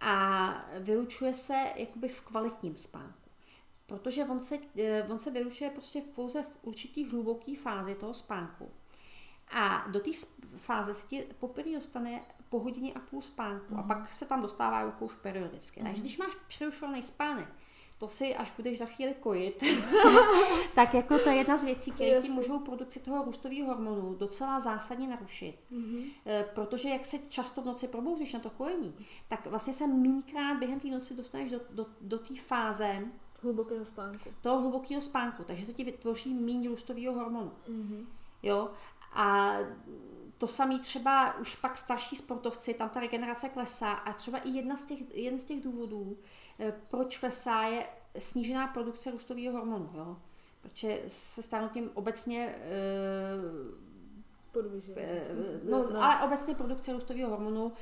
A vylučuje se jakoby v kvalitním spánku. Protože on se, eh, on se vylučuje prostě pouze v určitý hluboký fázi toho spánku. A do té fáze se ti poprvé dostane po hodině a půl spánku mm. a mhm. pak se tam dostává jako už periodicky. Mm. Takže když máš přerušovaný spánek, to si, až budeš za chvíli kojit, tak jako to je jedna z věcí, které ti můžou produkci toho růstového hormonu docela zásadně narušit. Mm-hmm. Protože jak se často v noci probouzíš na to kojení, tak vlastně se mínkrát během té noci dostaneš do, do, do té fáze hlubokého spánku. Toho hlubokého spánku, takže se ti vytvoří méně růstového hormonu. Mm-hmm. Jo? A to samý třeba už pak starší sportovci, tam ta regenerace klesá a třeba i jedna z těch, jeden z těch důvodů, proč klesá, je snížená produkce růstového hormonu. Jo? Protože se stárnutím obecně Podvyžuje. no, no, ale obecně produkce růstového hormonu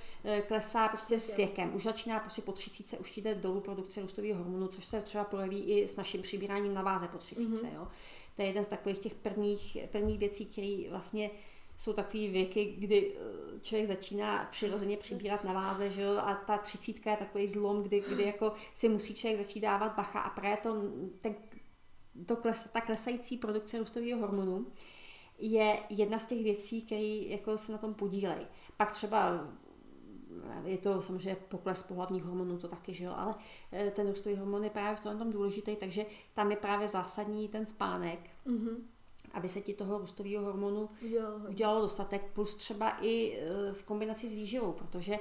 klesá prostě s věkem. Už začíná prostě po 30, už jde dolů produkce růstového hormonu, což se třeba projeví i s naším přibíráním na váze po 30. Mm-hmm. Jo. To je jeden z takových těch prvních, prvních věcí, které vlastně jsou takové věky, kdy eh, člověk začíná přirozeně přibírat na váze, že jo, a ta třicítka je takový zlom, kdy, kdy jako si musí člověk začít dávat bacha a právě to, ten, to kles, ta klesající produkce růstového hormonu je jedna z těch věcí, které jako se na tom podílejí. Pak třeba je to samozřejmě pokles pohlavních hormonů, to taky, že jo, ale eh, ten růstový hormon je právě v tom, tom důležitý, takže tam je právě zásadní ten spánek, mm-hmm. Aby se ti toho růstového hormonu udělalo dostatek, plus třeba i eh, v kombinaci s výživou, protože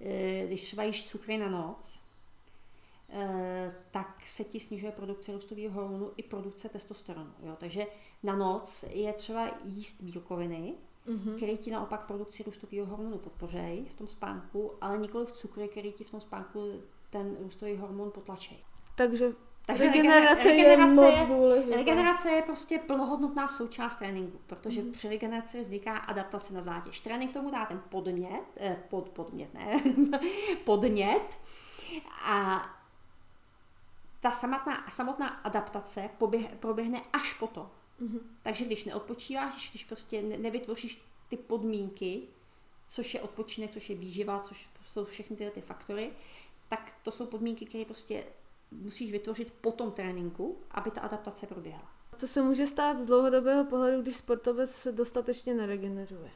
eh, když třeba jíš cukry na noc, tak se ti snižuje produkce růstového hormonu i produkce testosteronu. Jo? Takže na noc je třeba jíst bílkoviny, mm-hmm. který ti naopak produkci růstového hormonu podpořejí v tom spánku, ale nikoli v cukry, který ti v tom spánku ten růstový hormon potlačí. Takže takže regenerace, regenerace je moc důležitá. Regenerace je prostě plnohodnotná součást tréninku, protože mm. při regeneraci vzniká adaptace na zátěž. Trénink tomu dá ten podnět, eh, pod, podmět, ne, podnět a ta samotná, samotná adaptace poběh, proběhne až potom. Mm-hmm. Takže když neodpočíváš, když prostě nevytvoříš ty podmínky, což je odpočinek, což je výživa, což jsou všechny tyhle ty faktory, tak to jsou podmínky, které prostě musíš vytvořit po tom tréninku, aby ta adaptace proběhla. Co se může stát z dlouhodobého pohledu, když sportovec se dostatečně neregeneruje?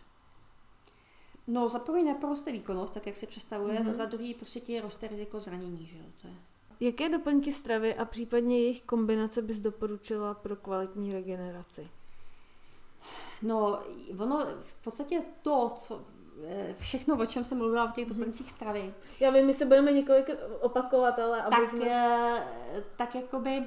No, za první neporoste výkonnost, tak jak si představuje, mm-hmm. za druhý prostě ti roste riziko zranění, že jo, to je. Jaké doplňky stravy a případně jejich kombinace bys doporučila pro kvalitní regeneraci? No, ono v podstatě to, co všechno, o čem jsem mluvila v těch mhm. doplňcích stravy. Já vím, my se budeme několik opakovat, ale aby tak, jsme... Eh, tak jakoby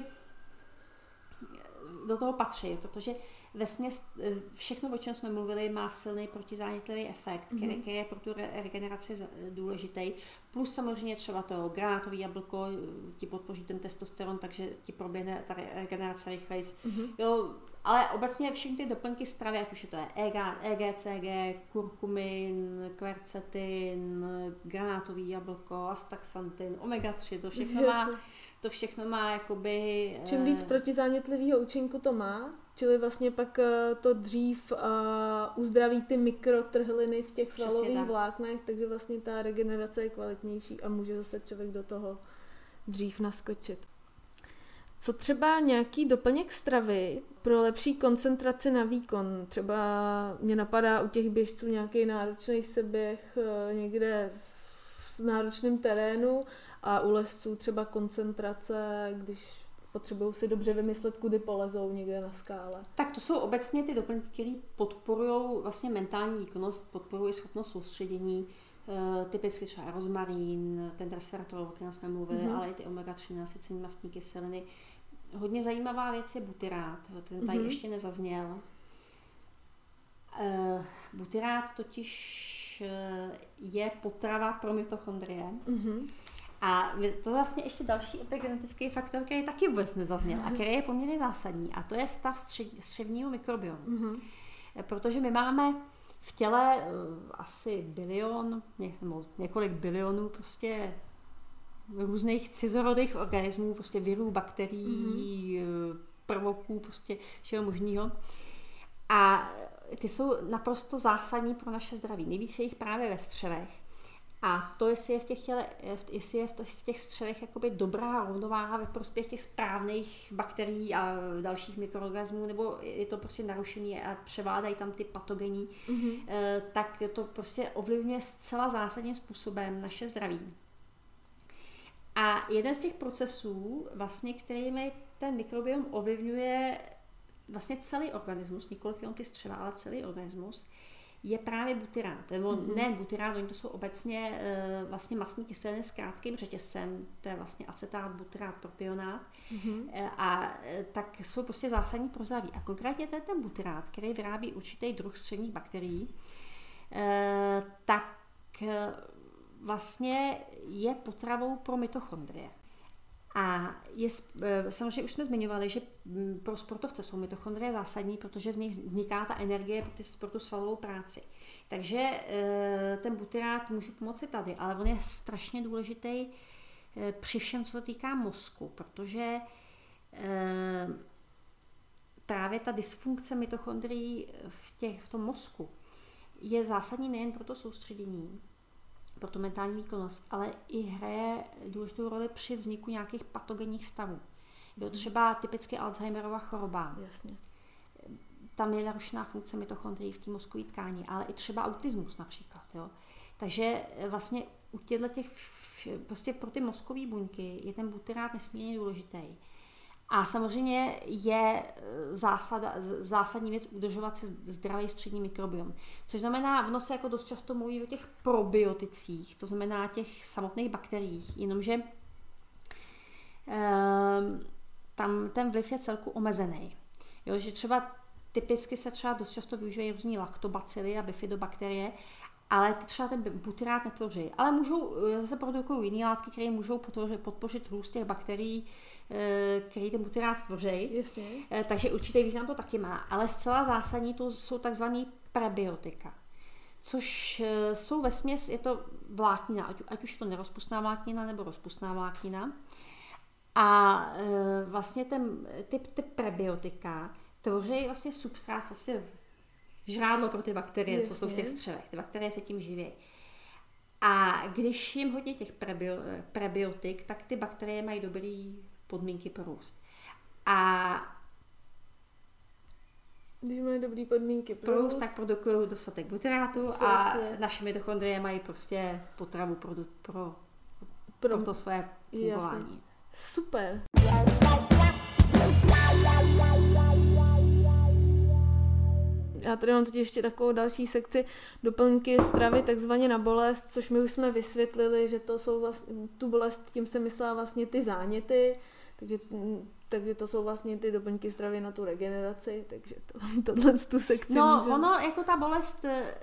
do toho patří, protože ve směs eh, všechno, o čem jsme mluvili, má silný protizánětlivý efekt, mm-hmm. který, který je pro tu regeneraci důležitý. Plus samozřejmě třeba to granátový jablko eh, ti podpoří ten testosteron, takže ti proběhne ta regenerace rychleji. Mm-hmm. Jo, ale obecně všechny ty doplňky stravy, ať už je to je EGCG, kurkumin, kvercetin, granátový jablko, astaxantin, omega-3, to všechno má to všechno má jakoby... Čím víc eh, protizánětlivého účinku to má, čili vlastně pak eh, to dřív uh, uzdraví ty mikrotrhliny v těch svalových vláknech, takže vlastně ta regenerace je kvalitnější a může zase člověk do toho dřív naskočit. Co třeba nějaký doplněk stravy pro lepší koncentraci na výkon? Třeba mě napadá u těch běžců nějaký náročný seběh někde v náročném terénu a u lesců třeba koncentrace, když potřebují si dobře vymyslet, kudy polezou někde na skále. Tak to jsou obecně ty doplňky, které podporují vlastně mentální výkonnost, podporují schopnost soustředění, eh, typicky třeba rozmarín, ten resveratrol, o kterém jsme mluvili, mm-hmm. ale i ty omega-3 nasycený mastní kyseliny. Hodně zajímavá věc je butyrát, ten tady mm-hmm. ještě nezazněl. Uh, butyrát totiž uh, je potrava pro mitochondrie. Mm-hmm. A to vlastně ještě další epigenetický faktor, který taky vůbec nezazněl a který je poměrně zásadní a to je stav střevního mikrobiomu. Mm-hmm. Protože my máme v těle uh, asi bilion, ně, nebo několik bilionů prostě různých cizorodých organismů, prostě virů, bakterií, mm-hmm. prvoků, prostě všeho možného. A ty jsou naprosto zásadní pro naše zdraví. Nejvíce jich právě ve střevech. A to, jestli je v těch, těle, jestli je v těch střevech jakoby dobrá rovnováha ve prospěch těch správných bakterií a dalších mikroorganismů, nebo je to prostě narušení a převládají tam ty patogení, mm-hmm. tak to prostě ovlivňuje zcela zásadním způsobem naše zdraví. A jeden z těch procesů, vlastně, kterými ten mikrobiom ovlivňuje vlastně celý organismus, nikoli jenom ty střeva, ale celý organismus, je právě butyrát. Nebo mm-hmm. ne butyrát, oni to jsou obecně e, vlastně masní kyseliny s krátkým řetězcem, to je vlastně acetát, butyrát, propionát. Mm-hmm. E, a e, tak jsou prostě zásadní pro zdraví. A konkrétně to je ten butyrát, který vyrábí určitý druh středních bakterií, e, tak e, vlastně je potravou pro mitochondrie. A je, eh, samozřejmě už jsme zmiňovali, že mm, pro sportovce jsou mitochondrie zásadní, protože v nich vzniká ta energie pro tu svalovou práci. Takže eh, ten butyrát může pomoci tady, ale on je strašně důležitý eh, při všem, co se týká mozku, protože právě ta dysfunkce mitochondrií v, těch, v tom mozku je zásadní nejen pro to soustředění, pro tu mentální výkonnost, ale i hraje důležitou roli při vzniku nějakých patogenních stavů. Jo, mhm. třeba typicky Alzheimerova choroba. Jasně. Tam je narušená funkce mitochondrií v té mozkové tkání, ale i třeba autismus například. Jo. Takže eh, vlastně u těchto těch, prostě pro ty mozkové buňky je ten butyrát nesmírně důležitý. A samozřejmě je e, zásada, zásadní věc udržovat si zdravý střední mikrobiom. Což znamená, v nose jako dost často mluví o těch probioticích, to znamená těch samotných bakteriích, jenomže um, tam ten vliv je celku omezený. Jo, že třeba typicky se třeba dost často využívají různý laktobacily a bifidobakterie, ale ty třeba ten butyrát netvoří. Ale můžou, e, zase produkují jiné látky, které můžou podpořit růst těch bakterií, který ten butyrát tvoří. Jasně. Eh, takže určitý význam to taky má. Ale zcela zásadní to jsou takzvané prebiotika. Což eh, jsou ve směs, je to vláknina, ať, ať už je to nerozpustná vláknina nebo rozpustná vláknina. A vlastně ten, ty, ty prebiotika tvoří vlastně substrát, vlastně žrádlo pro ty bakterie, Jasně. co jsou v těch střevech. Ty bakterie se tím živí. A když jim hodně těch prebio, prebiotik, tak ty bakterie mají dobrý podmínky pro růst. A když mají dobré podmínky pro růst, tak produkují dostatek butyrátu a naše mitochondrie mají prostě potravu pro, pro, pro, pro to své fungování. Jasně. Super. Já tady mám teď ještě takovou další sekci doplňky stravy takzvaně na bolest, což my už jsme vysvětlili, že to jsou vlastně, tu bolest, tím se myslela vlastně ty záněty, takže, takže to jsou vlastně ty doplňky stravy na tu regeneraci, takže to, tohle tu sekci No, může... ono jako ta bolest eh,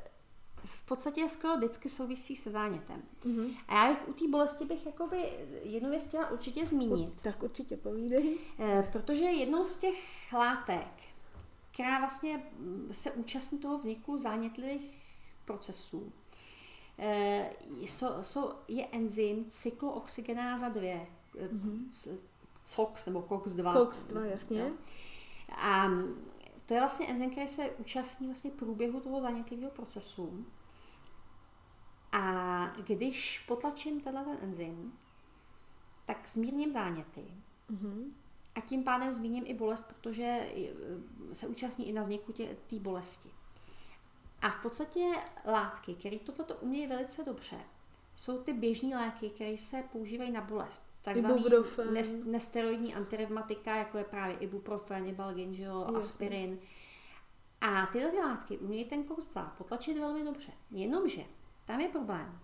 v podstatě skoro vždycky souvisí se zánětem. Mm-hmm. A já bych, u té bolesti bych jakoby jednu věc chtěla určitě zmínit. Tak určitě povídej. E, protože jednou z těch látek, která vlastně se účastní toho vzniku zánětlivých procesů, e, jsou, jsou, je enzym cyklooxygenáza 2, mm-hmm. COX nebo COX2. COX2, jasně. Jo. A to je vlastně enzym, který se účastní vlastně průběhu toho zanětlivého procesu. A když potlačím tenhle ten enzym, tak zmírním záněty. Mm-hmm. A tím pádem zmíním i bolest, protože e, se účastní i na vzniku té bolesti. A v podstatě látky, které toto umějí velice dobře, jsou ty běžné léky, které se používají na bolest takzvaný nes, nesteroidní antirevmatika, jako je právě ibuprofen, ibalgin, že jo, aspirin. A tyhle ty látky umějí ten COX-2 potlačit velmi dobře. Jenomže tam je problém,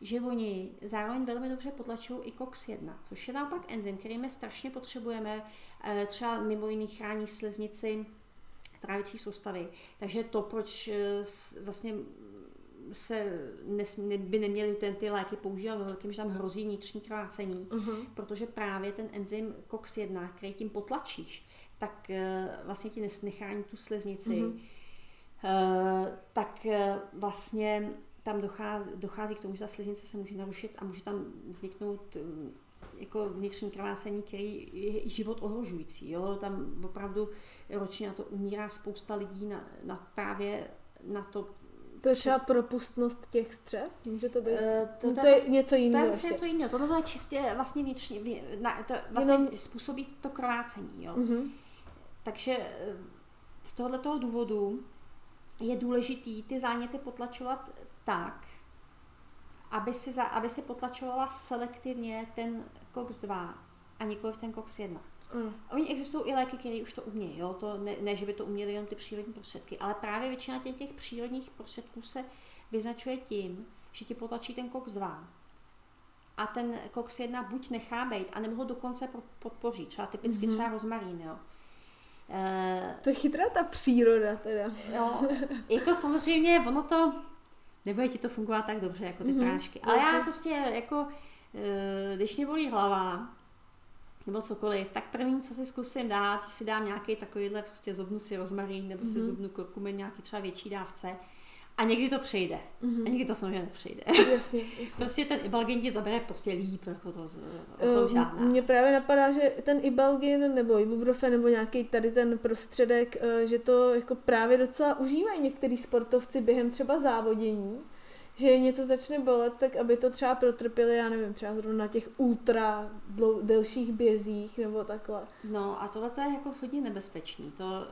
že oni zároveň velmi dobře potlačují i COX-1, což je naopak enzym, který my strašně potřebujeme, eh, třeba mimo jiný chrání sliznici trávicí soustavy. Takže to, proč eh, vlastně se nes, by neměly ten, ty léky používat ve velkém, že tam hrozí vnitřní krvácení, uh-huh. protože právě ten enzym COX-1, který tím potlačíš, tak uh, vlastně ti nechrání tu sliznici, uh-huh. uh, tak uh, vlastně tam dochází, dochází k tomu, že ta sliznice se může narušit a může tam vzniknout um, jako vnitřní krvácení, který je život ohrožující. Jo? Tam opravdu ročně na to umírá spousta lidí na, na právě na to to je třeba propustnost těch střev? Může to být? Uh, to, to, to je zase, něco jiného. To je zase něco jiného. Tohle je čistě vlastně vnitřně, na, to vlastně Jenom... způsobí to krvácení. Jo? Uh-huh. Takže eh, z tohoto důvodu je důležitý ty záněty potlačovat tak, aby si, za, aby si potlačovala selektivně ten COX-2 a nikoli ten COX-1. Mm. Oni existují i léky, které už to umějí, jo? To ne, ne, že by to uměli jenom ty přírodní prostředky, ale právě většina těch, těch přírodních prostředků se vyznačuje tím, že ti potlačí ten COX-2 a ten COX-1 buď nechá být, anebo ho dokonce podpoří, třeba typicky mm-hmm. třeba rozmarín, jo. E, to je chytrá ta příroda teda. Jo, jako samozřejmě ono to, nebude ti to fungovat tak dobře jako ty mm-hmm. prášky. Ale já prostě jako, eh, když mě bolí hlava, nebo cokoliv, tak první, co si zkusím dát, že si dám nějaký takovýhle, prostě zobnu si rozmarín, nebo mm-hmm. si mhm. zobnu kurkumin nějaký třeba větší dávce, a někdy to přejde. Mm-hmm. A někdy to samozřejmě nepřejde. Jasně, jasně. prostě ten ibalgin ti zabere prostě líp, jako to, o tom žádná. Mně právě napadá, že ten ibalgin nebo ibuprofen nebo nějaký tady ten prostředek, eh, že to jako právě docela užívají některý sportovci během třeba závodění, že něco začne bolet, tak aby to třeba protrpěli, já nevím, třeba zrovna na těch ultra dlou, delších bězích nebo takhle. No a tohle to je jako hodně nebezpečný. To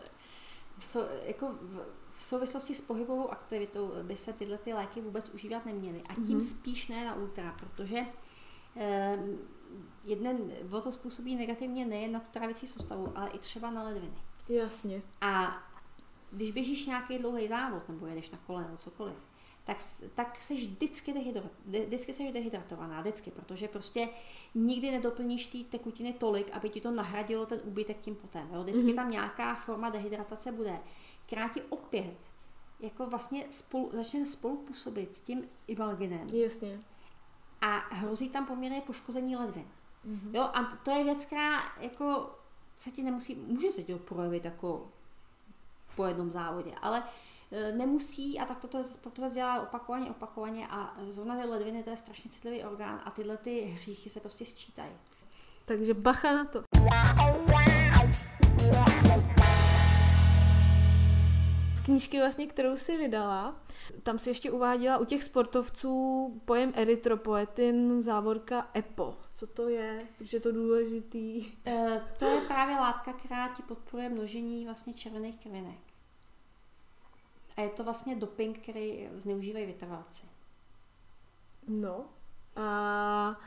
so, jako v, v souvislosti s pohybovou aktivitou by se tyhle ty léky vůbec užívat neměly. A tím mm-hmm. spíš ne na ultra, protože eh, jeden, to způsobí negativně nejen na tu trávicí soustavu, ale i třeba na ledviny. Jasně. A když běžíš nějaký dlouhý závod nebo jedeš na kole nebo cokoliv, tak, tak jsi vždycky, dehydro, vždycky jsi dehydratovaná, vždycky, protože prostě nikdy nedoplníš ty tekutiny tolik, aby ti to nahradilo ten úbytek tím potem. Jo? Vždycky mm-hmm. tam nějaká forma dehydratace bude která ti opět jako vlastně spolu, začne spolu působit s tím ibalginem. Jasně. A hrozí tam poměrně poškození ledvin. Mm-hmm. Jo, a to je věc, která jako se ti nemusí, může se ti projevit jako po jednom závodě, ale nemusí a tak toto sportovec dělá opakovaně, opakovaně a zrovna ty ledviny to je strašně citlivý orgán a tyhle ty hříchy se prostě sčítají. Takže bacha na to. knížky, vlastně, kterou si vydala, tam si ještě uváděla u těch sportovců pojem erytropoetin, závorka EPO. Co to je? Protože je to důležitý. E, to je právě látka, která ti podporuje množení vlastně červených krvinek. A je to vlastně doping, který zneužívají vytrvalci. No a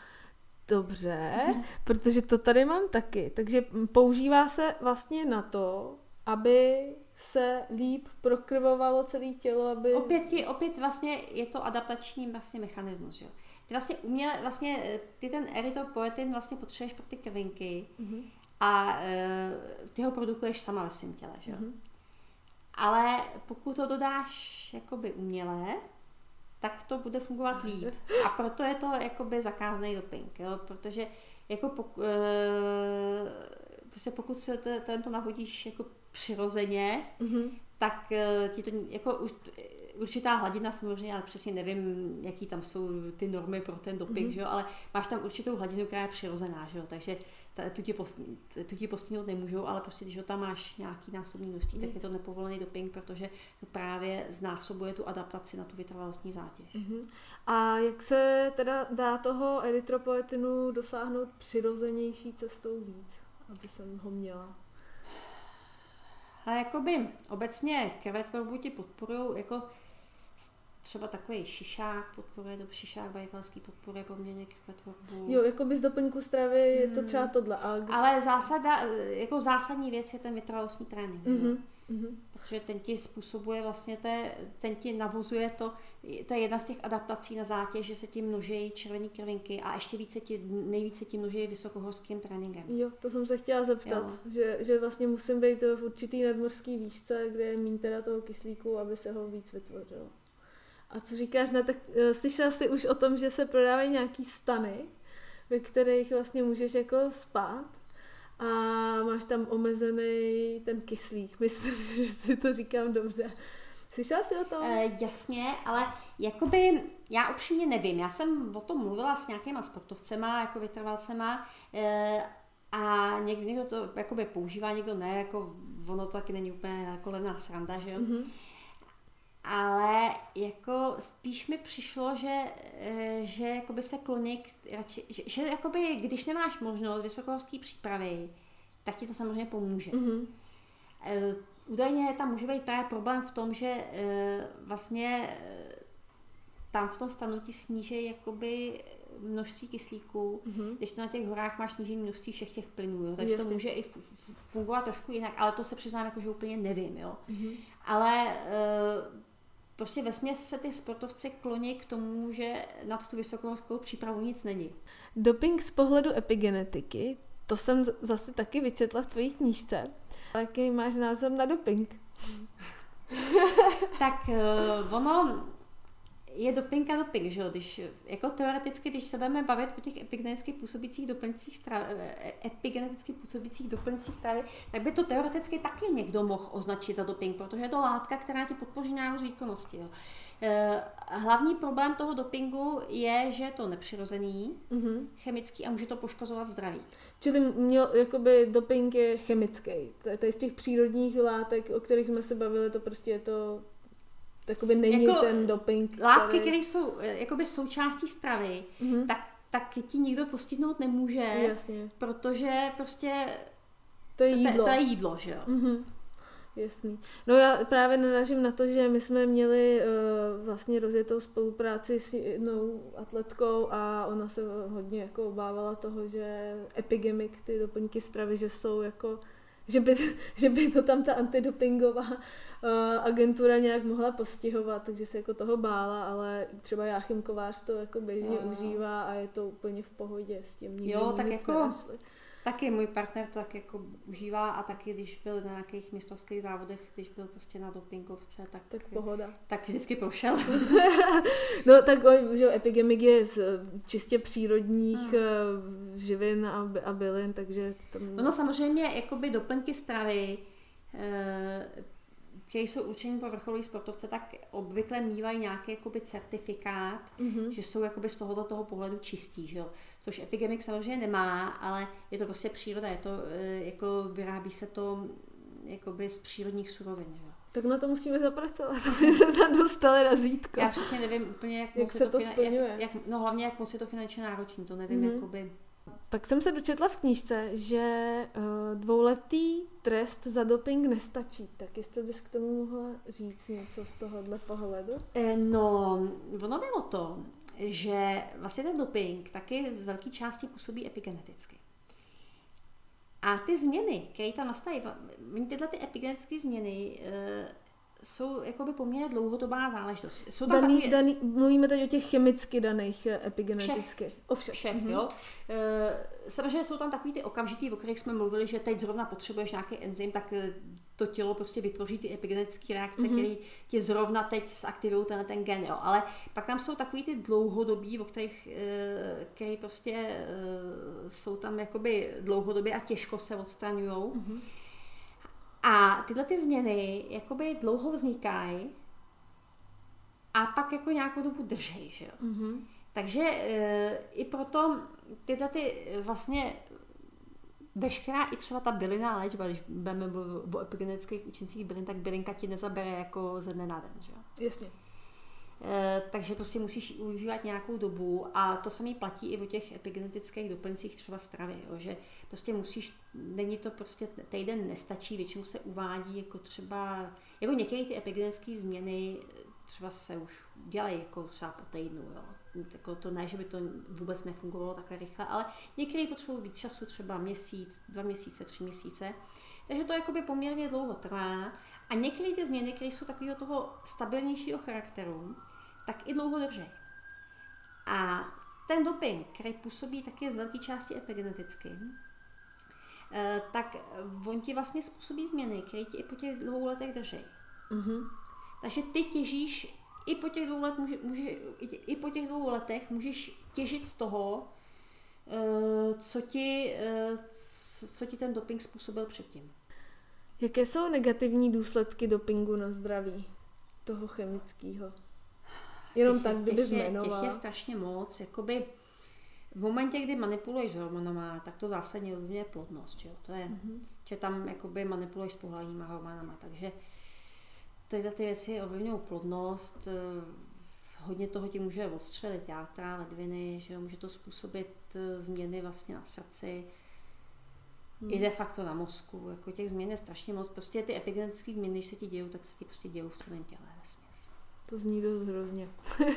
dobře, protože to tady mám taky. Takže používá se vlastně na to, aby se líp prokrvovalo celé tělo, aby... Opět, je, opět vlastně je to adaptační vlastně mechanismus, že? Ty vlastně uměle, vlastně ty ten erytropoetin vlastně potřebuješ pro ty krvinky mm-hmm. a e, ty ho produkuješ sama ve svém těle, že? Mm-hmm. Ale pokud to dodáš jakoby uměle, tak to bude fungovat líp. A proto je to jakoby zakázaný doping, jo? protože jako poku, e, prostě pokud se to, tento nahodíš jako přirozeně, mm-hmm. tak uh, ti to jako určitá hladina samozřejmě, já přesně nevím, jaký tam jsou ty normy pro ten doping, mm-hmm. že jo, ale máš tam určitou hladinu, která je přirozená, že jo, takže ta, tu, ti postí, tu ti postihnout nemůžou, ale prostě když ho tam máš nějaký násobný množství, mm-hmm. tak je to nepovolený doping, protože to právě znásobuje tu adaptaci na tu vytrvalostní zátěž. Mm-hmm. A jak se teda dá toho erytropoetinu dosáhnout přirozenější cestou víc, aby jsem ho měla? Ale jakoby obecně krvetvorbu ti podporují jako třeba takový šišák podporuje, do šišák bajkalský podporuje poměrně krvetvorbu. Jo, jako by z doplňku stravy je to třeba hmm. tohle. Ale, ale zásada, jako zásadní věc je ten vytrvalostní trénink. Mm-hmm. Mm-hmm. Protože ten ti způsobuje vlastně, te, ten ti navozuje to, to je jedna z těch adaptací na zátěž, že se ti množí červené krvinky a ještě více ti, nejvíce ti množí vysokohorským tréninkem. Jo, to jsem se chtěla zeptat, že, že vlastně musím být v určitý nadmorský výšce, kde je méně teda toho kyslíku, aby se ho víc vytvořilo. A co říkáš, ne, tak uh, slyšela jsi už o tom, že se prodávají nějaký stany, ve kterých vlastně můžeš jako spát a máš tam omezený ten kyslík. Myslím, že si to říkám dobře. Slyšela jsi o tom? E, jasně, ale jakoby, já upřímně nevím. Já jsem o tom mluvila s nějakýma sportovcema, jako vytrvalcema, e, a někdo to jakoby používá, někdo ne, jako ono to taky není úplně jako levná sranda, že jo. Mm-hmm. Ale jako spíš mi přišlo, že, eh, že jakoby se kloní, radši, že, že jakoby, když nemáš možnost vysokohorské přípravy, tak ti to samozřejmě pomůže. Mm-hmm. Údajně tam může být právě problém v tom, že eh, vlastně tam v tom stanu ti sníží jakoby množství kyslíku, mm-hmm. když to na těch horách máš snížení množství všech těch plynů, jo, takže Jasně. to může i fungovat trošku jinak, ale to se přiznám, jako, že úplně nevím, jo. Mm-hmm. Ale prostě ve se ty sportovci kloní k tomu, že nad tu vysokohorskou přípravu nic není. Doping z pohledu epigenetiky, to jsem zase taky vyčetla v tvojí knížce. Jaký máš názor na doping? tak uh, ono, je doping a doping, že jo? Když, jako teoreticky, když se budeme bavit o těch epigeneticky působících doplňcích stravy, epigeneticky působících doplňcích stravy, tak by to teoreticky taky někdo mohl označit za doping, protože je to látka, která ti podpoří nárůst výkonnosti. Jo. Eh, hlavní problém toho dopingu je, že je to nepřirozený, mm-hmm. chemický a může to poškozovat zdraví. Čili měl, jakoby doping je chemický. Tady z těch přírodních látek, o kterých jsme se bavili, to prostě je to Jakoby není jako ten doping. Látky, který... které jsou eh, jakoby součástí stravy, mm-hmm. tak, tak ti nikdo postihnout nemůže, Jasně. protože prostě to je jídlo. To, to je jídlo, že jo. Mm-hmm. Jasný. No já právě narážím na to, že my jsme měli uh, vlastně rozjetou spolupráci s jednou atletkou a ona se hodně jako obávala toho, že epidemik, ty doplňky stravy, že jsou jako že by, že by to tam ta antidopingová uh, agentura nějak mohla postihovat, takže se jako toho bála, ale třeba Jáchym Kovář to jako běžně no. užívá a je to úplně v pohodě s tím. Jo, tak jako. Taky můj partner to tak jako užívá a taky, když byl na nějakých mistrovských závodech, když byl prostě na dopingovce, tak, tak pohoda. Tak vždycky prošel. no tak že epigemik je z čistě přírodních hmm. živin a, a bylin, takže tam... No, no samozřejmě, jakoby doplňky stravy, eh, které jsou určeny pro vrcholové sportovce, tak obvykle mývají nějaký jakoby certifikát, mm-hmm. že jsou jakoby z tohoto toho pohledu čistí, že jo? což Epidemic samozřejmě nemá, ale je to prostě příroda, je to, eh, jako vyrábí se to jakoby z přírodních surovin, že jo? Tak na to musíme zapracovat, aby se tam dostali razítko. Já přesně nevím úplně, jak, jak se to, to splňuje. Jak, jak, no hlavně, jak moc je to finančně náročné, to nevím, mm-hmm. jakoby tak jsem se dočetla v knížce, že uh, dvouletý trest za doping nestačí. Tak jestli bys k tomu mohla říct něco z tohohle pohledu? Eh, no, ono jde o to, že vlastně ten doping taky z velké části působí epigeneticky. A ty změny, které tam nastají, tyhle ty epigenetické změny uh, jsou jakoby poměrně dlouhodobá záležitost. Jsou tam daný, takový... daný, mluvíme teď o těch chemicky daných eh, epigeneticky. Všech. O všech. všech mm-hmm. jo. E, samozřejmě jsou tam takový ty okamžitý, o kterých jsme mluvili, že teď zrovna potřebuješ nějaký enzym, tak eh, to tělo prostě vytvoří ty epigenetické reakce, mm-hmm. které ti zrovna teď zaktivují ten, ten gen. Jo. Ale pak tam jsou takový ty dlouhodobí, o kterých, který prostě jsou tam jakoby dlouhodobě a těžko se odstraňují. Mm-hmm. A tyhle ty změny jakoby dlouho vznikají a pak jako nějakou dobu drží, že jo. Mm-hmm. Takže e, i proto tyhle ty vlastně veškerá i třeba ta byliná léčba, když budeme o epigenetických účincích bylin, tak bylinka ti nezabere jako ze dne na den, že jo. Jasně. Eh, takže prostě musíš užívat nějakou dobu a to samý platí i o těch epigenetických doplňcích třeba stravy, jo, že prostě musíš, není to prostě týden nestačí, většinou se uvádí jako třeba, jako některé ty epigenetické změny eh, třeba se už dělají jako třeba po týdnu, jo. Tako to ne, že by to vůbec nefungovalo takhle rychle, ale některé potřebují víc času, třeba měsíc, dva měsíce, tři měsíce. Takže to jakoby poměrně dlouho trvá a některé ty změny, které jsou takového toho stabilnějšího charakteru, tak i dlouho drží. A ten doping, který působí taky z velké části epigeneticky, eh, tak on ti vlastně způsobí změny, které ti i po těch dvou letech drží. Mm-hmm. Takže ty těžíš i po těch dvou, let může, může, i po těch dvou letech můžeš těžit z toho, eh, co ti, eh, co ti ten doping způsobil předtím. Jaké jsou negativní důsledky dopingu na zdraví toho chemického? Jenom těch, tak, kdyby těch je, těch je strašně moc. Jakoby v momentě, kdy manipuluješ hormonama, tak to zásadně ovlivňuje plodnost. Že, to je, mm-hmm. že tam jakoby manipuluješ s pohlavníma hormonama. Takže tyhle ty věci ovlivňují plodnost. Eh, hodně toho ti může odstřelit játra, ledviny, že může to způsobit eh, změny vlastně na srdci. Hmm. I de facto na mozku. Jako těch změn je strašně moc. Prostě ty epigenetické změny, když se ti dějou, tak se ti prostě dějou v celém těle. Vlastně. To zní dost hrozně.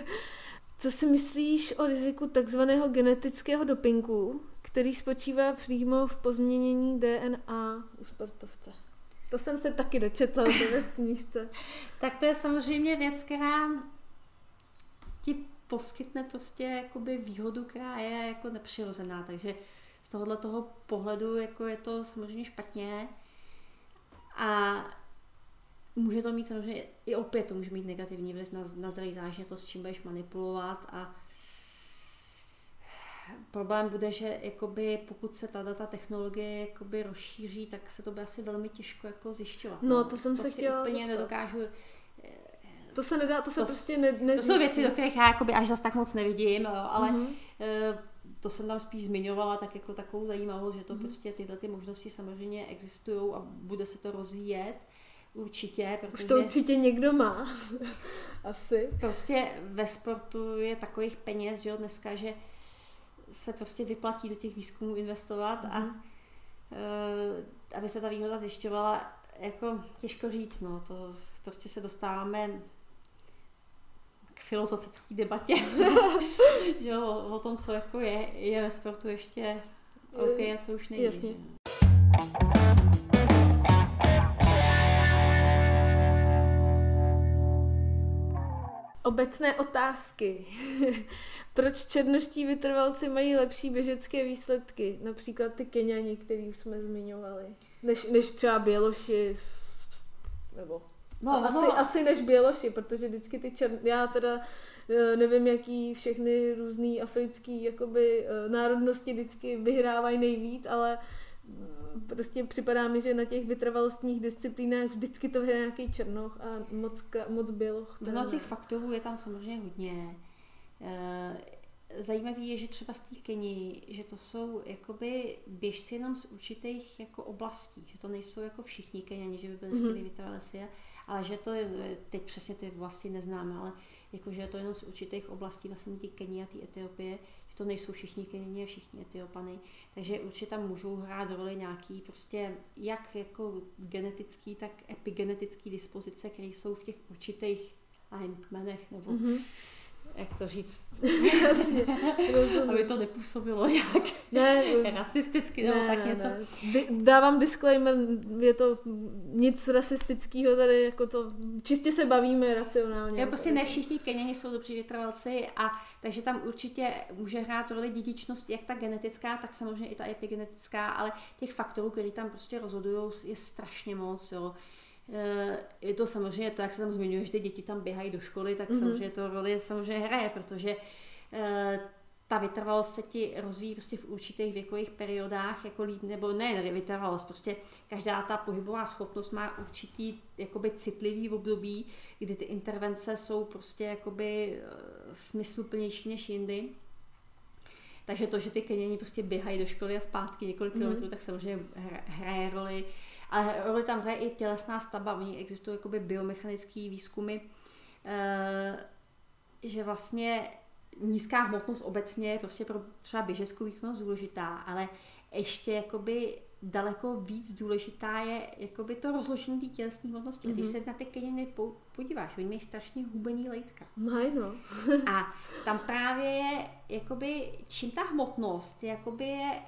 Co si myslíš o riziku takzvaného genetického dopingu, který spočívá přímo v pozměnění DNA u sportovce? To jsem se taky dočetla v knížce. tak to je samozřejmě věc, která ti poskytne prostě jakoby výhodu, která je jako nepřirozená. Takže z tohohle toho pohledu jako je to samozřejmě špatně. A může to mít samozřejmě, i opět to může mít negativní vliv na, na zdraví, záleží to, s čím budeš manipulovat a problém bude, že jakoby, pokud se ta data technologie jakoby rozšíří, tak se to bude asi velmi těžko jako zjišťovat. No, to jsem to se si chtěla úplně zeptat. nedokážu To se nedá, to se To- prostě ne, ne To jsou věci, do kterých já jakoby až zas tak moc nevidím, jo, ale Mhm. eh, to jsem tam spíš zmiňovala tak jako takovou zajímavost, že to Mhm. prostě tyhle ty možnosti samozřejmě existují a bude se to rozvíjet určitě, Už protože to určitě někdo má. Asi. prostě ve sportu je takových peněz, že jo, dneska, že se prostě vyplatí do těch výzkumů investovat a eh, aby se ta výhoda zjišťovala, jako těžko říct, no, to prostě se dostáváme k filozofické debatě, že jo, o tom, co jako je, je ve sportu ještě OK a co už není. Jasně. Obecné otázky. Proč černoští vytrvalci mají lepší běžecké výsledky? Například ty Keňani, který už jsme zmiňovali. Než, než třeba Běloši. Nebo No, asi, no, asi než Běloši, protože vždycky ty čer... Já teda eh, nevím, jaký všechny různý africký jakoby, eh, národnosti vždycky vyhrávají nejvíc, ale prostě připadá mi, že na těch vytrvalostních disciplínách vždycky to vyhraje nějaký černoch a moc, moc to No těch faktorů je tam samozřejmě hodně. Eh, Zajímavý je, že třeba z té Keni, že to jsou jakoby běžci jenom z určitých jako oblastí, že to nejsou jako všichni Keniani, že by byli Mhm. skvělí vytrvalci, ale že to je, teď přesně ty vlasti neznáme, ale jako, že je to jenom z určitých oblastí vlastně ty Keni a ty Etiopie, že to nejsou všichni Keniani a všichni Etiopany, takže určitě tam můžou hrát roli nějaký prostě jak jako genetický, tak epigenetický dispozice, které jsou v těch určitých kmenech, nebo Mhm. Jak to říct, Jasně, aby to nepůsobilo nějak Ne, rasisticky nebo tak něco. Ne. Di- dávám disclaimer, je to nic rasistického tady, jako to, čistě se bavíme racionálně. Já prostě ne všichni Keňani jsou dobří vytrvalci a takže tam určitě může hrát roli dědičnost, jak ta genetická, tak samozřejmě i ta epigenetická, ale těch faktorů, které tam prostě rozhodují, je strašně moc, jo. Eh, Je to samozřejmě to, jak se tam zmiňuje, že ty děti tam běhají do školy, tak Mhm. samozřejmě to roli samozřejmě hraje, protože eh, ta vytrvalost se ti rozvíjí prostě v určitých věkových periodách, jako líp, nebo ne vytrvalost, prostě každá ta pohybová schopnost má určitý jakoby citlivý období, kdy ty intervence jsou prostě jakoby eh, smysluplnější než jindy. Takže to, že ty Keněni prostě běhají do školy a zpátky několik Mhm. kilometrů, tak samozřejmě hra- hraje roli. Ale roli tam hraje i tělesná stavba, oni existují jakoby biomechanické výzkumy, eh, že vlastně nízká hmotnost obecně je prostě pro třeba běžeckou výkonnost důležitá, ale ještě jakoby daleko víc důležitá je jakoby to rozložení té tělesné hmotnosti. A když Mhm. se na ty Keněny po- podíváš, oni mají strašně hubený lejtka. Mají, no. A tam právě je, jakoby, čím ta hmotnost jakoby je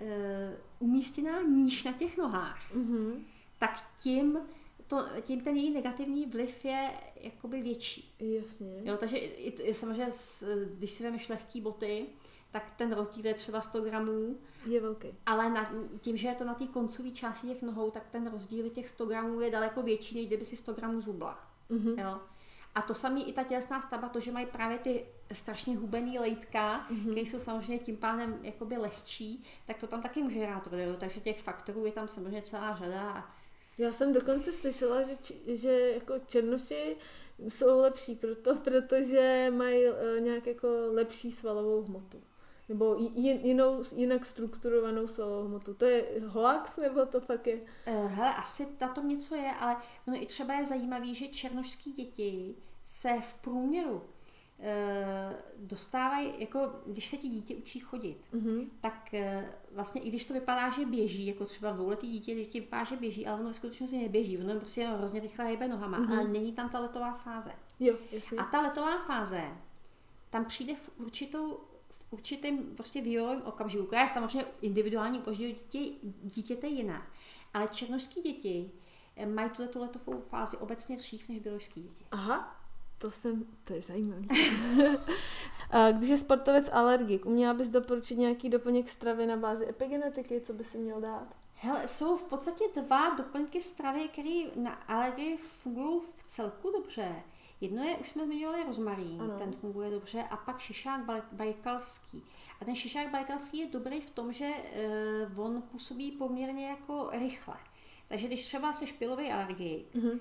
e, umístěná níž na těch nohách, Mhm. tak tím, to, tím ten její negativní vliv je jakoby větší. Jasně. Jo, takže i, i, samozřejmě, když si vemeš lehký boty, tak ten rozdíl je třeba 100 gramů, Je velký. ale na, tím, že je to na té koncové části těch nohou, tak ten rozdíl těch 100 gramů je daleko větší, než kdyby si 100 gramů zhubla. Mhm. Jo. A to samé i ta tělesná stavba, to, že mají právě ty strašně hubený lejtka, Mhm. které jsou samozřejmě tím pádem jakoby lehčí, tak to tam taky může hrát roli. Takže těch faktorů je tam samozřejmě celá řada. Já jsem dokonce slyšela, že, či- že jako černoši jsou lepší proto, protože mají uh, nějak jako lepší svalovou hmotu. Nebo jinou, jinak strukturovanou svalovou hmotu. To je hoax, nebo to fakt je? Eh, Hele, asi na tom něco je, ale ono i třeba je zajímavé, že černošský děti se v průměru dostávají, jako když se ti dítě učí chodit, Mhm. tak eh, vlastně i když to vypadá, že běží, jako třeba dvouletý dítě, když ti vypadá, že běží, ale ono ve skutečnosti neběží, ono prostě jenom hrozně rychle hýbe nohama, Mhm. ale není tam ta letová fáze. Jo, jasně. A ta letová fáze tam přijde v určitou v určitém prostě vývojovém okamžiku, která je samozřejmě individuální u každého dítě, dítěte jiná. Ale černožský děti eh, mají tuto letovou fázi obecně dřív než běložský děti. Aha, to jsem, to je zajímavé. A Když je sportovec alergik, uměla bys doporučit nějaký doplněk stravy na bázi epigenetiky, co by si měl dát? Hele, jsou v podstatě dva doplňky stravy, které na alergii fungují v celku dobře. Jedno je, už jsme zmiňovali rozmarín, ano. ten funguje dobře, a pak šišák bajkalský. A ten šišák bajkalský je dobrý v tom, že uh, on působí poměrně jako rychle. Takže když třeba se špilový alergii mm-hmm.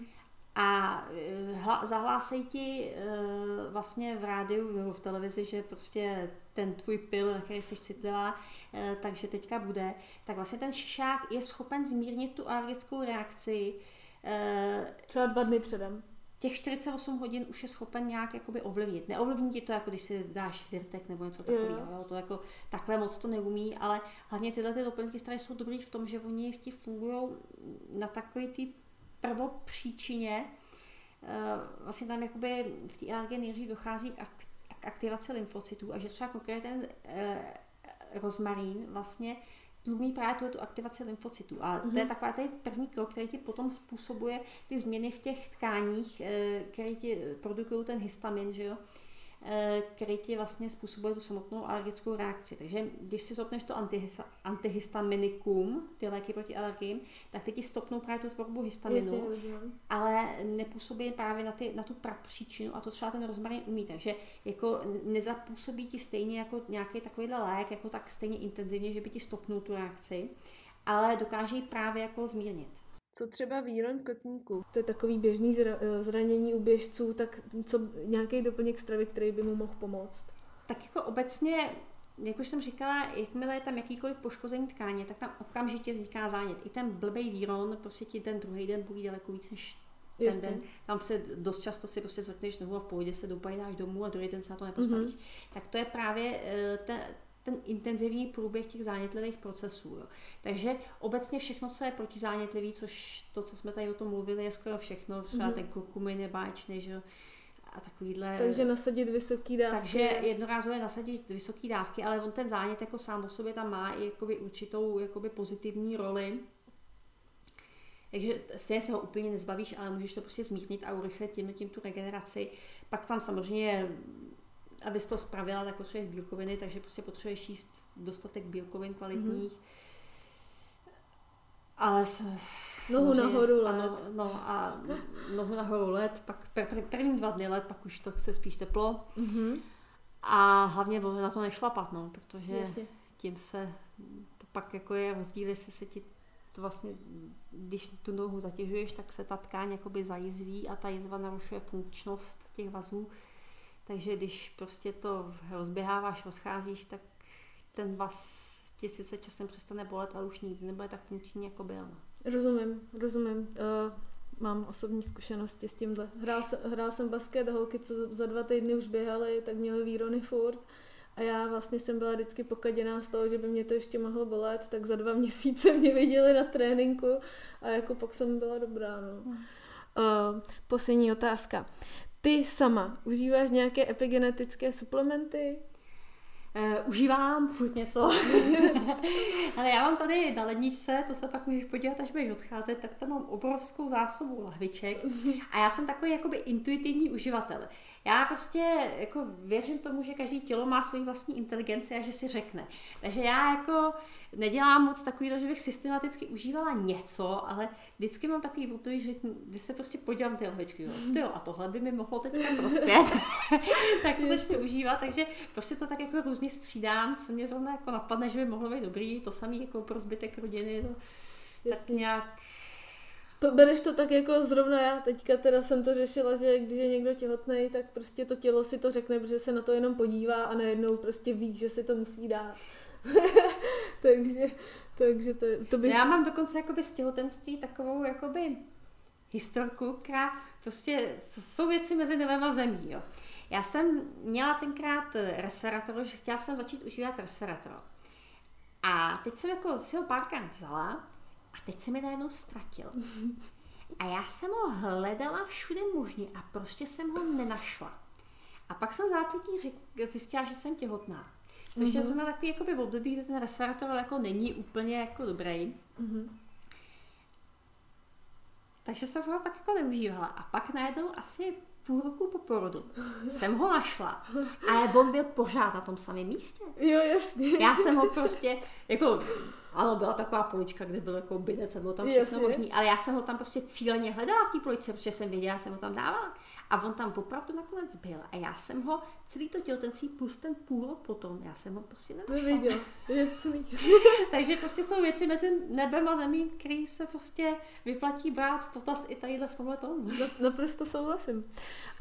A uh, hla, zahlásejí ti uh, vlastně v rádiu nebo v televizi, že prostě ten tvůj pil, na který jsi citlivá, uh, takže teďka bude, tak vlastně ten šišák je schopen zmírnit tu alergickou reakci. Uh, třeba dva dny předem těch 48 hodin už je schopen nějak jakoby ovlivnit. Neovlivní ti to, jako když si dáš zirtek nebo něco takového. Jo. To jako takhle moc to neumí, ale hlavně tyhle ty doplňky které jsou dobrý v tom, že oni ti fungují na takový ty prvopříčině. Eh, vlastně tam jakoby v té alergii nejdřív dochází k aktivaci lymfocytů a že třeba konkrétně ten eh, rozmarín vlastně tlumí právě tu aktivaci lymfocytů. A mm-hmm. to je mhm. taková ten první krok, který ti potom způsobuje ty změny v těch tkáních, eh, které ti produkují ten histamin, že jo? Který ti vlastně způsobuje tu samotnou alergickou reakci. Takže když si zopneš to antihistaminikum, ty léky proti alergiím, tak ty ti stopnou právě tu tvorbu histaminu, ale nepůsobí právě na, ty, na tu příčinu a to třeba ten rozmarín umí. Takže jako nezapůsobí ti stejně jako nějaký takovýhle lék, jako tak stejně intenzivně, že by ti stopnul tu reakci, ale dokáže ji právě jako zmírnit. Co třeba výroň kotníku? To je takový běžný eh, zranění u běžců, tak co nějaký doplněk stravy, který by mu mohl pomoct? Tak jako obecně, jak už jsem říkala, jakmile je tam jakýkoliv poškození tkáně, tak tam okamžitě vzniká zánět. I ten blbý výron, prostě ti ten druhý den bolí daleko víc než ten Jasně. den. Tam se dost často si prostě zvrtneš nohu a v pohodě se dopají dáš domů a druhý den se na to nepostavíš. Mm-hmm. Tak to je právě uh, ten, ten intenzivní průběh těch zánětlivých procesů. Jo. Takže obecně všechno, co je protizánětlivý, což to, co jsme tady o tom mluvili, je skoro všechno, třeba mm-hmm. ten kurkumin je báječný, že jo, a takovýhle. Takže nasadit vysoký dávky. Takže jednorázově nasadit vysoké dávky, ale on ten zánět jako sám o sobě tam má i jakoby určitou jakoby pozitivní roli. Takže stejně se ho úplně nezbavíš, ale můžeš to prostě zmírnit a urychlit tím, tím tu regeneraci. Pak tam samozřejmě abys to spravila, tak potřebuješ bílkoviny, takže prostě potřebuješ jíst dostatek bílkovin kvalitních. Mm-hmm. Ale s, Nohu nahoru let. Ano, no a nohu nahoru let, pak pr- pr- první dva dny let, pak už to chce spíš teplo. Mm-hmm. A hlavně na to nešlapat, no, protože Jasně. tím se to pak jako je rozdíl, jestli se ti to vlastně, když tu nohu zatěžuješ, tak se ta tkáň jakoby zajizví a ta jizva narušuje funkčnost těch vazů takže když prostě to rozběháváš, rozcházíš, tak ten vás ti sice časem přestane bolet, ale už nikdy nebude tak funkční, jako byl. Rozumím, rozumím. Uh, mám osobní zkušenosti s tímhle. Hrál, jsem, hrál jsem basket, holky, co za dva týdny už běhaly, tak měly výrony furt. A já vlastně jsem byla vždycky pokaděná z toho, že by mě to ještě mohlo bolet, tak za dva měsíce mě viděli na tréninku a jako pak jsem byla dobrá. No. Uh, poslední otázka. Ty sama užíváš nějaké epigenetické suplementy? Uh, užívám furt něco. Ale já mám tady na ledničce, to se pak můžeš podívat, až budeš odcházet, tak tam mám obrovskou zásobu lahviček. A já jsem takový jakoby intuitivní uživatel. Já prostě jako věřím tomu, že každý tělo má svoji vlastní inteligenci a že si řekne. Takže já jako nedělám moc takový, že bych systematicky užívala něco, ale vždycky mám takový období, že když se prostě podívám ty lahvičky, jo, tyjo, a tohle by mi mohlo teďka prospět, tak to začnu užívat, takže prostě to tak jako různě střídám, co mě zrovna jako napadne, že by mohlo být dobrý, to samý jako pro zbytek rodiny, to tak nějak Bereš to tak jako zrovna já teďka teda jsem to řešila, že když je někdo těhotný, tak prostě to tělo si to řekne, protože se na to jenom podívá a najednou prostě ví, že si to musí dát. takže, takže to, to by... Já mám dokonce jakoby z těhotenství takovou jakoby historku, která prostě jsou věci mezi nebem zemí. Jo. Já jsem měla tenkrát resverator, že chtěla jsem začít užívat resverator. A teď jsem jako si ho párkrát vzala a teď se mi najednou ztratil. A já jsem ho hledala všude možně a prostě jsem ho nenašla. A pak jsem zápětí zjistila, že jsem těhotná. Což mm-hmm. je mhm. zrovna takový jakoby v období, kdy ten resverator jako není úplně jako dobrý. Mm-hmm. Takže jsem ho pak jako neužívala. A pak najednou asi půl roku po porodu jsem ho našla. Ale on byl pořád na tom samém místě. Jo, jasně. Já jsem ho prostě, jako Ano, byla taková polička, kde byl jako bydec bylo tam všechno možné, ale já jsem ho tam prostě cíleně hledala v té poličce, protože jsem věděla, že jsem ho tam dávala. A on tam opravdu nakonec byl. A já jsem ho celý to těhotenství plus ten půl rok potom, já jsem ho prostě nenašla. Neviděl, jasný. Takže prostě jsou věci mezi nebem a zemí, který se prostě vyplatí brát v potaz i tadyhle v tomhle tomu. Naprosto souhlasím.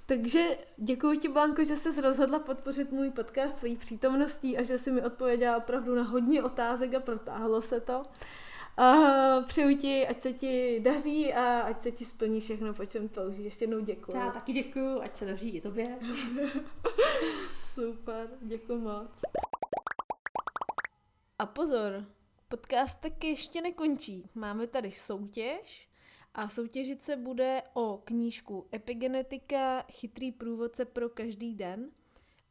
Takže děkuji ti, Blanko, že jsi rozhodla podpořit můj podcast svojí přítomností a že jsi mi odpověděla opravdu na hodně otázek a protáhlo se to. A přeju ti, ať se ti daří a ať se ti splní všechno, po čem touží. Ještě jednou děkuji. Já taky děkuji, ať se daří i tobě. Super, děkuji moc. A pozor, podcast taky ještě nekončí. Máme tady soutěž a soutěžit se bude o knížku Epigenetika, chytrý průvodce pro každý den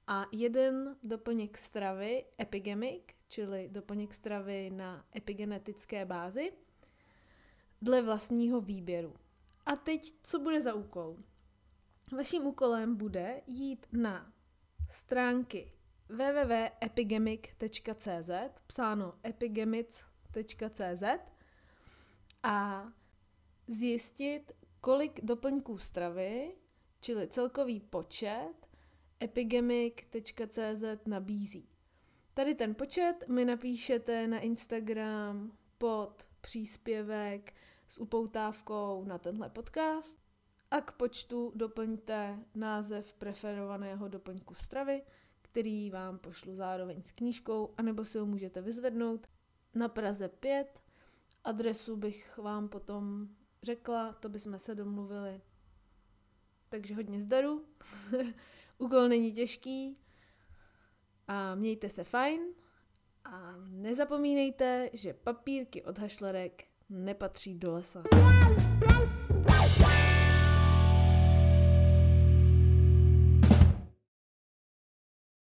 a jeden doplněk stravy Epigemic, čili doplněk stravy na epigenetické bázi, dle vlastního výběru. A teď, co bude za úkol? Vaším úkolem bude jít na stránky www.epigemic.cz, psáno epigemic.cz a zjistit, kolik doplňků stravy, čili celkový počet, epigemic.cz nabízí. Tady ten počet mi napíšete na Instagram pod příspěvek s upoutávkou na tenhle podcast a k počtu doplňte název preferovaného doplňku stravy, který vám pošlu zároveň s knížkou, anebo si ho můžete vyzvednout na Praze 5. Adresu bych vám potom řekla, to bychom se domluvili. Takže hodně zdaru. Úkol není těžký a mějte se fajn a nezapomínejte, že papírky od hašlerek nepatří do lesa.